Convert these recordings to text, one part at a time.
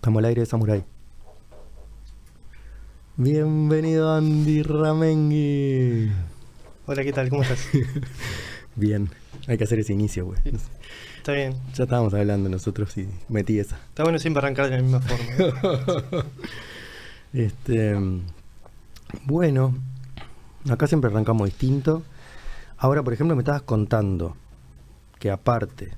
Estamos al aire de Samurai. Bienvenido Andy Ramengui. Hola, ¿qué tal? ¿Cómo estás? Bien, hay que hacer ese inicio, güey. Está bien. Ya estábamos hablando nosotros y metí esa. Está bueno siempre arrancar de la misma forma. este, bueno, acá siempre arrancamos distinto. Ahora, por ejemplo, me estabas contando que aparte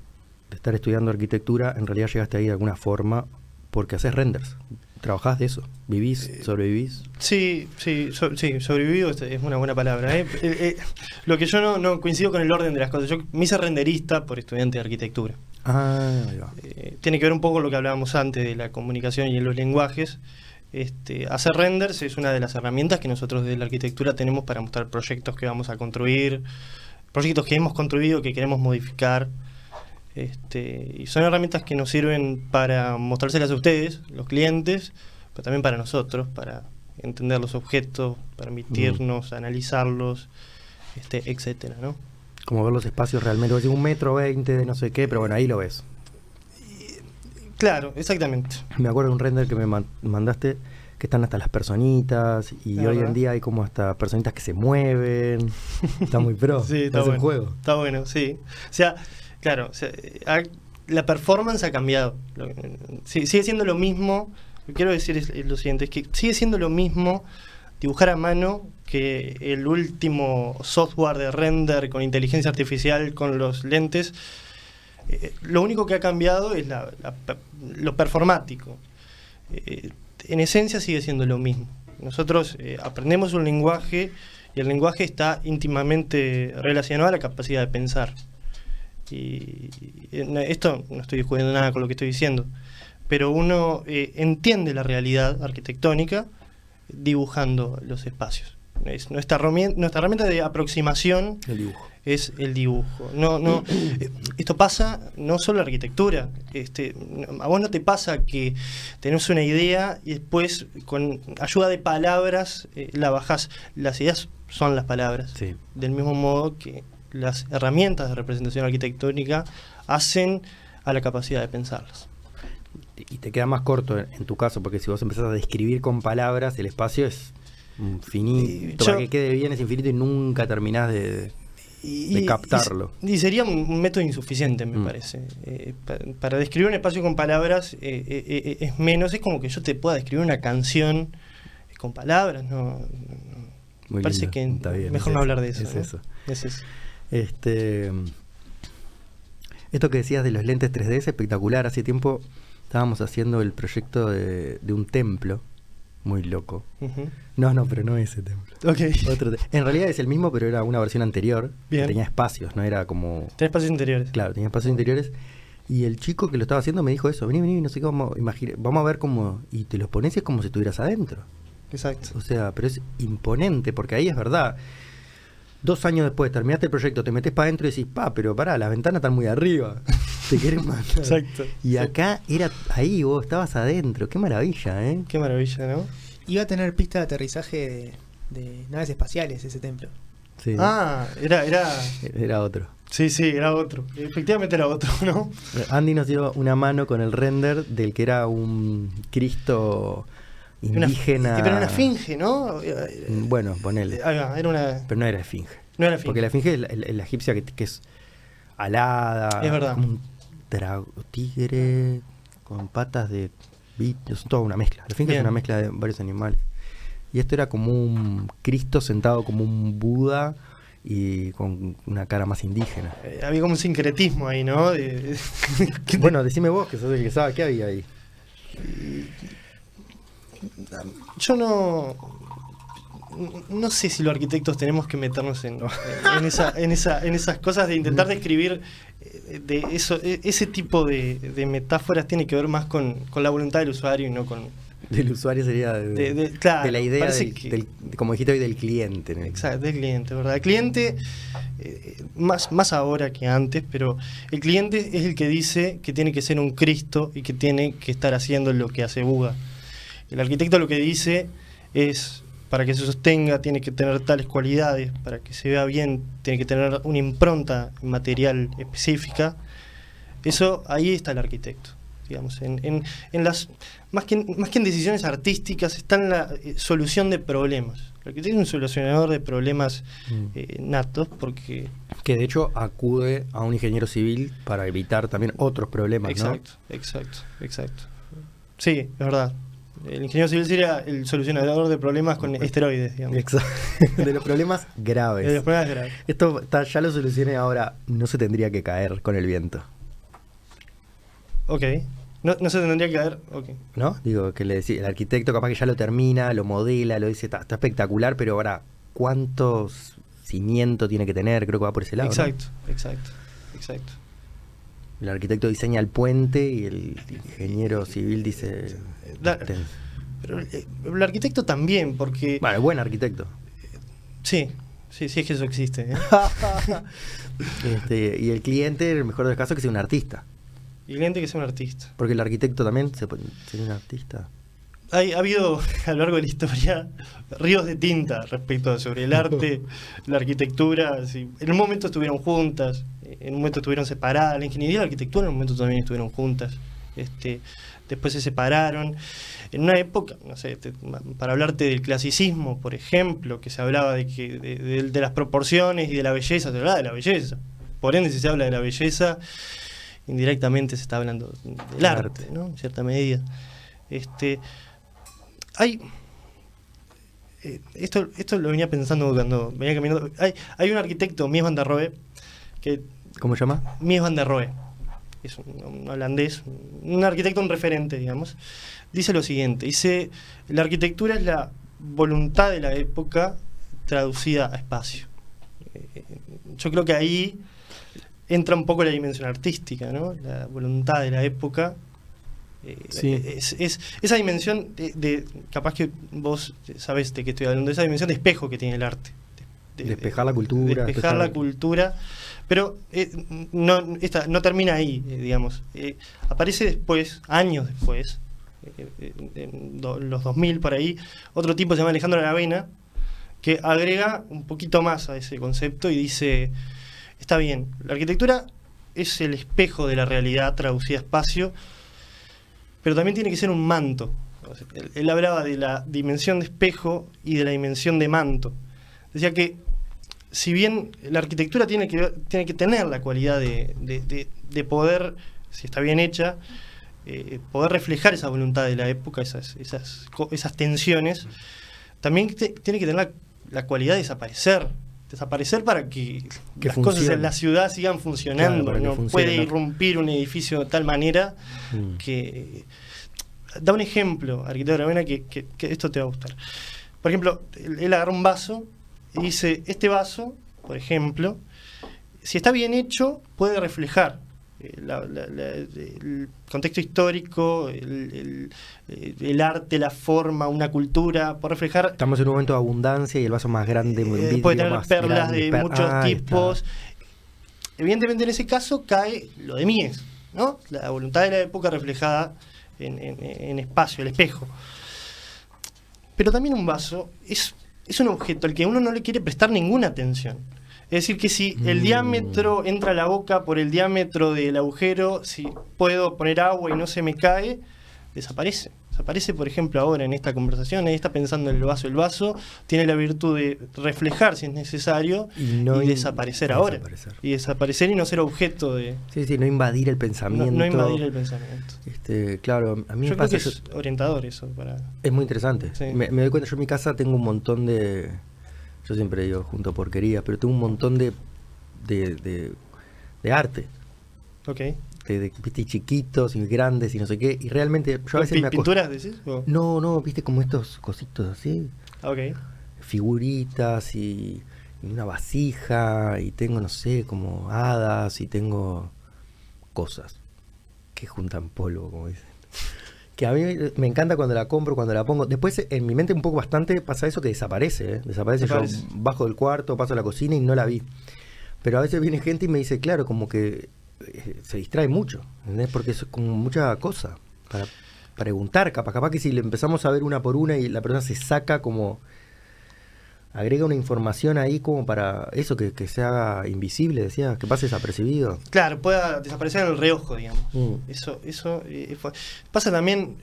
de estar estudiando arquitectura, en realidad llegaste ahí de alguna forma porque haces renders. ¿Trabajás de eso? ¿Vivís? Eh, ¿Sobrevivís? Sí, sí, so- sí, sobrevivido es, es una buena palabra. ¿eh? Eh, eh, lo que yo no, no coincido con el orden de las cosas. Yo me hice renderista por estudiante de arquitectura. Ah, ahí va. Tiene que ver un poco con lo que hablábamos antes de la comunicación y los lenguajes. Este, hacer renders es una de las herramientas que nosotros de la arquitectura tenemos para mostrar proyectos que vamos a construir, proyectos que hemos construido que queremos modificar. Este, y son herramientas que nos sirven para mostrárselas a ustedes, los clientes, pero también para nosotros, para entender los objetos, permitirnos analizarlos, este, etcétera, ¿no? Como ver los espacios realmente. Decís, un metro veinte de no sé qué, pero bueno, ahí lo ves. Claro, exactamente. Me acuerdo de un render que me man- mandaste que están hasta las personitas y hoy en día hay como hasta personitas que se mueven. Está muy pro. Sí, está es bueno. un juego. Está bueno, sí. O sea, claro, la performance ha cambiado. Sigue siendo lo mismo. Lo que quiero decir es, lo siguiente, es que sigue siendo lo mismo dibujar a mano que el último software de render con inteligencia artificial con los lentes. Eh, lo único que ha cambiado es la- lo performático. Eh, en esencia sigue siendo lo mismo. Nosotros eh, aprendemos un lenguaje y el lenguaje está íntimamente relacionado a la capacidad de pensar. Y, esto no estoy discutiendo nada con lo que estoy diciendo, pero uno eh, entiende la realidad arquitectónica dibujando los espacios. Es nuestra, herramien- nuestra herramienta de aproximación El dibujo. es el dibujo. No, no, eh, esto pasa no solo en la arquitectura. Este, a vos no te pasa que tenés una idea y después con ayuda de palabras eh, la bajás. Las ideas son las palabras. Sí. Del mismo modo que las herramientas de representación arquitectónica hacen a la capacidad de pensarlas. Y te queda más corto en, tu caso, porque si vos empezás a describir con palabras, el espacio es infinito. Para que quede bien es infinito y nunca terminás de... y, de y- captarlo. Y, y sería un, método insuficiente, me Mm. parece. Eh, pa- para describir un espacio con palabras eh, eh, es menos, es como que yo te pueda describir una canción con palabras, no. me parece que bien, mejor es no hablar de eso. es ¿no? eso. Es eso. Este, esto que decías de los lentes 3D es espectacular. Hace tiempo estábamos haciendo el proyecto de, de un templo. Muy loco. No, no, pero no ese templo. Ok. Otro te- en realidad es el mismo, pero era una versión anterior. que Bien. Tenía espacios, no era como... Tenés espacios interiores. Claro, tenía espacios interiores. Y el chico que lo estaba haciendo me dijo eso, vení, vení, no sé cómo, imagina, vamos a ver cómo... Y te los pones y es como si estuvieras adentro. Exacto. O sea, pero es imponente, porque ahí es verdad. Dos años después, terminaste el proyecto, te metes para adentro y decís, pa, pero pará, las ventanas están muy arriba. te querés matar. Exacto. Y Sí. acá era ahí, vos estabas adentro. Qué maravilla, ¿eh? Qué maravilla, ¿no? Iba a tener pista de aterrizaje de, de naves espaciales ese templo. Sí. Ah, era, era. Era otro. Sí, sí, era otro. Efectivamente era otro, ¿no? Andy nos dio una mano con el render del que era un Cristo Una- indígena. pero era una esfinge, ¿no? Mm, Bueno, ponele. Era una. Pero no era esfinge. No era esfinge. Porque la esfinge es la, la- la egipcia que, que es alada. Es verdad. como un drago- tigre con patas de bichos. Es toda una mezcla. La esfinge Bien. es una mezcla de varios animales. Y esto era como un Cristo sentado como un Buda y con una cara más indígena. Eh, había como un sincretismo ahí, ¿no? Bueno, decime vos que sos el que sabe qué había ahí. Yo no. No sé si los arquitectos tenemos que meternos en, en, esa, en, esa, en esas cosas de intentar describir eh, de eso, e- ese tipo de, de metáforas tiene que ver más con, con la voluntad del usuario y no con, Del usuario sería de, De- de- claro, de la idea, parece del, que- del- como dijiste hoy, del cliente. ¿no? Exacto, del cliente, ¿verdad? El cliente, eh, más, más ahora que antes, pero el cliente es el que dice que tiene que ser un Cristo y que tiene que estar haciendo lo que hace Buda. El arquitecto lo que dice es, para que se sostenga, tiene que tener tales cualidades, para que se vea bien, tiene que tener una impronta material específica. Eso, ahí está el arquitecto. digamos, en, en, en las más que, en- más que en decisiones artísticas, está en la eh, solución de problemas. El arquitecto es un solucionador de problemas Mm. eh, natos, porque Que de hecho acude a un ingeniero civil para evitar también otros problemas, Exacto, exacto, exacto. Sí, es verdad. El ingeniero civil sería el solucionador de problemas con esteroides, digamos. Exacto. De los problemas graves. De los problemas graves. Esto está- ya lo solucioné ahora, no se tendría que caer con el viento. Ok. No, no se tendría que haber. Ok. ¿No? Digo, que le decía, el arquitecto capaz que ya lo termina, lo modela, lo dice, está, está espectacular, pero ahora, ¿cuántos cimientos tiene que tener? Creo que va por ese lado. ¿no? Exacto, exacto, exacto. El arquitecto diseña el puente y el ingeniero civil dice. La- Pero eh, el arquitecto también, porque. Bueno, buen arquitecto. Sí, sí, sí es que eso existe. ¿eh? Este, y el cliente, en el mejor de los casos, que sea un artista. y el cliente que sea un artista. Porque el arquitecto también se puede ser un artista. Hay, ha habido a lo largo de la historia ríos de tinta respecto sobre el arte, la arquitectura. sí. En un momento estuvieron juntas, en un momento estuvieron separadas. La ingeniería y la arquitectura en un momento también estuvieron juntas. Este, después se separaron. En una época, no sé, te- para hablarte del clasicismo, por ejemplo, que se hablaba de, que, de, de- de las proporciones y de la belleza, se hablaba de la belleza. Por ende, si se habla de la belleza, indirectamente se está hablando del arte, ¿no? En cierta medida. Este, hay eh, esto, esto lo venía pensando cuando venía caminando. Hay, hay un arquitecto, Mies van der Rohe, que ¿Cómo se llama? Mies van der Rohe, es un, un holandés, un arquitecto, un referente, digamos, dice lo siguiente, dice, la arquitectura es la voluntad de la época traducida a espacio. Eh, yo creo que ahí entra un poco la dimensión artística, ¿no? La voluntad de la época. Eh, Sí. es, es- esa dimensión de, de- capaz que vos sabés de qué estoy hablando, esa dimensión de espejo que tiene el arte. De- de- Despejar la cultura, Despejar la cultura. Pero eh, no, esta, no termina ahí, eh, digamos. Eh, aparece después, años después, eh, eh, en do- los 2000 por ahí, otro tipo se llama Alejandro Aravena, que agrega un poquito más a ese concepto y dice, está bien, la arquitectura es el espejo de la realidad traducida a espacio, pero también tiene que ser un manto. Él, él hablaba de la dimensión de espejo y de la dimensión de manto. Decía que si bien la arquitectura tiene que, tiene que tener la cualidad de, de- de- de poder, si está bien hecha, eh, poder reflejar esa voluntad de la época, esas, esas, tensiones, también te- tiene que tener la, la cualidad de desaparecer. Desaparecer para que, Que las cosas en la ciudad sigan funcionando. Claro, no funcione, puede ¿no? irrumpir un edificio de tal manera Mm. que da un ejemplo, arquitecto Aravena, que, que- que esto te va a gustar. Por ejemplo, él, agarra un vaso y dice, este vaso, por ejemplo, si está bien hecho, puede reflejar la- la- la- el contexto histórico, el, el- el arte, la forma, una cultura, puede reflejar Estamos en un momento de abundancia y el vaso más grande, eh, vidrio puede tener más perlas grande, de per- muchos Ah, está. tipos. Evidentemente en ese caso cae lo de Mies, ¿no? La voluntad de la época reflejada en, en- en espacio, el espejo. Pero también un vaso es, es un objeto al que uno no le quiere prestar ninguna atención. Es decir, que si el Mm. diámetro entra a la boca por el diámetro del agujero, si puedo poner agua y no se me cae, desaparece. Desaparece, por ejemplo, ahora en esta conversación, ahí está pensando en el vaso. El vaso tiene la virtud de reflejar si es necesario Y no y desaparecer ahora. desaparecer. Y desaparecer y no ser objeto de... Sí, sí, no invadir el pensamiento. no invadir el pensamiento. Este, claro, a mí Yo me creo pasa que es orientador eso para... Es muy interesante. Sí. Me, me doy cuenta, yo en mi casa tengo un montón de. Yo siempre digo junto porquerías, pero tengo un montón de. de, de, de arte. Ok. De, de, viste, chiquitos y grandes y no sé qué. Y realmente yo a veces me ¿Pinturas decís? o- No, no, viste como estos cositos así. Ah, Ok. Figuritas y, y una vasija. Y tengo, no sé, como hadas y tengo cosas que juntan polvo, como dicen. Que a mí me encanta cuando la compro, cuando la pongo. Después en mi mente un poco bastante pasa eso que desaparece. ¿eh? Desaparece. Desaparece. Yo bajo del cuarto, paso a la cocina y no la vi. Pero a veces viene gente y me dice, claro, como que eh, se distrae mucho. ¿entendés? Porque es como mucha cosa para preguntar. Capaz, capaz que si le empezamos a ver una por una y la persona se saca como agrega una información ahí como para eso que, que se haga invisible, decía, que pase desapercibido. Claro, pueda desaparecer en el reojo, digamos. Mm. Eso, eso eh, fue- pasa también,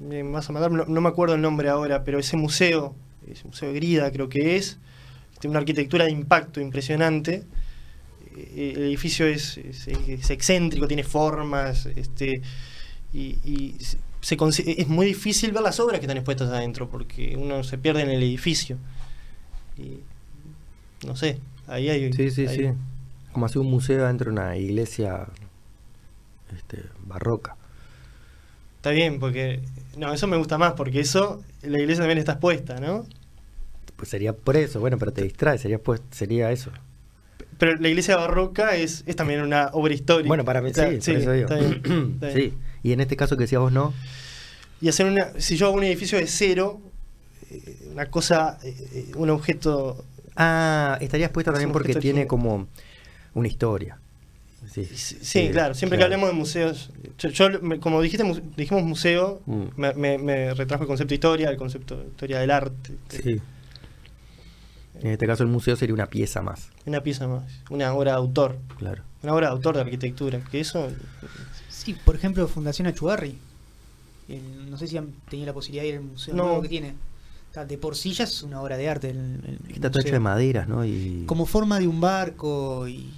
me vas a matar, no, no me acuerdo el nombre ahora, pero ese museo, ese museo de Grida creo que es, tiene una arquitectura de impacto impresionante. Eh, El edificio es, es- es excéntrico, tiene formas, este, y, y se- es muy difícil ver las obras que están expuestas adentro, porque uno se pierde en el edificio. Y no sé, ahí hay... Sí, sí, sí. Como hacer un museo dentro de una iglesia este, barroca. Está bien, porque. No, eso me gusta más, porque eso. La iglesia también está expuesta, ¿no? Pues sería por eso, bueno, pero te distrae, sería, pues, sería eso. Pero la iglesia barroca es, es también una obra histórica. Bueno, para mí O sea, sí, por eso digo. está bien, está bien. sí, y en este caso que decías vos no, Y hacer una. Si yo hago un edificio de cero, una cosa. eh, un objeto. Ah, estaría expuesta Es también porque tiene como una historia. Sí, Sí, claro, siempre que hablemos de museos. Yo, yo, me- como dijiste, mu- dijimos museo, Mm. me, me- me retrajo el concepto de historia, el concepto de historia del arte. Sí. En este caso el museo sería una pieza más, Una pieza más, una obra de autor. claro. Una obra de autor de arquitectura. Que eso. Sí, por ejemplo, Fundación Achugarri. El- no sé si han tenido la posibilidad de ir al museo No. nuevo que tiene. De por sí ya es una obra de arte. El, el Está todo hecho de maderas, ¿no? Y Como forma de un barco y...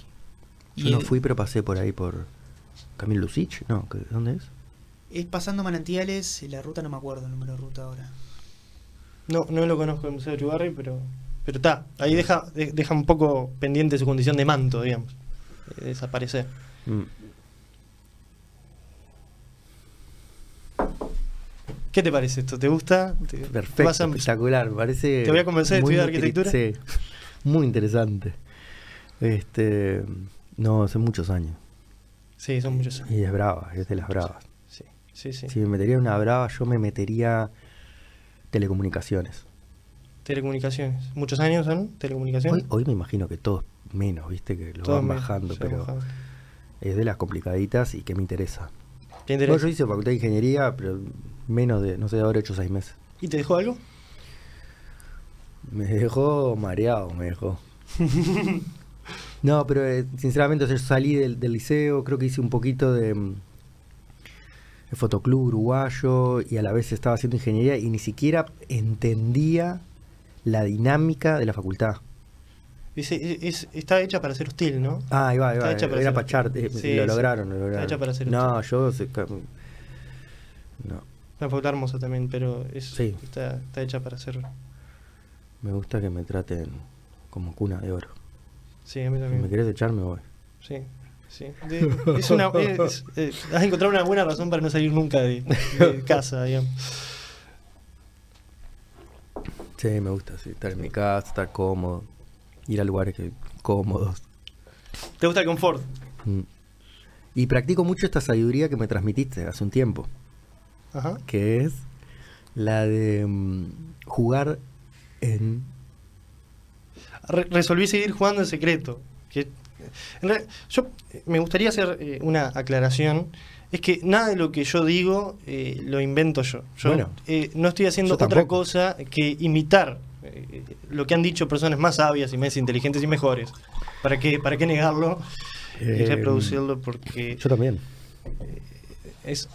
yo y no el- fui, pero pasé por ahí por Camil Lucich, ¿no? ¿Qué- ¿Dónde es? Es pasando manantiales, y la ruta no me acuerdo el número de ruta ahora. No, no lo conozco el Museo de Chugarri, pero pero está. Ahí deja, de- deja un poco pendiente su condición de manto, digamos. eh, desaparecer. Mm. ¿Qué te parece esto? ¿Te gusta? ¿Te- Perfecto, vas a- espectacular, me parece... ¿Te voy a convencer de estudiar arquitectura? Sí, muy interesante. Este, no, hace muchos años. Sí, son muchos años. Y es brava, es de las bravas. Sí, sí, sí. Si me metería en una brava, yo me metería telecomunicaciones. Telecomunicaciones. ¿Muchos años son telecomunicaciones? Hoy, hoy me imagino que todos menos, viste, que lo van bajando, pero es de las complicaditas y que me interesa. ¿Te Bueno, interesa? yo hice facultad de ingeniería, pero menos de, no sé, de haber hecho seis meses. ¿Y te dejó algo? Me dejó mareado, me dejó. no, pero eh, sinceramente o sea, yo salí del, del liceo, creo que hice un poquito de, mm, de fotoclub uruguayo y a la vez estaba haciendo ingeniería y ni siquiera entendía la dinámica de la facultad. Dice, es- está hecha para ser hostil, ¿no? Ah, ahí va, ahí Está va, hecha para Era para echar, eh, Sí, lo sí. lograron, lo Está lograron. hecha para ser no, hostil. yo... se no, Una facultad hermosa también, pero es, Sí. está, está hecha para ser. me gusta que me traten como cuna de oro. Sí, a mí Si también. me querés echar, me voy. Sí, sí. De- es una, es- has encontrado una buena razón para no salir nunca de, de casa, digamos. Sí, me gusta, sí, estar en mi casa, estar cómodo, ir a lugares que, cómodos. ¿Te gusta el confort? Mm. Y practico mucho esta sabiduría que me transmitiste hace un tiempo, Ajá. que es la de mm, jugar en... Re- resolví seguir jugando en secreto. Que, en yo eh, me gustaría hacer eh, una aclaración. Es que nada de lo que yo digo eh, lo invento yo. Yo Bueno, eh, no estoy haciendo otra cosa que imitar lo que han dicho personas más sabias y más inteligentes y mejores. ¿Para qué, para qué negarlo y reproducirlo? Porque Yo también. es,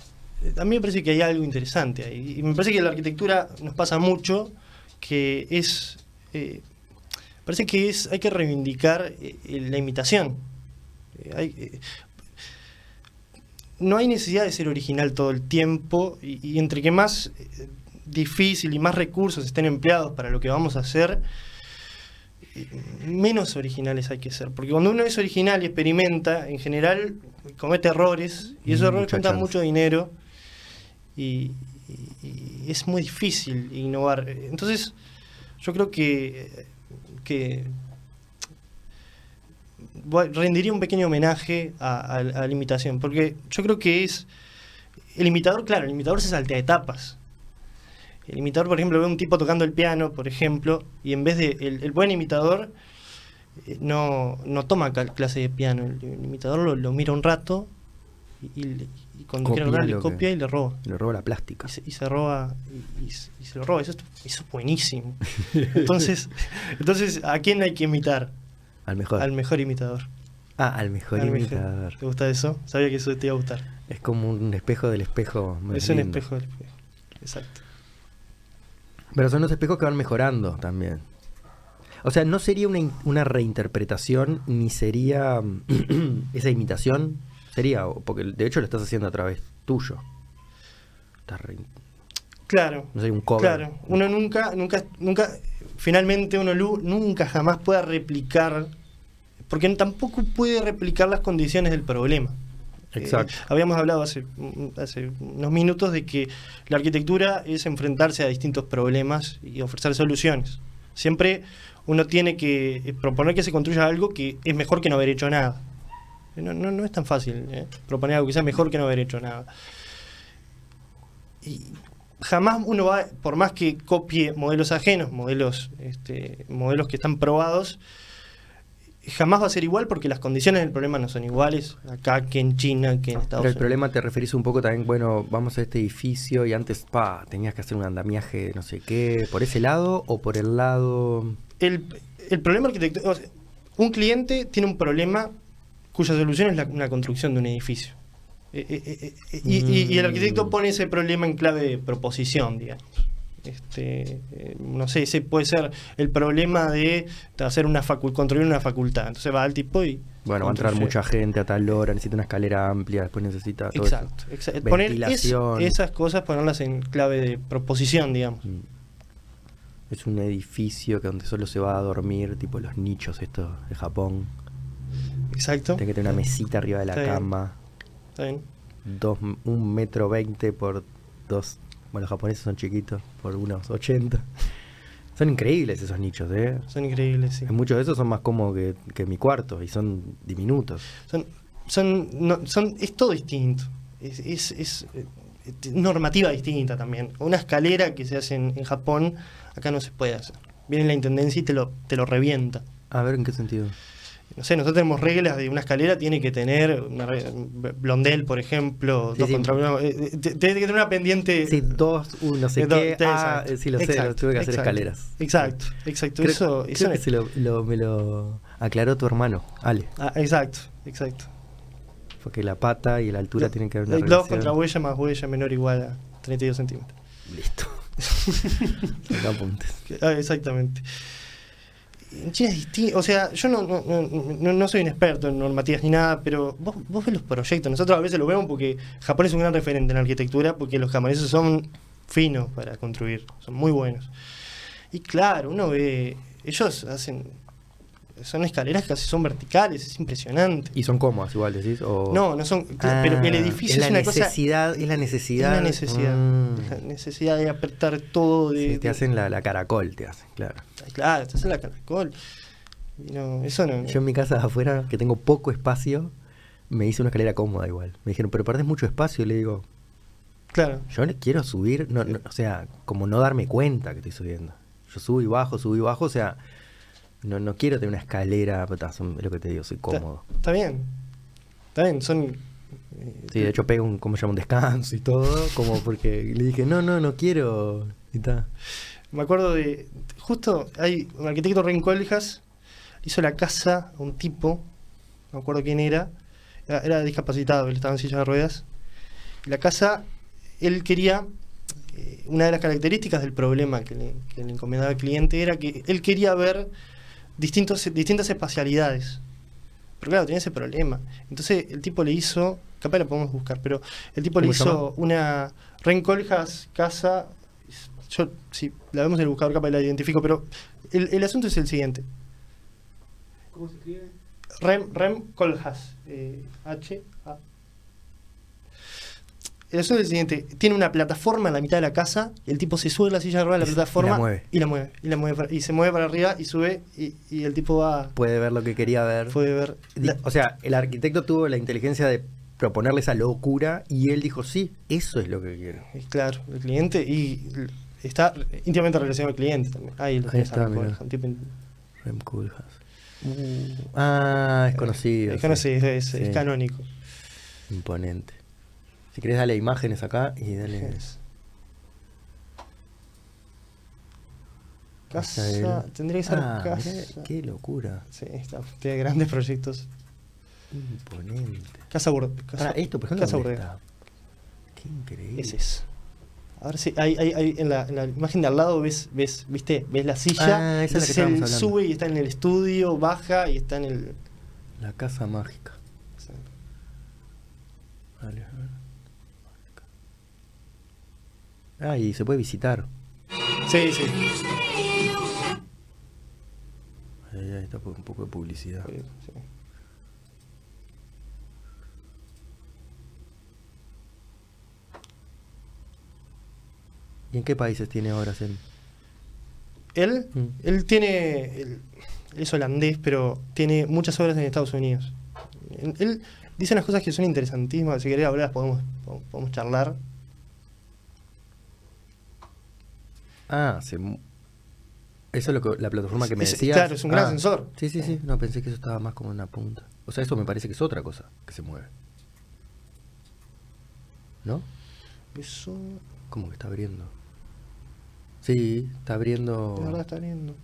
a mí me parece que hay algo interesante ahí. Y me parece que la arquitectura nos pasa mucho, que es... eh, parece que es hay que reivindicar eh, eh, la imitación. Eh, hay, no hay necesidad de ser original todo el tiempo y, y entre que más difícil y más recursos estén empleados para lo que vamos a hacer, menos originales hay que ser. Porque cuando uno es original y experimenta, en general comete errores y esos errores Mucha cuentan chance. mucho dinero y, es muy difícil innovar. Entonces, yo creo que, rendiría un pequeño homenaje a, la imitación, porque yo creo que es... El imitador, claro, el imitador se saltea etapas. El imitador, por ejemplo, ve un tipo tocando el piano, por ejemplo, y en vez de... El, buen imitador eh, no, no toma clase de piano, el, imitador lo, lo mira un rato y, y- y cuando quiere lograr le que- copia y le roba. Le roba la plástica. Y se, y se roba y, y se- lo roba. Eso, es- eso es buenísimo. Entonces, entonces, ¿a quién hay que imitar? Al mejor. Al mejor imitador. ah, al mejor Al mejor. imitador. ¿Te gusta eso? Sabía que eso te iba a gustar. Es como un espejo del espejo. más es un espejo del espejo. Exacto. Pero son los espejos que van mejorando también. O sea, no sería una, una reinterpretación, ni sería mm, esa imitación. Sería, porque de hecho lo estás haciendo a través tuyo. Estás Claro. no sé, un cover. Claro, uno nunca, nunca, nunca, finalmente uno lu- nunca jamás pueda replicar, porque tampoco puede replicar las condiciones del problema. Exacto. Eh, habíamos hablado hace, hace unos minutos de que la arquitectura es enfrentarse a distintos problemas y ofrecer soluciones. Siempre uno tiene que eh, proponer que se construya algo que es mejor que no haber hecho nada. No, no, no es tan fácil ¿eh? proponer algo que sea mejor que no haber hecho nada. Y jamás uno va, por más que copie modelos ajenos, modelos, este, modelos que están probados, jamás va a ser igual porque las condiciones del problema no son iguales acá que en China, que en Estados Pero el Unidos. problema te referís un poco también, bueno, vamos a este edificio y antes, pa, tenías que hacer un andamiaje, no sé qué, ¿por ese lado o por el lado...? el, el problema arquitectónico, sea, un cliente tiene un problema cuya solución es la, una construcción de un edificio. Eh, eh, eh, y, y- y el arquitecto Mm. pone ese problema en clave de proposición, digamos. Este, no sé, ese puede ser el problema de hacer una construir una facultad. Entonces va al tipo y. Bueno, va a entrar mucha gente a tal hora, necesita una escalera amplia, después necesita todo eso. Exacto, exacto. Poner es- esas cosas, ponerlas en clave de proposición, digamos. Mm. Es un edificio que donde solo se va a dormir, tipo los nichos estos de Japón. Exacto. Tiene que tener una mesita arriba de la Está bien. cama. Está bien. Dos, un metro veinte por dos. Bueno, los japoneses son chiquitos, por unos 80. Son increíbles esos nichos, ¿eh? Son increíbles, sí. Muchos de esos son más cómodos que, que mi cuarto y son diminutos. Son, son, no- son, es todo distinto. Es, es, es, eh, normativa distinta también. Una escalera que se hace en, en Japón, acá no se puede hacer. Viene la intendencia y te lo, te lo revienta. A ver, ¿en qué sentido? No sé, nosotros tenemos reglas de una escalera tiene que tener una re- blondel, por ejemplo, Sí, dos sí. contra uno, eh, eh, tiene que tener una pendiente. Sí, dos, uno, no sé dos- qué. Ah, sí, lo sé, lo exacto, tuve que hacer exacto, escaleras. Exacto, exacto. Creo, eso, creo eso que se lo, lo- me lo aclaró tu hermano, Ale. ah, exacto, exacto. Porque la pata y la altura tienen que haber una eh, Dos relación. contra huella más huella menor igual a 32 centímetros. Listo. Saca apuntes. Que- ah, exactamente. En China es distinto, o sea, yo no, no, no- no soy un experto en normativas ni nada, pero vos, vos ves los proyectos, nosotros a veces lo vemos porque Japón es un gran referente en la arquitectura, porque los japoneses son finos para construir, son muy buenos. Y claro, uno ve, ellos hacen, son escaleras que casi son verticales, es impresionante. ¿Y son cómodas igual, decís? O... No, no son, pero el Ah, edificio es es, la una cosa... necesidad, es la Es necesidad. la necesidad, Mm. la necesidad de apretar todo de... Sí, te de- hacen la, la caracol, te hacen, claro. Claro, estás en la caracol. No, eso no. Yo en mi casa afuera, que tengo poco espacio, me hice una escalera cómoda igual. Me dijeron, pero perdés mucho espacio. Y le digo, Claro, yo quiero subir, no, no, o sea, como no darme cuenta que estoy subiendo. Yo subo y bajo, subo y bajo, o sea, no, no quiero tener una escalera, son- es lo que te digo, soy cómodo. Está, está bien. Está bien, son. eh, Sí, de hecho pego un, ¿cómo se llama? Un descanso y todo, como porque le dije, no, no, no quiero. Y ta. Me acuerdo de. Justo hay un arquitecto Rencoljas, hizo la casa a un tipo, no me acuerdo quién era, era, era discapacitado, él estaba en silla de ruedas. Y la casa, él quería. eh, Una de las características del problema que le, que le encomendaba al cliente era que él quería ver distintos, distintas espacialidades. Pero claro, tenía ese problema. Entonces el tipo le hizo, capaz la podemos buscar, pero el tipo le ¿Cómo se hizo llama? una Rencoljas casa. Yo, si la vemos en el buscador, capaz la identifico, pero el, el asunto es el siguiente. ¿Cómo se escribe? Rem, Rem Colhas. eh, H. El asunto es el siguiente: tiene una plataforma en la mitad de la casa, y el tipo se sube a la silla de ruedas de la plataforma mueve. y la mueve, y la mueve para- y se mueve para arriba y sube, y, y el tipo va. Puede ver lo que quería ver. Puede ver. La- o sea, el arquitecto tuvo la inteligencia de proponerle esa locura y él dijo, sí, eso es lo que quiero. claro, el cliente, y está íntimamente relacionado al cliente también. Ahí lo Ahí está, Rem tipo Koolhaas. Uh, ah, es conocido. Es conocido, es, sí. es Sí. canónico. Imponente. Si querés, dale imágenes acá y dale. Casa tendría que ser Ah, mirá, casa. qué locura. Sí, está, tiene grandes proyectos. Imponente. Casa Burde. Casa, esto, por ejemplo, Casa ¿dónde Burde. está? Qué increíble. Ese es. A ver si hay, hay, hay- en, la, en la imagen de al lado ves, ves, viste, ves la silla. Ah, esa es la que él sube y está en el estudio, baja y está en el. La casa mágica. Dale, a ver. Ah, y se puede visitar. Sí, sí. Ahí, ahí está un poco de publicidad. Sí. ¿Y en qué países tiene obras él? Él, Mm. él tiene. Él, es holandés, pero tiene muchas obras en Estados Unidos. Él, él dice unas cosas que son interesantísimas. Si querés hablar, podemos, podemos charlar. Ah, se eso es lo que, la plataforma que me Es- decías. claro, es un gran Ah, sensor. Sí, sí, sí. No, pensé que eso estaba más como una punta. O sea, eso me parece que es otra cosa que se mueve. ¿No? Eso. Como que está abriendo. Sí, está abriendo. De verdad está viendo.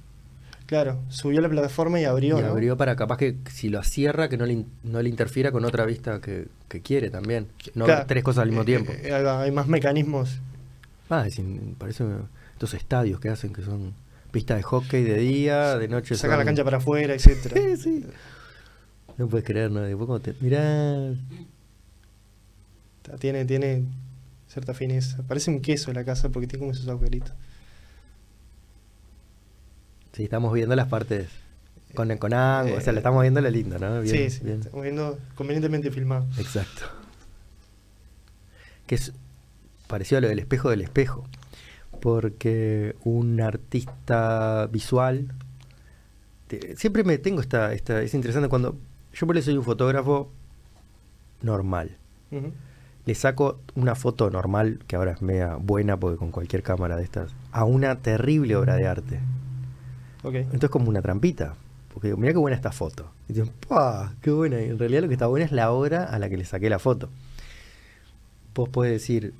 Claro, subió la plataforma y abrió. y ¿no? abrió para capaz que si lo cierra, que no le, no le interfiera con otra vista que, que quiere también. No Claro. tres cosas al mismo Eh, tiempo. eh, eh, hay más mecanismos. Ah, es in- parece estos estadios que hacen que son pistas de hockey de día, de noche. Saca la cancha para afuera, etcétera. Sí, sí. No puedes creer, ¿no? Después cuando te... Mirá. Tiene, tiene cierta fineza. Parece un queso la casa porque tiene como esos agujeritos. Sí, estamos viendo las partes con, con ángulo. o sea, le estamos viendo lo lindo, ¿no? Bien, sí, sí. bien. Estamos viendo convenientemente filmado. Exacto. Que es parecido a lo del espejo del espejo. Porque un artista visual. te- siempre me tengo esta, esta. Es interesante cuando. Yo por eso soy un fotógrafo normal. Le saco una foto normal, que ahora es media buena porque con cualquier cámara de estas, a una terrible obra de arte. Ok. Entonces como una trampita. Porque digo, mira qué buena esta foto. Y digo, ¡pah! ¡Qué buena! Y en realidad lo que está buena es la obra a la que le saqué la foto. Vos podés decir,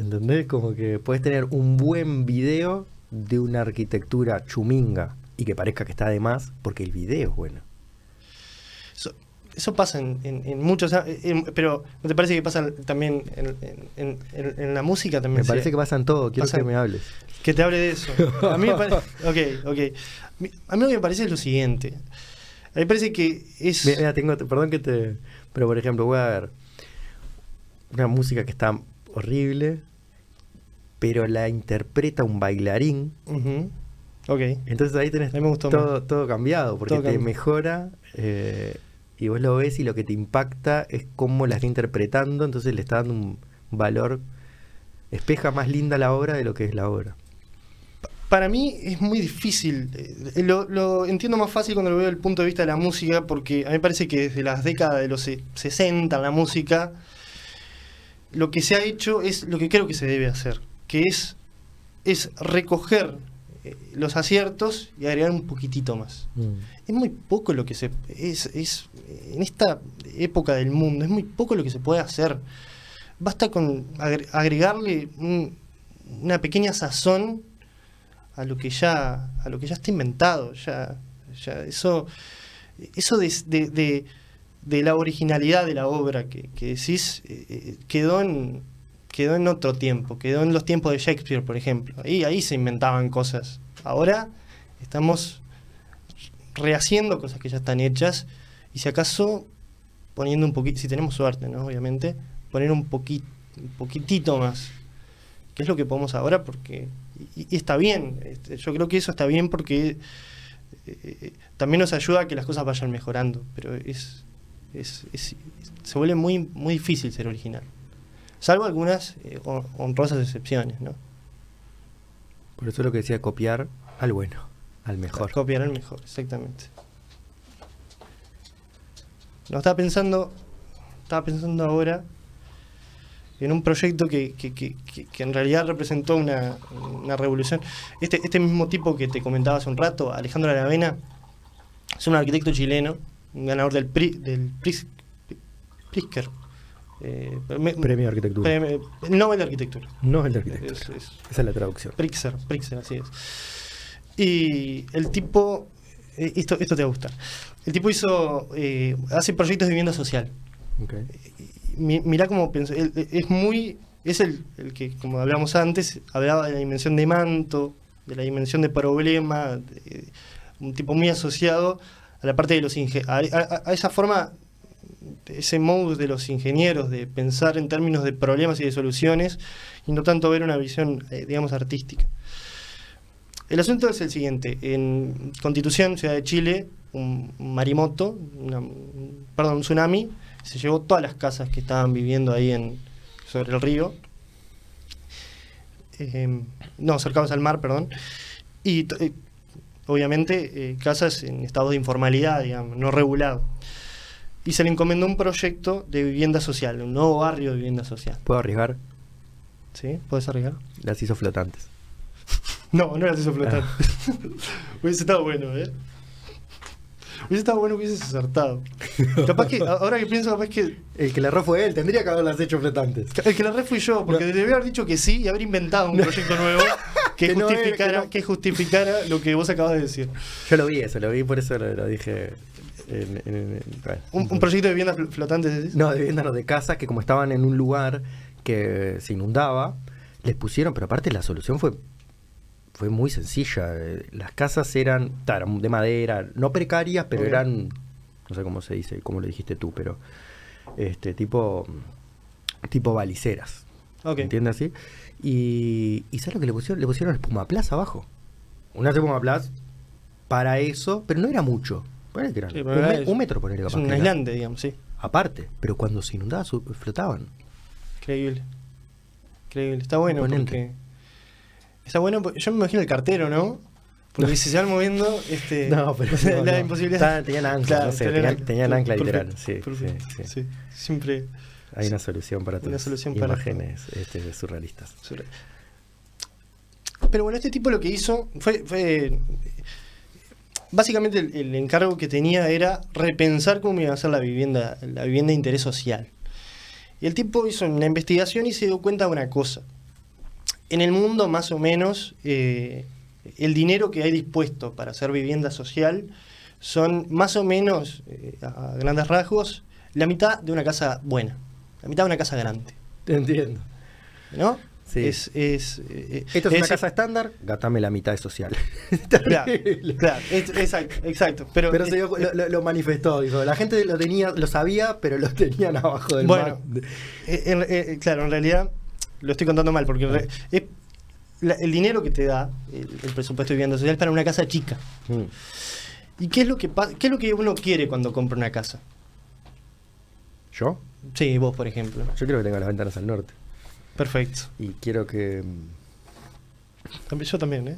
¿entendés? Como que podés tener un buen video de una arquitectura chuminga y que parezca que está de más porque el video es bueno. Eso, eso pasa en, en- en muchos. en- pero ¿no te parece que pasa también en, la música también? Me parece que pasa en todo. Quiero pasa- que me hables. Que te hable de eso. A mí me parece. Ok, ok. A mí lo que me parece es lo siguiente. A mí me parece que es. Mira, tengo, perdón que te... Pero por ejemplo, voy a ver una música que está horrible, pero la interpreta un bailarín. Ujú. Ok. Entonces ahí tenés me gustó todo, todo cambiado, porque Todo te mejora eh, y vos lo ves y lo que te impacta es cómo la está interpretando, entonces le está dando un valor, espeja más linda la obra de lo que es la obra. Para mí es muy difícil. eh, Lo, lo entiendo más fácil cuando lo veo desde el punto de vista de la música, porque a mí me parece que desde las décadas de los se- 60 en la música, lo que se ha hecho es lo que creo que se debe hacer, que es, es recoger eh, los aciertos y agregar un poquitito más. Es muy poco lo que se... Es, es, en esta época del mundo, es muy poco lo que se puede hacer. Basta con agre- agregarle un- una pequeña sazón a lo que ya a lo que ya está inventado ya, ya eso eso de, de- de- de la originalidad de la obra que, que decís eh, eh, quedó en quedó en otro tiempo quedó en los tiempos de Shakespeare por ejemplo. Ahí ahí se inventaban cosas. Ahora estamos rehaciendo cosas que ya están hechas y si acaso poniendo un poquito si tenemos suerte no obviamente poner un un poquitito más que es lo que podemos ahora porque y, y está bien este, yo creo que eso está bien porque eh, también nos ayuda a que las cosas vayan mejorando pero es- es- se vuelve muy muy difícil ser original salvo algunas eh, hon- honrosas excepciones no Por eso lo que decía copiar al bueno, al mejor. copiar el mejor exactamente no estaba pensando estaba pensando ahora en un proyecto que, que- que- que- en realidad representó una, una revolución. Este, este mismo tipo que te comentaba hace un rato, Alejandro Aravena, es un arquitecto chileno, un ganador del PRI, del PRIX, Pritzker. Eh, me- Premio de Arquitectura. premio- Nobel de Arquitectura. No el de arquitectura. Es- es- Esa es la traducción. Pritzker, Pritzker, así es. Y el tipo, eh, esto, esto te va a gustar. El tipo hizo, eh, hace proyectos de vivienda social. Ok. Mi- mirá cómo pensó, es muy, es el, el que, como hablamos antes, hablaba de la dimensión de manto, de la dimensión de problema, de- un tipo muy asociado a la parte de los inge- a, a- a esa forma, ese modus de los ingenieros, de pensar en términos de problemas y de soluciones, y no tanto ver una visión, eh, digamos, artística. El asunto es el siguiente. En Constitución, Ciudad de Chile, un marimoto, perdón, un tsunami, se llevó todas las casas que estaban viviendo ahí en, sobre el río. Eh, no, cercados al mar, perdón. Y eh, obviamente eh, casas en estado de informalidad, digamos, no regulado. Y se le encomendó un proyecto de vivienda social, un nuevo barrio de vivienda social. ¿Puedo arriesgar? ¿Sí? ¿Puedes arriesgar? Las hizo flotantes. No, no las hizo flotar. hubiese estado bueno, ¿eh? Hubiese estado bueno que hubieses acertado. Capaz que, ahora que pienso, capaz que. El que la erró fue él, tendría que haberlas hecho flotantes. El que la re fui yo, porque No. debía haber dicho que sí y haber inventado un proyecto nuevo que, Que no era, justificara, que justificara lo que vos acabas de decir. Yo lo vi eso, lo vi, por eso lo, lo dije. En- en- en- bueno. Un, un proyecto de viviendas fl- flotantes? No, de viviendas no, de casas que como estaban en un lugar que se inundaba, les pusieron, pero aparte la solución fue fue muy sencilla. eh, Las casas eran, de madera, no precarias, pero eran, no sé cómo se dice, cómo lo dijiste tú, pero este tipo tipo baliceras. Ok. ¿Entiendes así? Y, y ¿sabes lo que le pusieron? Le pusieron espumaplas abajo. Una espumaplas para eso, pero no era mucho. Eran Sí, un, me- un metro, Es capaz un aislante, digamos, sí. Aparte, pero cuando se inundaba flotaban. Increíble. Increíble. Está bueno porque. Está bueno porque yo me imagino el cartero, ¿no? Porque si se van moviendo, este. No, pero no, la no. imposibilidad. Estaban- tenían ancla, no sé, tenían- tenían ancla Perfecto, literal, sí, perfecto, sí, sí. Siempre. Hay una solución para tus solución para imágenes este, surrealistas. Pero bueno, este tipo lo que hizo fue. fue básicamente el, el encargo que tenía era repensar cómo iba a ser la vivienda, la vivienda de interés social. Y el tipo hizo una investigación y se dio cuenta de una cosa. En el mundo, más o menos, eh, el dinero que hay dispuesto para hacer vivienda social son más o menos, eh, a grandes rasgos, la mitad de una casa buena, la mitad de una casa grande. Te entiendo. ¿No? Sí. Es, es, eh, Esto es una es- casa estándar, gátame la mitad de social. Claro, claro, es- exacto, exacto. Pero, Pero se eh, dio- lo, lo- lo manifestó, dijo. La gente lo tenía, lo sabía, pero lo tenían abajo del Bueno, mar. eh, en- eh, claro, en realidad lo estoy contando mal, porque es- la- el dinero que te da el, el presupuesto de vivienda social es para una casa chica. Mm. ¿Y qué es lo que qué es lo que uno quiere cuando compra una casa? ¿Yo? Sí, vos, por ejemplo. Yo quiero que tenga las ventanas al norte. Perfecto. Y quiero que. Yo también, ¿eh?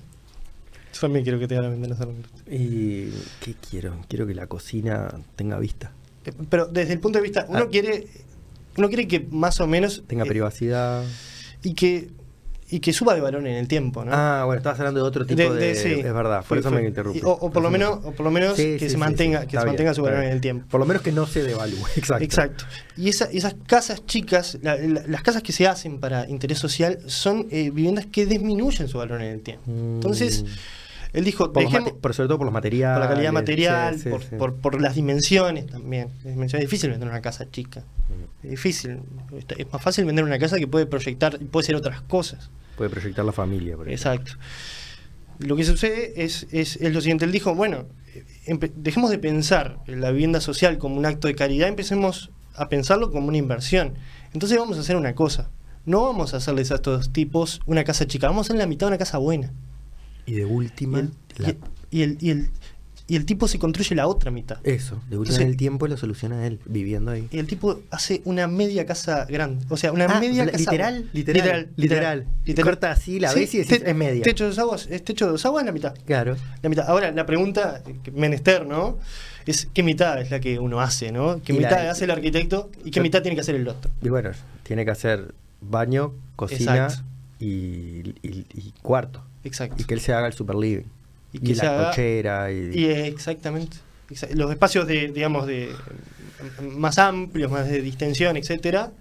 Yo también quiero que te al norte. ¿Y qué quiero? Quiero que la cocina tenga vista. Pero desde el punto de vista, uno Ah. quiere uno quiere que más o menos Tenga eh, privacidad. y que y que suba de valor en el tiempo, ¿no? Ah, bueno, estabas hablando de otro tipo De- de. de- sí. Es verdad, por Fue- eso fue- me interrumpí. o- o por lo menos- o por lo menos que se mantenga- que se mantenga su valor en el tiempo. Por lo menos que no se devalúe, exacto. Exacto. Y esa- esas casas chicas, la- la- las casas que se hacen para interés social, son eh, viviendas que disminuyen su valor en el tiempo. Mm. Entonces, él dijo, Por dejemos, por sobre todo por los materiales. por la calidad material, sí, sí, por, sí. por- por las dimensiones también. Es difícil vender una casa chica. Mm. Es difícil. Es más fácil vender una casa que puede proyectar y puede ser otras cosas. Puede proyectar la familia, por. Exacto. Lo que sucede es, es, es lo siguiente. Él dijo, bueno, dejemos de pensar en la vivienda social como un acto de caridad, empecemos a pensarlo como una inversión. Entonces vamos a hacer una cosa. No vamos a hacerles a estos tipos una casa chica, vamos a hacer la mitad de una casa buena. Y de Y última. el, la- y- y el, y el- y el tipo se construye la otra mitad. Eso, de última Entonces- el tiempo lo soluciona él, viviendo ahí. Y el tipo hace una media casa grande. O sea, una Ah, media la- casa. literal, literal, literal. literal. Corta así, la ves y decís, te- es media. Techo de dos aguas, es techo de dos aguas la mitad. Claro. La mitad. Ahora, la pregunta, menester, ¿no? Es qué mitad es la que uno hace, ¿no? ¿Qué Y la- mitad hace el arquitecto y qué Yo- mitad tiene que hacer el otro? Y bueno, tiene que hacer baño, cocina y, y- y cuarto. Exacto. Y que él se haga el super living. Y Y, que se la haga- cochera. Y, Y, exactamente. exa- los espacios de, digamos, de más amplios, más de distensión, etcétera,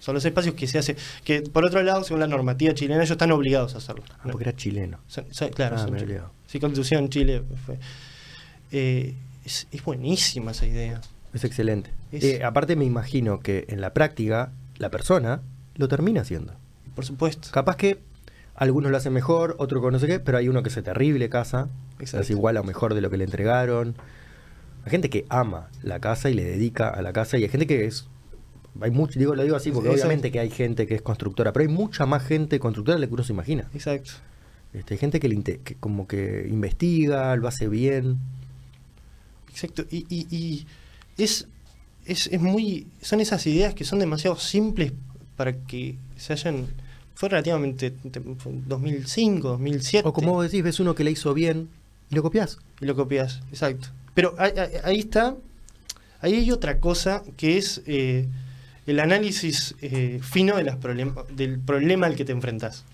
son los espacios que se hace, que por otro lado, según la normativa chilena, ellos están obligados a hacerlo. Ah, porque era chileno. Son- son- claro, Ah, son me. Sí, Constitución Chile fue. Eh, es, es buenísima esa idea. Es excelente. Es- Eh, aparte me imagino que en la práctica la persona lo termina haciendo. Por supuesto. Capaz que algunos lo hacen mejor, otros con no sé qué, pero hay uno que se terrible casa, Exacto. es igual o mejor de lo que le entregaron. Hay gente que ama la casa y le dedica a la casa y hay gente que es hay mucho, digo, lo digo así porque Exacto. obviamente que hay gente que es constructora, pero hay mucha más gente constructora de la que uno se imagina. Exacto. Este, hay gente que, le que como que investiga, lo hace bien. Exacto. Y, y- y es, es, es muy. Son esas ideas que son demasiado simples para que se hayan. Fue relativamente. te- fue 2005, 2007. O como vos decís, ves uno que le hizo bien y lo copias. Y lo copias, exacto. Pero ahí, está. Ahí hay otra cosa que es eh, el análisis eh, fino de las problem- del problema al que te enfrentas.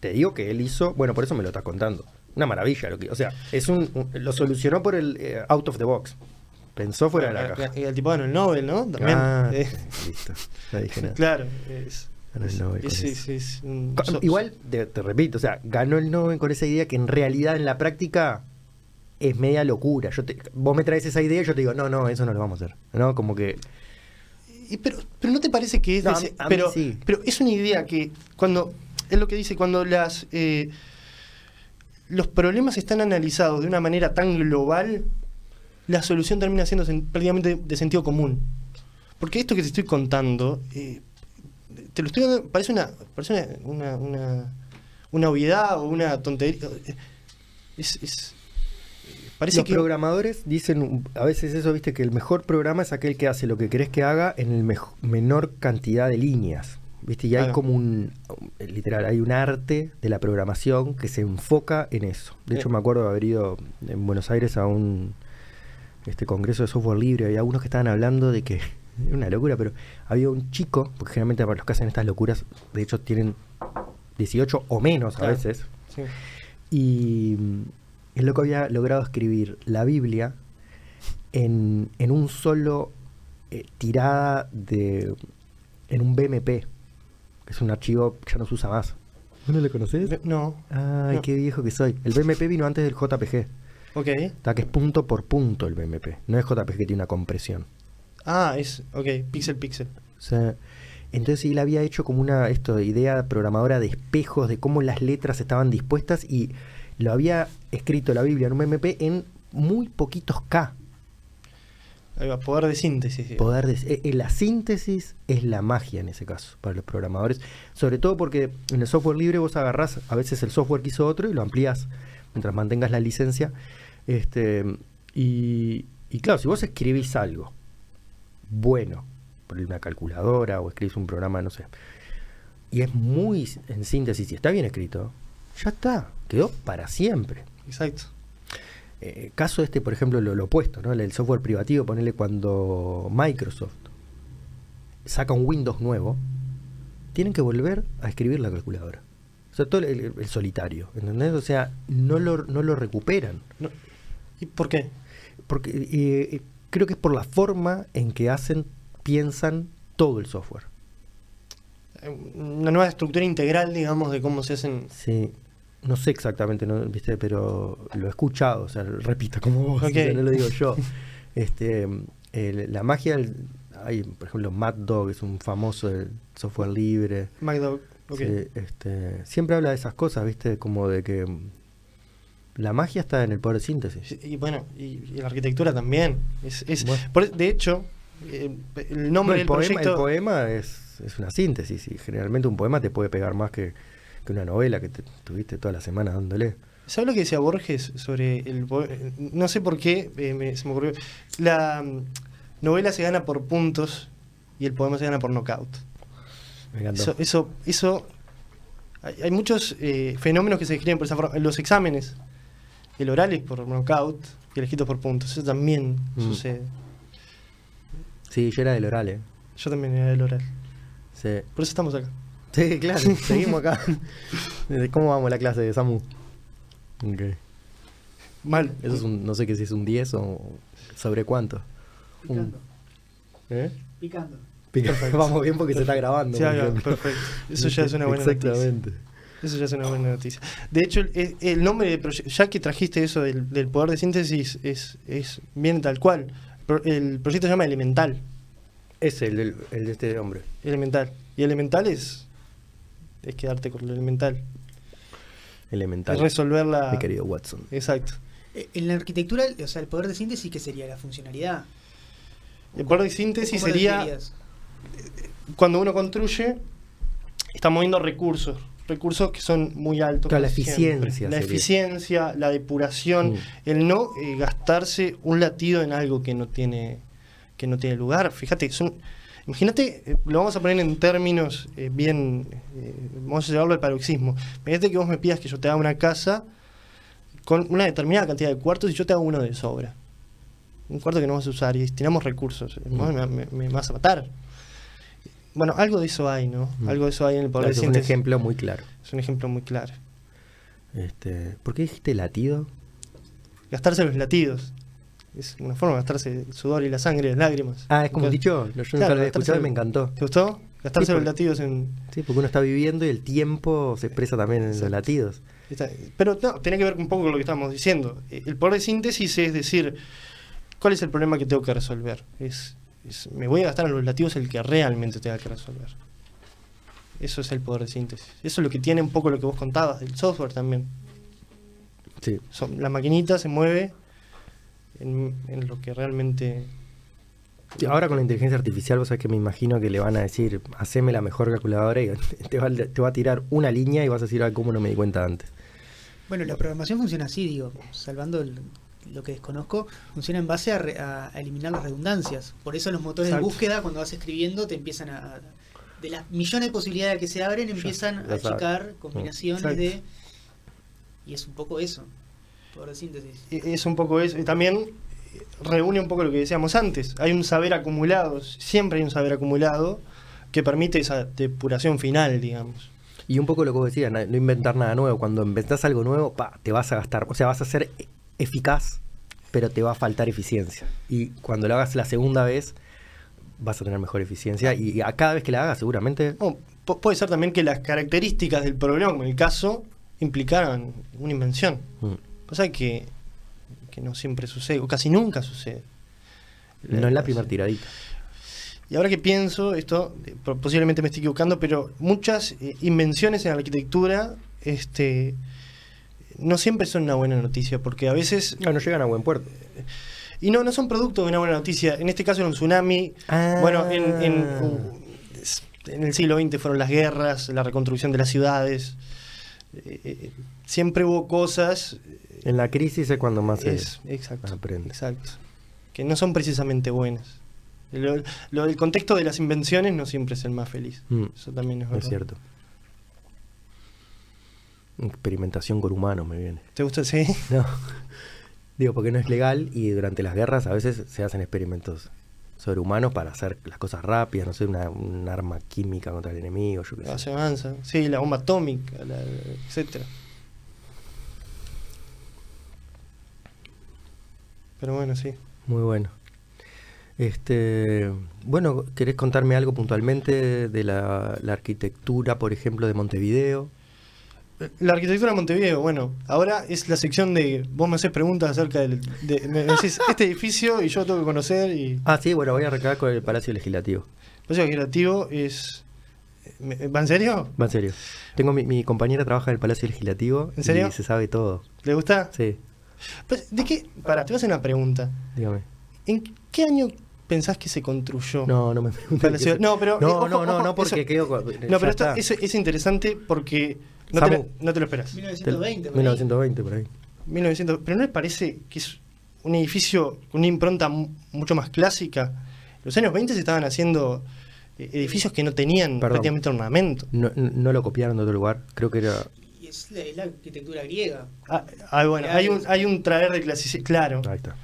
Te digo que él hizo, bueno, por eso me lo estás contando. Una maravilla lo que, o sea, es un, un- lo solucionó por el eh, out of the box. Pensó fuera de la caja. Y el tipo ganó el Nobel, ¿no? También. Ah, Eh, listo. No dije nada. claro. Es, Ganó el Nobel es- es- es un- Igual, te, te repito, o sea, ganó el Nobel con esa idea que en realidad en la práctica es media locura. Yo te- vos me traes esa idea y yo te digo, no, no, eso no lo vamos a hacer. ¿No? Como que. Y pero, pero no te parece que es No, a ese- mí- a mí pero, sí. pero es una idea que cuando es lo que dice cuando las eh, los problemas están analizados de una manera tan global la solución termina siendo sen- prácticamente de sentido común porque esto que te estoy contando eh, te lo estoy dando parece una parece una, una, una, una obviedad o una tontería es, es- parece Los que programadores dicen a veces eso, viste, que el mejor programa es aquel que hace lo que querés que haga en el menor cantidad de líneas. ¿Viste? Y hay Claro. como un, literal, hay un arte de la programación que se enfoca en eso. De hecho, Eh. me acuerdo de haber ido en Buenos Aires a un este congreso de software libre. Había algunos que estaban hablando de que una locura, pero había un chico, porque generalmente para los que hacen estas locuras, de hecho tienen 18 o menos a veces, sí. y mm, el loco había logrado escribir la Biblia en, en un solo eh, tirada de. en un BMP, que es un archivo que ya no se usa más. ¿No lo conoces? no Ay, No. qué viejo que soy. El BMP vino antes del JPG. ok Está que es punto por punto el BMP. No es JPG que tiene una compresión. Ah es ok pixel pixel O sea, entonces él había hecho como una esto, idea programadora de espejos, de cómo las letras estaban dispuestas y lo había escrito la Biblia en un BMP en muy poquitos K. Ahí va, poder de síntesis. digamos. Poder de- eh, eh, la síntesis es la magia en ese caso para los programadores. Sobre todo porque en el software libre vos agarrás a veces el software que hizo otro y lo amplías mientras mantengas la licencia. Este, y, y claro, si vos escribís algo bueno, por una calculadora o escribís un programa, no sé, y es muy en síntesis y está bien escrito, ya está, quedó para siempre. Exacto. Eh, caso este, por ejemplo, lo, lo opuesto, ¿no? El, software privativo, ponerle cuando Microsoft saca un Windows nuevo, tienen que volver a escribir la calculadora. O sea, todo el, el- solitario, ¿entendés? O sea, no lo, no lo recuperan. No. ¿Y por qué? Porque eh, creo que es por la forma en que hacen, piensan todo el software. Eh, Una nueva estructura integral, digamos, de cómo se hacen. Sí, no sé exactamente, ¿no? ¿Viste? pero lo he escuchado, o sea, repito como vos, Ok. o sea, no lo digo yo. Este, el- la magia, el- hay, por ejemplo, Mad Dog es un famoso del software libre. MacDog. ok. Sí, este, siempre habla de esas cosas, ¿viste? Como de que la magia está en el poder de síntesis. Sí, Y bueno, y, y la arquitectura también. Es, es- Bueno. por- de hecho, eh, el No, nombre el, del poema, el poema es, es una síntesis y generalmente un poema te puede pegar más que, que una novela que te tuviste toda la semana dándole. ¿Sabes lo que decía Borges sobre el po- No sé por qué eh, me- se me ocurrió. La novela se gana por puntos y el poema se gana por knockout. Me encantó. Eso, eso, eso hay, hay muchos eh, fenómenos que se describen por esa forma. Los exámenes, el oral es por knockout y el escrito por puntos. Eso también Mm. sucede. Sí, yo era del oral, ¿eh? Yo también era del oral. Sí. Por eso estamos acá. Sí, claro, seguimos acá. ¿Cómo vamos la clase de Samu? Ok. Mal. Eso es un, no sé qué si es un 10 o sobre cuánto. Un- Picando. ¿Eh? Picando. Pica- Vamos bien porque se está grabando. Sí, perfecto. Eso ya es una buena noticia. Eso ya es una buena noticia. De hecho, el, el nombre del proyecto, ya que trajiste eso del, del poder de síntesis, es, es bien tal cual. El proyecto se llama Elemental. Es el, del- el de este hombre. Elemental. Y Elemental es, es quedarte con lo elemental. Elemental. Es resolver la... Mi querido Watson. Exacto. Eh, En la arquitectura, o sea, el poder de síntesis, ¿qué sería? La funcionalidad. El poder de síntesis ¿Cómo lo sería definirías? cuando uno construye, está moviendo recursos. Recursos que son muy altos. Claro, la eficiencia siempre. La sería. eficiencia, la depuración, Mm. el no eh, gastarse un latido en algo que no tiene, que no tiene lugar. Fíjate, son, imagínate, eh, lo vamos a poner en términos eh, bien, eh, vamos a llevarlo al paroxismo. Imagínate que vos me pidas que yo te haga una casa con una determinada cantidad de cuartos y yo te hago uno de sobra. Un cuarto que no vas a usar y destinamos recursos. Mm. Vos me, me- me vas a matar. Bueno, algo de eso hay, ¿no? Mm. Algo de eso hay en el poder Claro, es un ejemplo muy claro. Es un ejemplo muy claro. Este, ¿Por qué dijiste latido? Gastarse los latidos. Es una forma de gastarse el sudor y la sangre, las lágrimas. Ah, es como Entonces, dicho. Yo Claro, nunca lo había escuchado y me encantó. ¿Te gustó? Gastarse Sí, los porque- latidos en... Sí, porque uno está viviendo y el tiempo se expresa también en los latidos. Pero no, tiene que ver un poco con lo que estábamos diciendo. El poder de síntesis es decir, ¿cuál es el problema que tengo que resolver? Es, es, me voy a gastar en los latidos el que realmente tenga que resolver. Eso es el poder de síntesis. Eso es lo que tiene un poco lo que vos contabas, del software también. Sí. Son- la maquinita se mueve en, en lo que realmente... Sí, Ahora con la inteligencia artificial, vos sabés que me imagino que le van a decir, haceme la mejor calculadora y te va, te va a tirar una línea y vas a decir, ah, ¿cómo no me di cuenta antes? Bueno, la programación funciona así, digo, salvando el- lo que desconozco, funciona en base a, re- a- a eliminar las redundancias. Por eso los motores Exacto. de búsqueda, cuando vas escribiendo, te empiezan a... De las millones de posibilidades que se abren, empiezan ya a achicar combinaciones Exacto. de... Y es un poco eso, poder de síntesis. e- Es un poco eso. Y también eh, reúne un poco lo que decíamos antes. Hay un saber acumulado, siempre hay un saber acumulado que permite esa depuración final, digamos. Y un poco lo que vos decías, no inventar nada nuevo. Cuando inventás algo nuevo, pa, te vas a gastar. O sea, vas a ser e- eficaz, pero te va a faltar eficiencia. Y cuando lo hagas la segunda vez, vas a tener mejor eficiencia. Y a cada vez que la hagas, seguramente. Puede ser también que las características del problema, como en el caso, implicaran una invención. mm, Pasa que, que no siempre sucede, o casi nunca sucede. No es la primera tiradita. Y ahora que pienso, esto eh, po- posiblemente me estoy equivocando, pero muchas eh, invenciones en la arquitectura este, no siempre son una buena noticia, porque a veces... No, no llegan a buen puerto. Y no, no son producto de una buena noticia. En este caso era un tsunami. Ah. Bueno, en, en, el siglo XX fueron las guerras, la reconstrucción de las ciudades. Eh, eh, siempre hubo cosas... En la crisis es cuando más se Es, exacto. aprende. Exacto. Que no son precisamente buenas. Lo, lo- el contexto de las invenciones no siempre es el más feliz. Mm, Eso también es verdad. es cierto. Experimentación con humanos me viene. ¿Te gusta? Sí. No. Digo, porque no es legal y durante las guerras a veces se hacen experimentos sobre humanos para hacer las cosas rápidas, no sé, una, un arma química contra el enemigo, yo qué sé. Se avanza. Sí, la bomba atómica, la- etcétera. Pero bueno, sí. Muy bueno. Este, bueno, ¿querés contarme algo puntualmente de la, la arquitectura, por ejemplo, de Montevideo? La arquitectura de Montevideo, bueno, ahora es la sección de vos me haces preguntas acerca del, de, me decís este edificio y yo tengo que conocer y Ah, sí, bueno, voy a recargar con el Palacio Legislativo. el Palacio Legislativo es ¿me- ¿va en serio? Va en serio. Tengo mi, mi compañera trabaja en el Palacio Legislativo ¿En serio? y se sabe todo. ¿Le gusta? Sí, Pues, ¿De qué? Pará, te voy a hacer una pregunta. dígame. ¿En qué año pensás que se construyó? No, no me preguntes. No, pero, No, eh, ojo, no, no, ojo, no, porque eso- con- No, pero esto es, es interesante porque no te, Samu. no te lo esperas. 1920, por ahí. 1920 por ahí. 1900, pero ¿no les parece que es un edificio con una impronta mu- mucho más clásica? En los años 20 se estaban haciendo eh, edificios que no tenían Perdón. prácticamente ornamento. No, no lo copiaron de otro lugar. Creo que era. Y es la, es la arquitectura griega. Ah, ah, bueno, hay un, hay un traer de clasicidad, claro. Ahí está.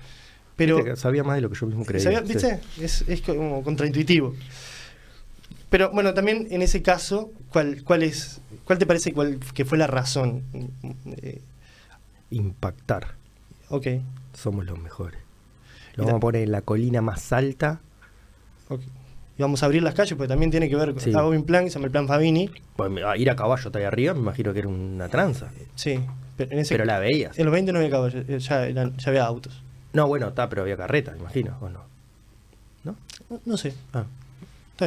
Pero, Viste sabía más de lo que yo mismo creía. ¿sabía- sí. ¿viste? Es, es como contraintuitivo. Pero bueno, también en ese caso, ¿cuál, cuál es, cuál te parece cuál, que fue la razón? Eh, Impactar. Ok, Somos los mejores. Lo vamos a poner en la colina más alta. ok. Y vamos a abrir las calles porque también tiene que ver con Sí. un plan que se llama el plan Fabini. Pues, ir a caballo hasta ahí arriba, me imagino que era una tranza. Sí, pero en ese Pero la veías. en los 20 no había caballos, eh, ya, eran- ya había autos. No, bueno, está, pero había carreta, me imagino, ¿o no? ¿No? No, no sé, Ah,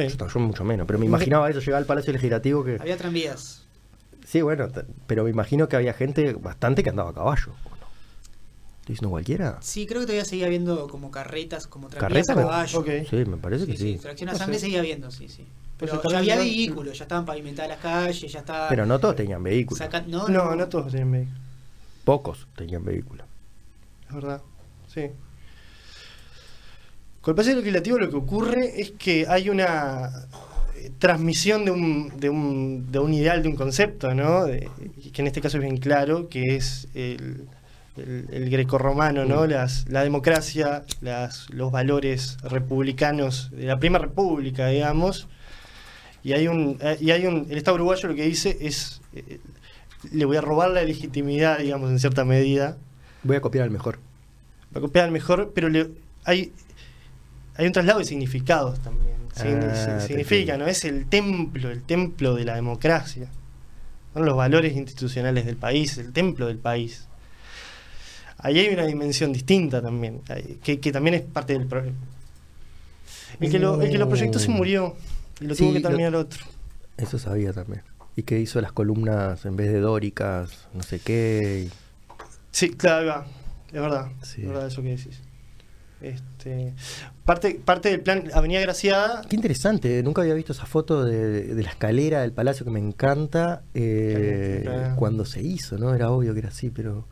está bien. yo, mucho menos, pero me imaginaba eso, llegaba al Palacio Legislativo que... Había tranvías. Sí, bueno, pero me imagino que había gente bastante que andaba a caballo, ¿o no? ¿Estoy diciendo cualquiera? Sí, creo que todavía seguía habiendo como carretas, como tranvías ¿Carreta? a caballo. Sí, me parece que sí. Tracción a No sangre sé. seguía habiendo, sí, sí. Pero se ya había vehículos, ya estaban pavimentadas las calles, ya estaba. Pero no todos tenían vehículos. saca- no, No, no, todos tienen vehículos, Pocos tenían vehículos. es verdad. Sí. Con el Palacio Legislativo lo que ocurre es que hay una eh, transmisión de un, de un, de un ideal, de un concepto, ¿no? De- que en este caso es bien claro, que es el, el, el grecorromano, ¿no? Mm. Las, la democracia, las, los valores republicanos de la Primera República, digamos. Y hay un, eh, y hay un, el Estado uruguayo lo que dice es, eh, le voy a robar la legitimidad, digamos, en cierta medida, Voy a copiar al mejor. va a copiar al mejor, pero le- hay, hay un traslado de significados también. Ah, significa. ¿no? Es el templo, el templo de la democracia. Son los valores institucionales del país, el templo del país. Ahí hay una dimensión distinta también, que, que también es parte del problema. El que lo, el que lo proyectó se murió y lo Sí, tuvo que lo- terminar otro. Eso sabía también. Y que hizo las columnas en vez de dóricas, no sé qué. y- Sí, claro, es verdad, Sí. es verdad eso que decís. Este, parte, parte del plan Avenida Graciada Qué interesante, nunca había visto esa foto de, de la escalera del palacio que me encanta eh, Claro. cuando se hizo, ¿no? Era obvio que era así, pero...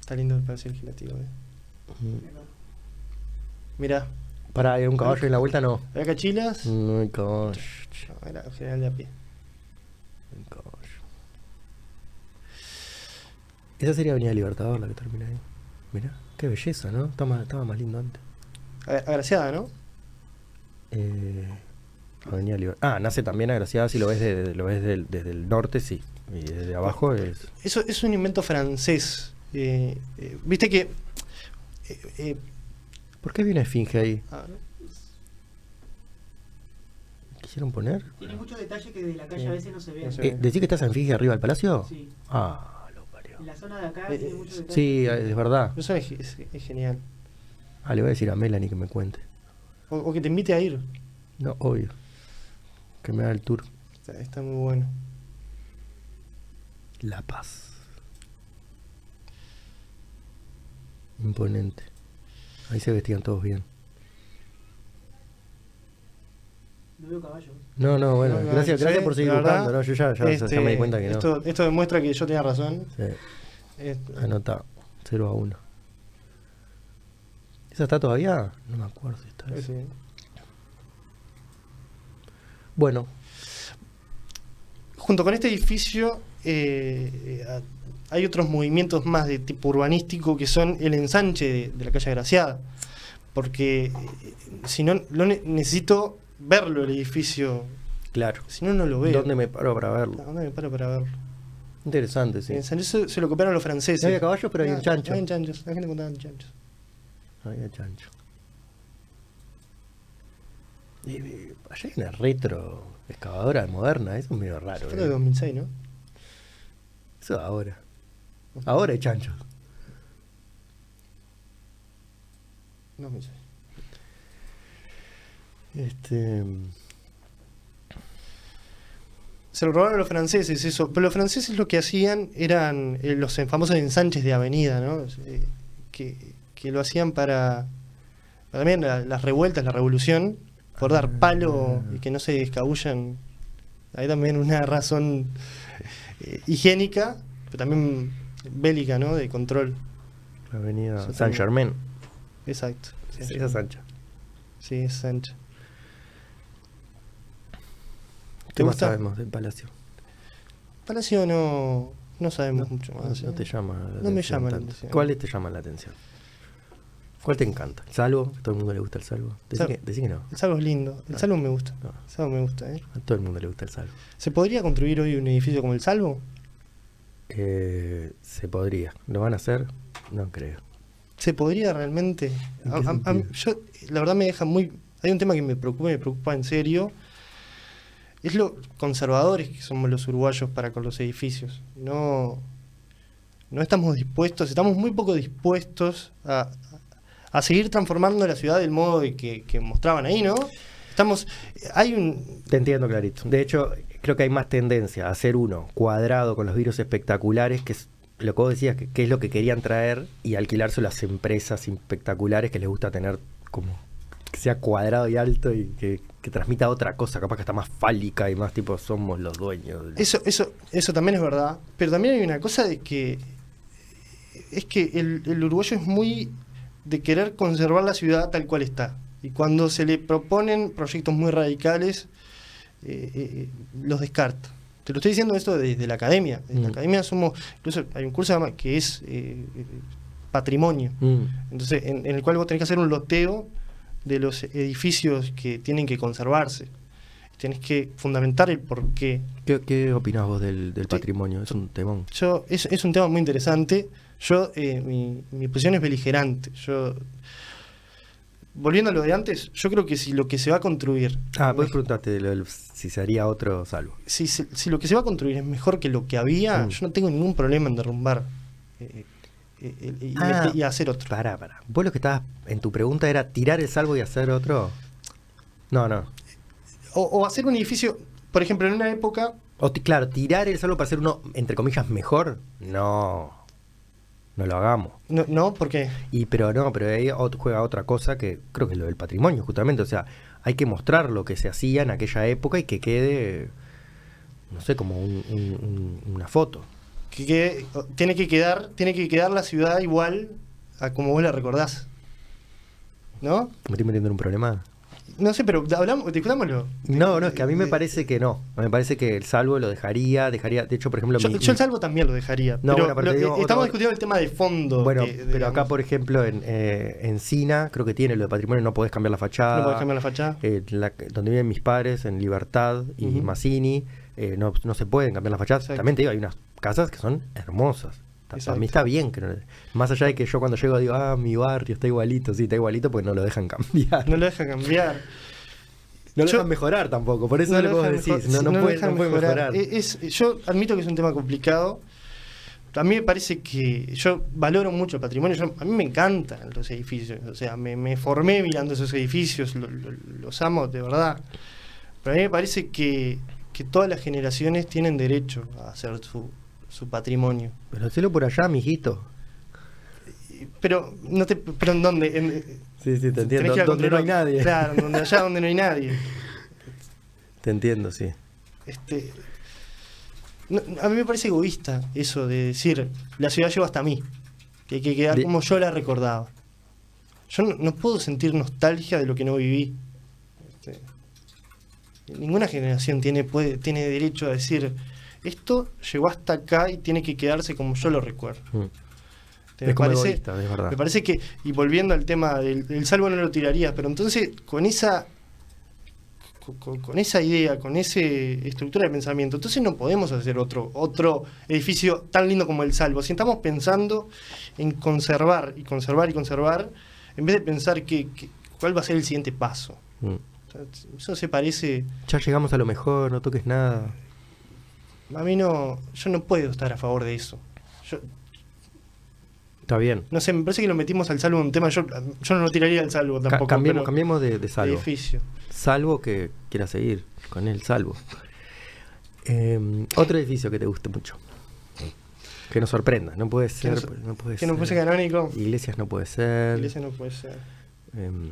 Está lindo el Palacio Legislativo. Eh. mm. Mirá, Para, ¿hay un caballo en la vuelta? No. ¿hay cachilas? No hay caballo. No, era general de a pie. hay caballo. Esa sería Avenida Libertador la que termina ahí. Mirá, qué belleza, ¿no? Estaba más, estaba más lindo antes. Agraciada, ¿no? Eh, Avenida Libertador. Ah, nace también agraciada si lo ves, de- lo ves del- desde el norte, sí. Y desde abajo es... Eso es un invento francés. Eh, eh, Viste que. eh, eh, ¿Por qué una esfinge ahí? ah, ¿Quisieron poner? Tiene muchos detalles que de la calle Sí. a veces no se ven. Eh, ¿Decís que estás en esfinge arriba del palacio? Sí. Ah, la zona de acá Eh, tiene eh, muchos detalles. Sí, es verdad. eso es, es- es genial. Ah, le voy a decir a Melanie que me cuente. O, o que te invite a ir. No, obvio. Que me haga el tour. Está, está muy bueno. La Paz. Imponente. Ahí se vestían todos bien. No veo caballo. No, no, bueno, No, no, gracias, sí, gracias por seguir verdad, buscando. ¿no? Yo ya, ya, ya este, me di cuenta que no. Esto, demuestra que yo tenía razón. Sí, Este, anota 0 a 1. ¿Esa está todavía? No me acuerdo si está. sí. Bueno, Junto con este edificio eh, hay otros movimientos más de tipo urbanístico que son el ensanche de, de la calle Agraciada. Porque eh, si no, lo ne- necesito verlo el edificio, claro. si no, no lo veo. ¿Dónde me paro para verlo? ¿Dónde me paro para verlo? Interesante, sí. Ensanche se, se lo copiaron los franceses. No había caballos, pero había chanchos. Había chanchos, la gente contaba en chanchos. Había chancho. Y, y, allá hay una retro excavadora moderna, eso es medio raro. Fue ¿eh? de 2006, ¿no? Eso ahora. Ahora hay chanchos. 2006. Este, Se lo robaron los franceses, eso. Pero los franceses lo que hacían eran eh, los famosos ensanches de avenida, ¿no? Eh, que, que lo hacían para, para también la- las revueltas, la revolución, por dar palo y que no se escabullan. Hay también una razón eh, higiénica, pero también bélica, ¿no? De control. la avenida San. Germain. Exacto. Esa esa es ancha. Sí, es ancha. ¿Qué ¿Te más gusta? sabemos del palacio? Palacio no, no sabemos No, mucho más. no ¿eh? te llama la No me llama la atención. ¿Cuáles te llaman la atención? ¿Cuál te encanta? ¿El salvo? ¿A todo el mundo le gusta el salvo? Decí, Sal- que, decí que no. El salvo es lindo. El Ah. salvo me gusta. No, El salvo me gusta, ¿eh? A todo el mundo le gusta el salvo. ¿Se podría construir hoy un edificio como el salvo? Eh, se podría. ¿Lo van a hacer? No creo. ¿Se podría realmente? Yo, la verdad, me deja muy. Hay un tema que me preocupa, me preocupa en serio. Es lo conservadores que somos los uruguayos para con los edificios. No, no estamos dispuestos, estamos muy poco dispuestos a, a seguir transformando la ciudad del modo que, mostraban ahí, ¿no? Estamos. Hay un. Te entiendo clarito. De hecho, creo que hay más tendencia a hacer uno cuadrado con los virus espectaculares, que es lo que vos decías, que, que es lo que querían traer, y alquilarse las empresas espectaculares que les gusta tener como que sea cuadrado y alto y que, que transmita otra cosa, capaz que está más fálica y más tipo somos los dueños. Eso, eso, eso también es verdad. Pero también hay una cosa de que. Es que el, el uruguayo es muy de querer conservar la ciudad tal cual está. Y cuando se le proponen proyectos muy radicales, eh, eh, los descarta. Te lo estoy diciendo esto desde la academia. En la Mm. academia somos. Incluso hay un curso que es eh, eh, patrimonio. Mm. Entonces, en, en el cual vos tenés que hacer un loteo de los edificios que tienen que conservarse. Tenés que fundamentar el porqué. ¿Qué, qué opinás vos del, del Sí. patrimonio? Es un temón. Yo, es, es un tema muy interesante. Yo, eh, mi, mi posición es beligerante. Yo, volviendo a lo de antes, yo creo que si lo que se va a construir, Ah, vos preguntaste lo del- si se haría otro salvo. si, si lo que se va a construir es mejor que lo que había, Mm. yo no tengo ningún problema en derrumbar eh, y, Ah. y hacer otro. Pará, pará. Vos lo que estabas en tu pregunta era tirar el salvo y hacer otro. No, no. O, o hacer un edificio, por ejemplo, en una época, O ti- claro, tirar el salvo para hacer uno, entre comillas, mejor. No. No lo hagamos. no, no porque Y pero no, pero ahí juega otra cosa que creo que es lo del patrimonio, justamente. O sea, hay que mostrar lo que se hacía en aquella época y que quede, no sé, como un- un- un- una foto. Que quede- tiene que quedar tiene que quedar la ciudad igual a como vos la recordás. ¿No? ¿Me estoy metiendo en un problema? No sé, pero hablamos, discutámoslo. No, no, es que a mí me parece que no. Me parece que el salvo lo dejaría, dejaría, de hecho, por ejemplo, Yo, mi- yo el salvo también lo dejaría. No, pero bueno, pero lo- te digo eh, estamos otro- discutiendo el tema de fondo. Bueno, de- de- pero acá, por ejemplo, en, eh, en Sina, creo que tiene lo de patrimonio, no podés cambiar la fachada. No podés cambiar la fachada. Eh, la- donde viven mis padres, en Libertad y Ujú. Mazzini, eh, no, no se pueden cambiar las fachadas. Exacto. También te digo, hay unas casas que son hermosas. Exacto. mí está bien. que no- más allá de que yo cuando llego digo, ah, mi barrio está igualito, sí, está igualito, porque no lo dejan cambiar. No lo deja cambiar. No lo Yo- dejan mejorar tampoco, por eso vos dejan decís. mejor- no, no, dejan no puede mejorar. Es- yo admito que es un tema complicado. A mí me parece que yo valoro mucho el patrimonio. yo- a mí me encantan los edificios. O sea, me, me formé mirando esos edificios. lo- lo- los amo de verdad. Pero a mí me parece que, que todas las generaciones tienen derecho a hacer su, su patrimonio. Pero hacelo por allá, mijito. Pero, no te, pero ¿en dónde? En- Sí, sí, te entiendo. Donde no hay nadie. Claro, donde allá donde no hay nadie. Te entiendo, sí. Este, no, a mí me parece egoísta eso de decir, la ciudad llegó hasta mí, que hay que quedar como yo la recordaba. Yo no, no puedo sentir nostalgia de lo que no viví. Ninguna generación tiene, puede, tiene derecho a decir, esto llegó hasta acá y tiene que quedarse como yo lo recuerdo. Mm. Te- egoísta, es verdad. me parece que, y volviendo al tema del, del salvo no lo tirarías, pero entonces con esa con esa idea, con esa estructura de pensamiento, entonces no podemos hacer otro, otro edificio tan lindo como el salvo. Si estamos pensando en conservar y conservar y conservar, en vez de pensar que, que- cuál va a ser el siguiente paso. Mm. Eso se parece, Ya llegamos a lo mejor, no toques nada. a mí no, yo no puedo estar a favor de eso. Yo, Está bien. no sé, me parece que lo metimos al salvo en un tema, yo, yo no lo tiraría al salvo Ca- tampoco. cambiemos, pero- cambiemos de, de salvo. edificio. Salvo que quiera seguir con el salvo. Eh, otro edificio que te guste mucho. Que nos sorprenda. No puede ser. nos- pues, no puede Que no ser. fuese canónico. Iglesias no puede ser. Iglesia no puede ser. Em,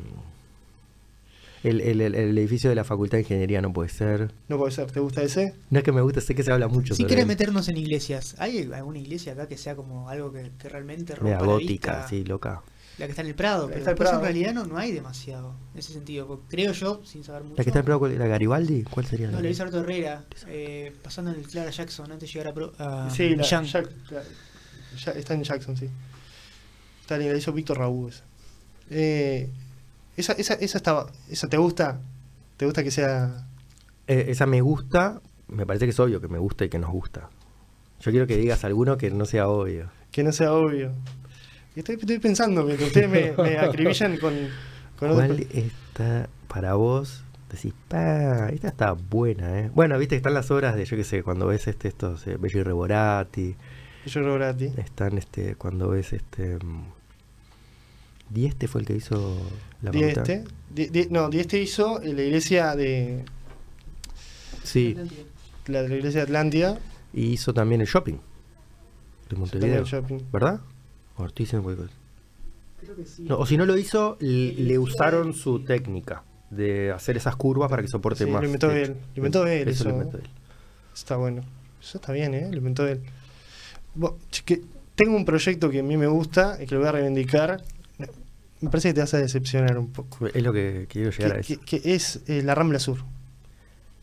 el, el- el- el edificio de la Facultad de Ingeniería no puede ser. No puede ser. ¿Te gusta ese? No es que me guste, sé que se habla mucho. Si sobre quieres él. meternos en iglesias, ¿hay alguna iglesia acá que sea como algo que, que realmente rompa la gótica, vista? sí, loca. La que está en el Prado, La pero en después en Prado. realidad no, no hay demasiado en ese sentido. creo yo, sin saber mucho. ¿La que está en Prado, cuál era? ¿Garibaldi? ¿Cuál sería? No, la la hizo Alberto Herrera, eh, pasando en el Clara Jackson antes de llegar a, Pro- a sí, la. Jack- la- ya- está en Jackson, sí. Está en- la hizo Víctor Raúl. Eh, esa, esa, esa estaba. ¿Esa te gusta? ¿Te gusta que sea.? Eh, esa me gusta, me parece que es obvio que me gusta y que nos gusta. Yo quiero que digas alguno que no sea obvio. que no sea obvio? Estoy, estoy pensando mientras ustedes me, me acribillan con, con ¿Cuál está para vos? Decís, pa, esta está buena, ¿eh? Bueno, viste que están las obras de, yo qué sé, cuando ves este, estos, eh, Bello y Reborati, Yo creo gratis. están, este, cuando ves este... mm, Dieste fue el que hizo la Dieste. Di- di- no, Dieste hizo eh, la iglesia de Sí, la, la iglesia de Atlántida. y hizo también el shopping de Montevideo, el shopping. ¿verdad? O cualquier cosa. Creo que sí. No, o si no lo hizo, le usaron su técnica de hacer esas curvas para que soporte Sí, más. lo inventó techo. él, lo inventó él, Eso lo eso. inventó él. Está bueno. Eso está bien, ¿eh? Lo inventó él. Que tengo un proyecto que a mí me gusta y que lo voy a reivindicar. Me parece que te vas a decepcionar un poco. Es lo que quiero llegar a Que, eso. que- que es eh, la Rambla Sur.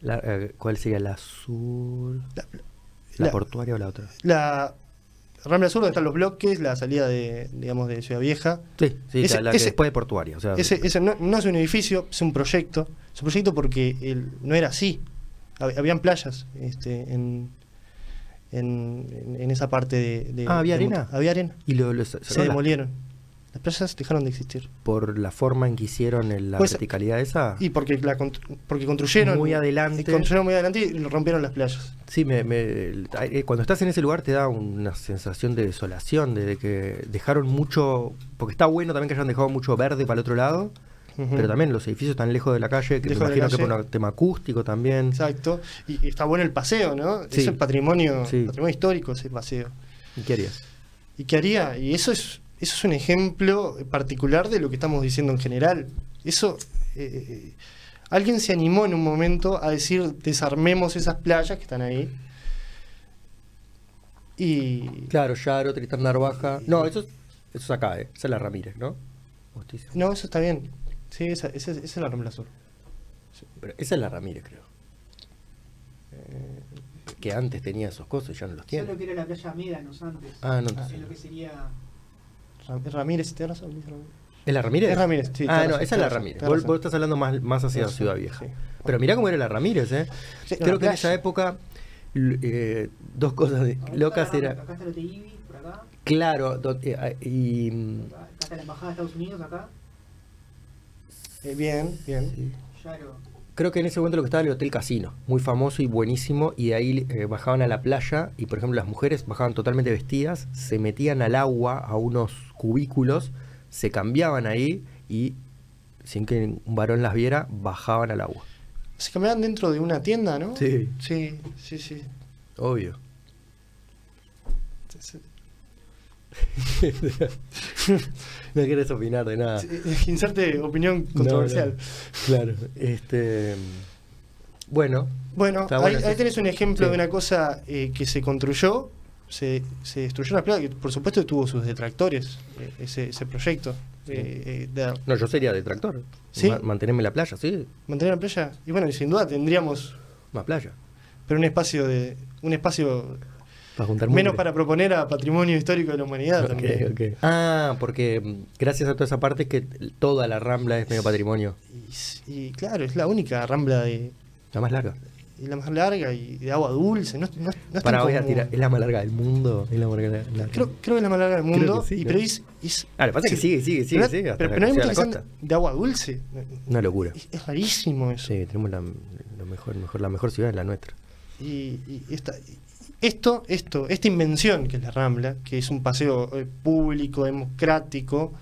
La- eh, ¿Cuál sería la azul? La, ¿La, la- portuaria o la otra? la Rambla Sur, donde están los bloques, la salida de, digamos, de Ciudad Vieja. Sí, sí, Ese- la, que ese- después de portuaria. O sea, Ese, ese no, no es un edificio, es un proyecto. Es un proyecto porque el- no era así. Hab- Habían playas este, en, en, en- esa parte de. de- Ah, ¿había de arena? Había arena. y lo, Se demolieron. Las playas dejaron de existir. por la forma en que hicieron el- la Pues- verticalidad esa. Y porque, la, porque construyeron. Muy adelante. Construyeron muy adelante y rompieron las playas. Sí, me, me- el- eh, cuando estás en ese lugar te da una sensación de desolación, de, de que dejaron mucho, porque está bueno también que hayan dejado mucho verde para el otro lado, pero también los edificios están lejos de la calle, que me imagino que por un tema acústico también. Exacto. Y, y está bueno el paseo, ¿no? Sí. Es patrimonio, Sí. patrimonio histórico, ese paseo. ¿Y qué harías? ¿Y qué haría? Y eso es, eso es un ejemplo particular de lo que estamos diciendo en general. Eso, eh, alguien se animó en un momento a decir, desarmemos esas playas que están ahí. Y Claro, Yaro, Tristán Narvaja. No, eso, es- eso es acá, ¿eh? Esa es la Ramírez, ¿no? ¿O estoy diciendo? no, eso está bien. Sí, esa, esa, esa es la Rambla Sur. Pero esa es la Ramírez, creo. Eh, que antes tenía esos cosas y ya no los tiene. Solo que era la playa Médanos antes. Ah, no, En entonces- lo que sería. Ram- Ramírez, ¿te? Dice Ramírez. ¿Es la Ramírez? Es Ramírez, sí, Ah, no, razón, esa es la Ramírez. Vos, estás hablando más, más hacia Tenés Ciudad Vieja. sí. Pero mirá cómo era la Ramírez, ¿eh? Sí, Creo no, que en la esa época eh, dos cosas de- locas era... Acá está el Ibi, por acá. Claro, do- eh, ah, y... Acá, está la embajada de Estados Unidos, acá. Eh, bien, bien. sí. Creo que en ese momento lo que estaba era el Hotel Casino, muy famoso y buenísimo, y de ahí eh, bajaban a la playa y, por ejemplo, las mujeres bajaban totalmente vestidas, se metían al agua a unos cubículos, se cambiaban ahí y, sin que un varón las viera, bajaban al agua. Se cambiaban dentro de una tienda, ¿no? Sí. Sí, sí, sí. Obvio. No quieres opinar de nada. Inserte opinión controversial. No, no. Claro. Este, bueno, Bueno, ahí, tenés un ejemplo Sí. de una cosa eh, que se construyó, se, se destruyó una plaza, que por supuesto tuvo sus detractores, eh, ese, ese proyecto. eh, eh, de no, yo sería detractor. ¿Sí? Ma- mantenerme en la playa, sí. mantener la playa. Y bueno, y sin duda tendríamos Más playa. pero un espacio de un espacio Para juntar menos para proponer a patrimonio histórico de la humanidad también. Ah, porque mm, gracias a toda esa parte es que toda la rambla es medio patrimonio. Y, y claro, es la única rambla de La más larga. Y la más larga y de agua dulce. No, no, no es Para voy a tirar. Es la más larga del mundo. Es la más larga. la- Creo, creo que es la más larga del mundo. sí, y, pero es, es- Ah, lo que pasa es que sigue, sigue, sigue, pero, sigue. hasta pero- no hay llega a muchas la que sean costa. de agua dulce. Una locura. Es, es rarísimo eso. Sí, tenemos la, mejor, mejor, la mejor ciudad es la nuestra. Y, y esta- esto, esto, esta invención que es la Rambla, que es un paseo eh, público, democrático,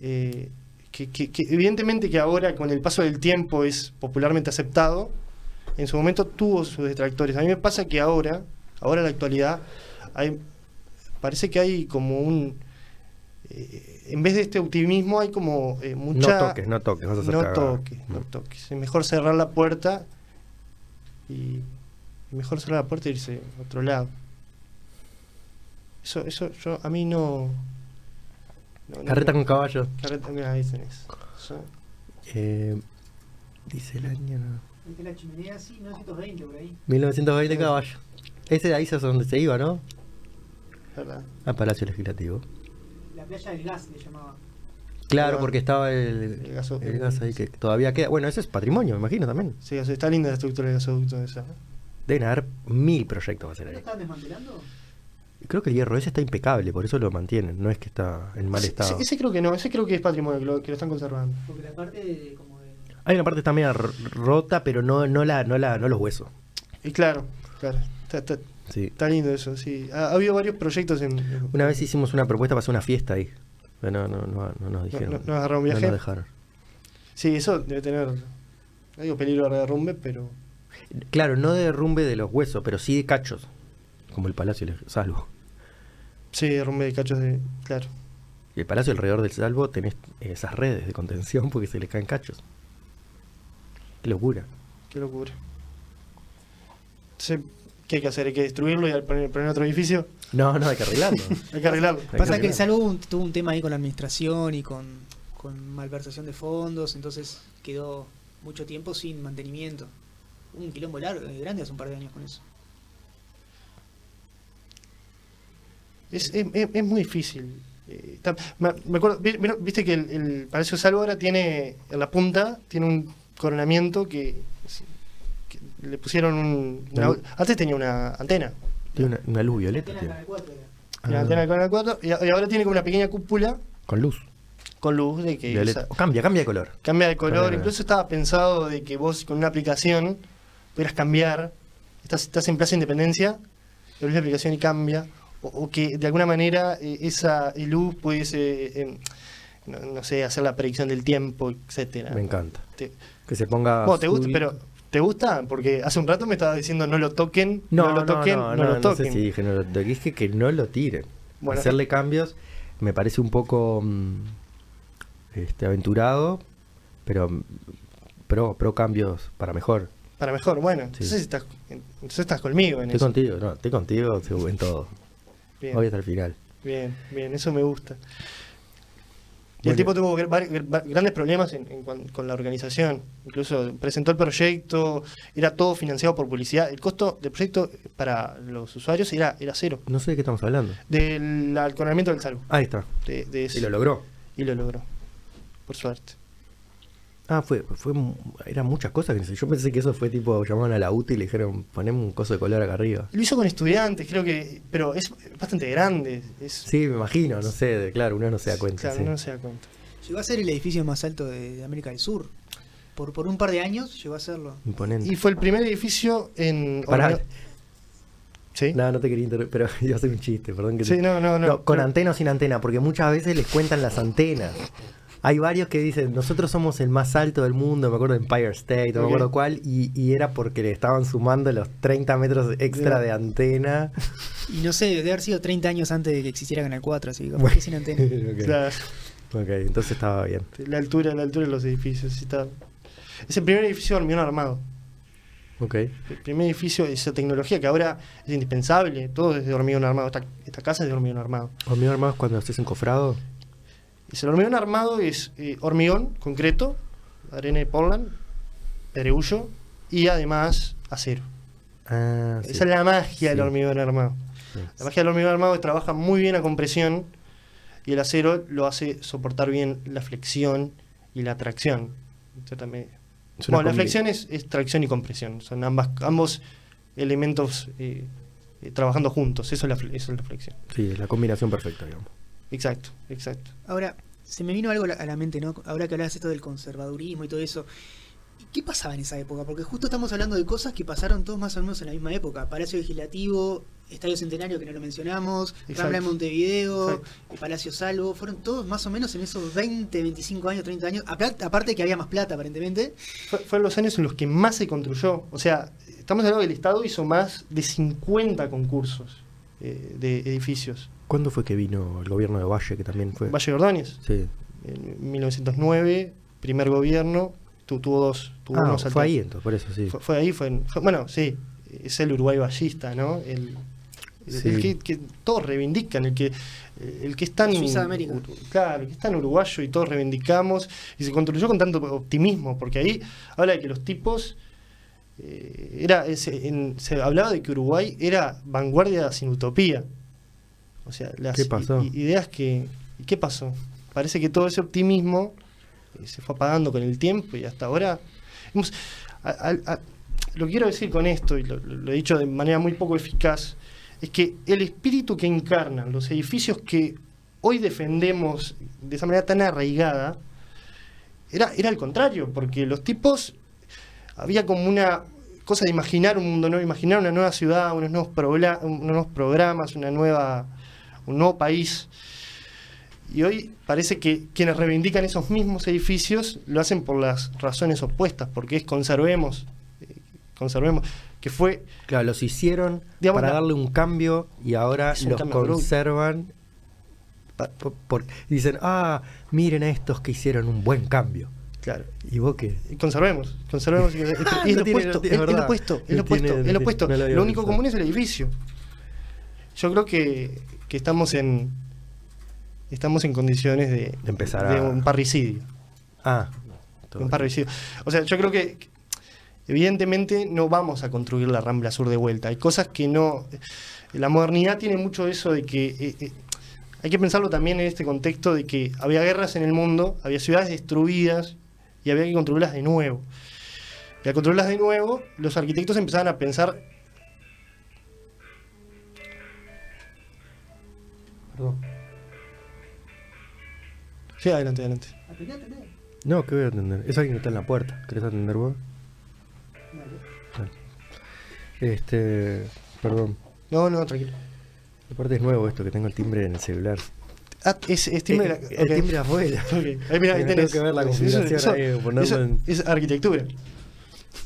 eh, que, que- que evidentemente que ahora con el paso del tiempo es popularmente aceptado, en su momento tuvo sus detractores. A mí me pasa que ahora, ahora en la actualidad, hay, parece que hay como un... eh, en vez de este optimismo hay como eh, mucha... No toques, no toques, vas a No toques, no toques. Es mejor cerrar la puerta y mejor cerrar la puerta e irse a otro lado. Eso, eso yo, a mí no... Carreta con caballo. Carreta, mira, ahí tenés. Eso- Eh, dice el año. no. La chimenea, sí, 920 por ahí. 1920 caballo. Ese de ahí es a donde se iba, ¿no? ¿verdad? Al Palacio Legislativo. La playa del gas le llamaba. Claro, porque estaba el, El gaso- el gas ahí que todavía queda. Bueno, eso es patrimonio, me imagino también. Sí, o sea, está linda la estructura del gasoducto esa. ¿eh? Deben haber mil proyectos va a ser ¿No lo estaban desmantelando? Creo que el hierro ese está impecable, por eso lo mantienen, no es que está en mal Ese- estado. Ese, creo que no, ese creo que es patrimonio, que lo, que lo están conservando. Porque la parte de, como de- Hay una parte que está media rota, pero no, no, la, no, la, no los huesos. Y claro, claro. Está, está- Sí. está lindo eso, sí. Ha, ha habido varios proyectos en. Una vez hicimos una propuesta para hacer una fiesta ahí. Pero no, no, no, no nos dijeron. no- agarraron viaje. No nos dejaron. Sí, eso debe tener. No digo peligro de derrumbe, pero. Claro, no de derrumbe de los huesos, pero sí de cachos. Como el Palacio del Salvo. Sí, derrumbe de cachos de. Claro. Y el Palacio alrededor del Salvo tenés esas redes de contención porque se le caen cachos. Qué locura. Qué locura. Entonces, ¿qué hay que hacer? ¿Hay que destruirlo y poner, poner otro edificio? No, no, hay que arreglarlo. Hay que arreglarlo. Hay Pasa que que un- tuvo un tema ahí con la administración y con, con malversación de fondos, entonces quedó mucho tiempo sin mantenimiento. Un quilombo largo, eh, grande hace un par de años con eso. Es, es, es- es muy difícil. Eh, está- me, me acuerdo, vi- vi- viste que el, el Palacio de Salvo ahora tiene, en la punta, tiene un coronamiento que, que le pusieron un... una- antes tenía una antena. Tiene una, una luz violeta. Antena tiene. Canal 4 era. Una Ah, antena de Canal 4 y, ahora tiene como una pequeña cúpula Con luz. con luz de que O cambia, cambia de color. cambia de color. Cambia de Incluso estaba pensado de que vos con una aplicación pudieras cambiar. Estás, estás en Plaza Independencia, abrís la aplicación y cambia. O, o que de alguna manera eh, esa luz pudiese, eh, no, no sé, hacer la predicción del tiempo, etcétera. Me encanta. Te, Que se ponga. Vos, ¿te gusta? Pero, ¿te gusta? Porque hace un rato me estabas diciendo no lo toquen, no, No, lo toquen, no, lo no toquen. sé si dije no lo toquen. Dije que no lo tiren. Bueno, Hacerle cambios me parece un poco mm, este, aventurado, pero mm, pro, pro cambios para mejor. Para mejor, bueno, Sí. entonces, estás, entonces estás conmigo en Estoy eso. contigo, no, estoy contigo en todo. Bien. Hoy hasta el final. Bien, bien, eso me gusta. Y el tipo tuvo grandes problemas en- en cuan- con la organización. Incluso presentó el proyecto, era todo financiado por publicidad. El costo del proyecto para los usuarios era, era cero. No sé de qué estamos hablando. Del alcoholamiento del salvo. Ahí está. De, de Y lo logró. y lo logró. Por suerte. Ah, fue, fue, eran muchas cosas que yo pensé que eso fue tipo, llamaban a la UTI y le dijeron, ponemos un coso de color acá arriba. Lo hizo con estudiantes, creo que. Pero es bastante grande. Es, Sí, me imagino, no sé, de- claro, uno no se da cuenta. Claro, sí. no se da cuenta. Llegó a ser el edificio más alto de, de América del Sur. Por, por un par de años llegó a serlo. Imponente. Y fue el primer edificio en. Hormigón- ¿Sí? No, no te quería interrumpir, pero iba a hacer un chiste, perdón que te- Sí, no, no, no. No, con Pero- antena o sin antena, porque muchas veces les cuentan las antenas. Hay varios que dicen, nosotros somos el más alto del mundo, me acuerdo de Empire State, no me acuerdo cuál, y, y era porque le estaban sumando los 30 metros extra de antena. Y no sé, debe haber sido 30 años antes de que existiera Canal 4, así que capaz Bueno. que sin antena. ok, Claro. ok, entonces estaba bien. La altura, la altura de los edificios. sí está. Es el primer edificio de hormigón armado. Ok. El primer edificio, esa tecnología que ahora es indispensable. Todo es de hormigón armado. Esta, esta casa es de hormigón armado. Hormigón armado es cuando haces encofrado. Es el hormigón armado es eh, hormigón concreto, arena de Portland, pedregullo y además acero. Ah, sí. Esa es la magia del hormigón armado. Sí. La magia del hormigón armado es que trabaja muy bien a compresión y el acero lo hace soportar bien la flexión y la tracción. una Bueno, la flexión es, es tracción y compresión. Son ambas, ambos elementos eh, eh, trabajando juntos. Eso es, la, eso es la flexión. Sí, es la combinación perfecta, digamos. Exacto, exacto. Ahora, se me vino algo a la- mente, ¿no? Ahora que hablas esto del conservadurismo y todo eso. ¿Qué pasaba en esa época? Porque justo estamos hablando de cosas que pasaron todos más o menos en la misma época. Palacio Legislativo, Estadio Centenario, que no lo mencionamos. Rambla de Montevideo, Exacto. Palacio Salvo. Fueron todos más o menos en esos 20, 25 años, 30 años. Aparte que había más plata, aparentemente. Fue, fueron los años en los que más se construyó. O sea, estamos hablando que el Estado hizo más de 50 concursos eh, de edificios. ¿Cuándo fue que vino el gobierno de Valle, que también fue? Valle Ordóñez, Sí. en 1909, primer gobierno, tu- tuvo dos. Tuvo Ah, unos fue ahí entonces, por eso sí. Fue, fue ahí, fue, en- fue- Bueno, sí, es el Uruguay vallista, ¿no? El, el- Sí. el que, que todos reivindican, el que, el que es tan. Suiza de América. ur- Claro, el que es tan uruguayo y todos reivindicamos. Y se construyó con tanto optimismo, porque ahí habla de que los tipos. eh, era ese- en- se hablaba de que Uruguay era vanguardia sin utopía. O sea, las ¿Qué pasó? ideas que. ¿y ¿Qué pasó? Parece que todo ese optimismo eh, se fue apagando con el tiempo y hasta ahora. hemos- a- a- a- lo que quiero decir con esto, y lo, lo he dicho de manera muy poco eficaz, es que el espíritu que encarnan los edificios que hoy defendemos de esa manera tan arraigada, era, era al contrario, porque los tipos, había como una cosa de imaginar un mundo nuevo, imaginar una nueva ciudad, unos nuevos, unos nuevos programas, una nueva, un nuevo país. Y hoy parece que quienes reivindican esos mismos edificios lo hacen por las razones opuestas, porque es conservemos, eh, conservemos, que fue... Claro, los hicieron para darle un cambio y ahora los conservan. dicen, ah, miren a estos que hicieron un buen cambio. Claro. ¿Y vos qué? Conservemos, conservemos. es, lo opuesto, es, lo opuesto, es lo opuesto, es lo opuesto. Lo único común es el edificio. Yo creo que, que estamos en estamos en condiciones de, empezar de un parricidio. Ah, un parricidio. O sea, yo creo que evidentemente no vamos a construir la Rambla Sur de vuelta. Hay cosas que no... La modernidad tiene mucho eso de que... Eh, eh, hay que pensarlo también en este contexto de que había guerras en el mundo, había ciudades destruidas y había que construirlas de nuevo. Y al construirlas de nuevo, los arquitectos empezaban a pensar... Perdón. Sí, adelante, adelante. No, ¿qué voy a atender? Es alguien que está en la puerta. ¿Querés atender vos? Este. Perdón. No, no, tranquilo. Aparte es nuevo esto, que tengo el timbre en el celular. Ah, es, es timbre. Eh, el, timbre afuera. Okay. Ahí, mira, ahí tenés. Tengo que ver la configuración eso, ahí, eso, Es arquitectura.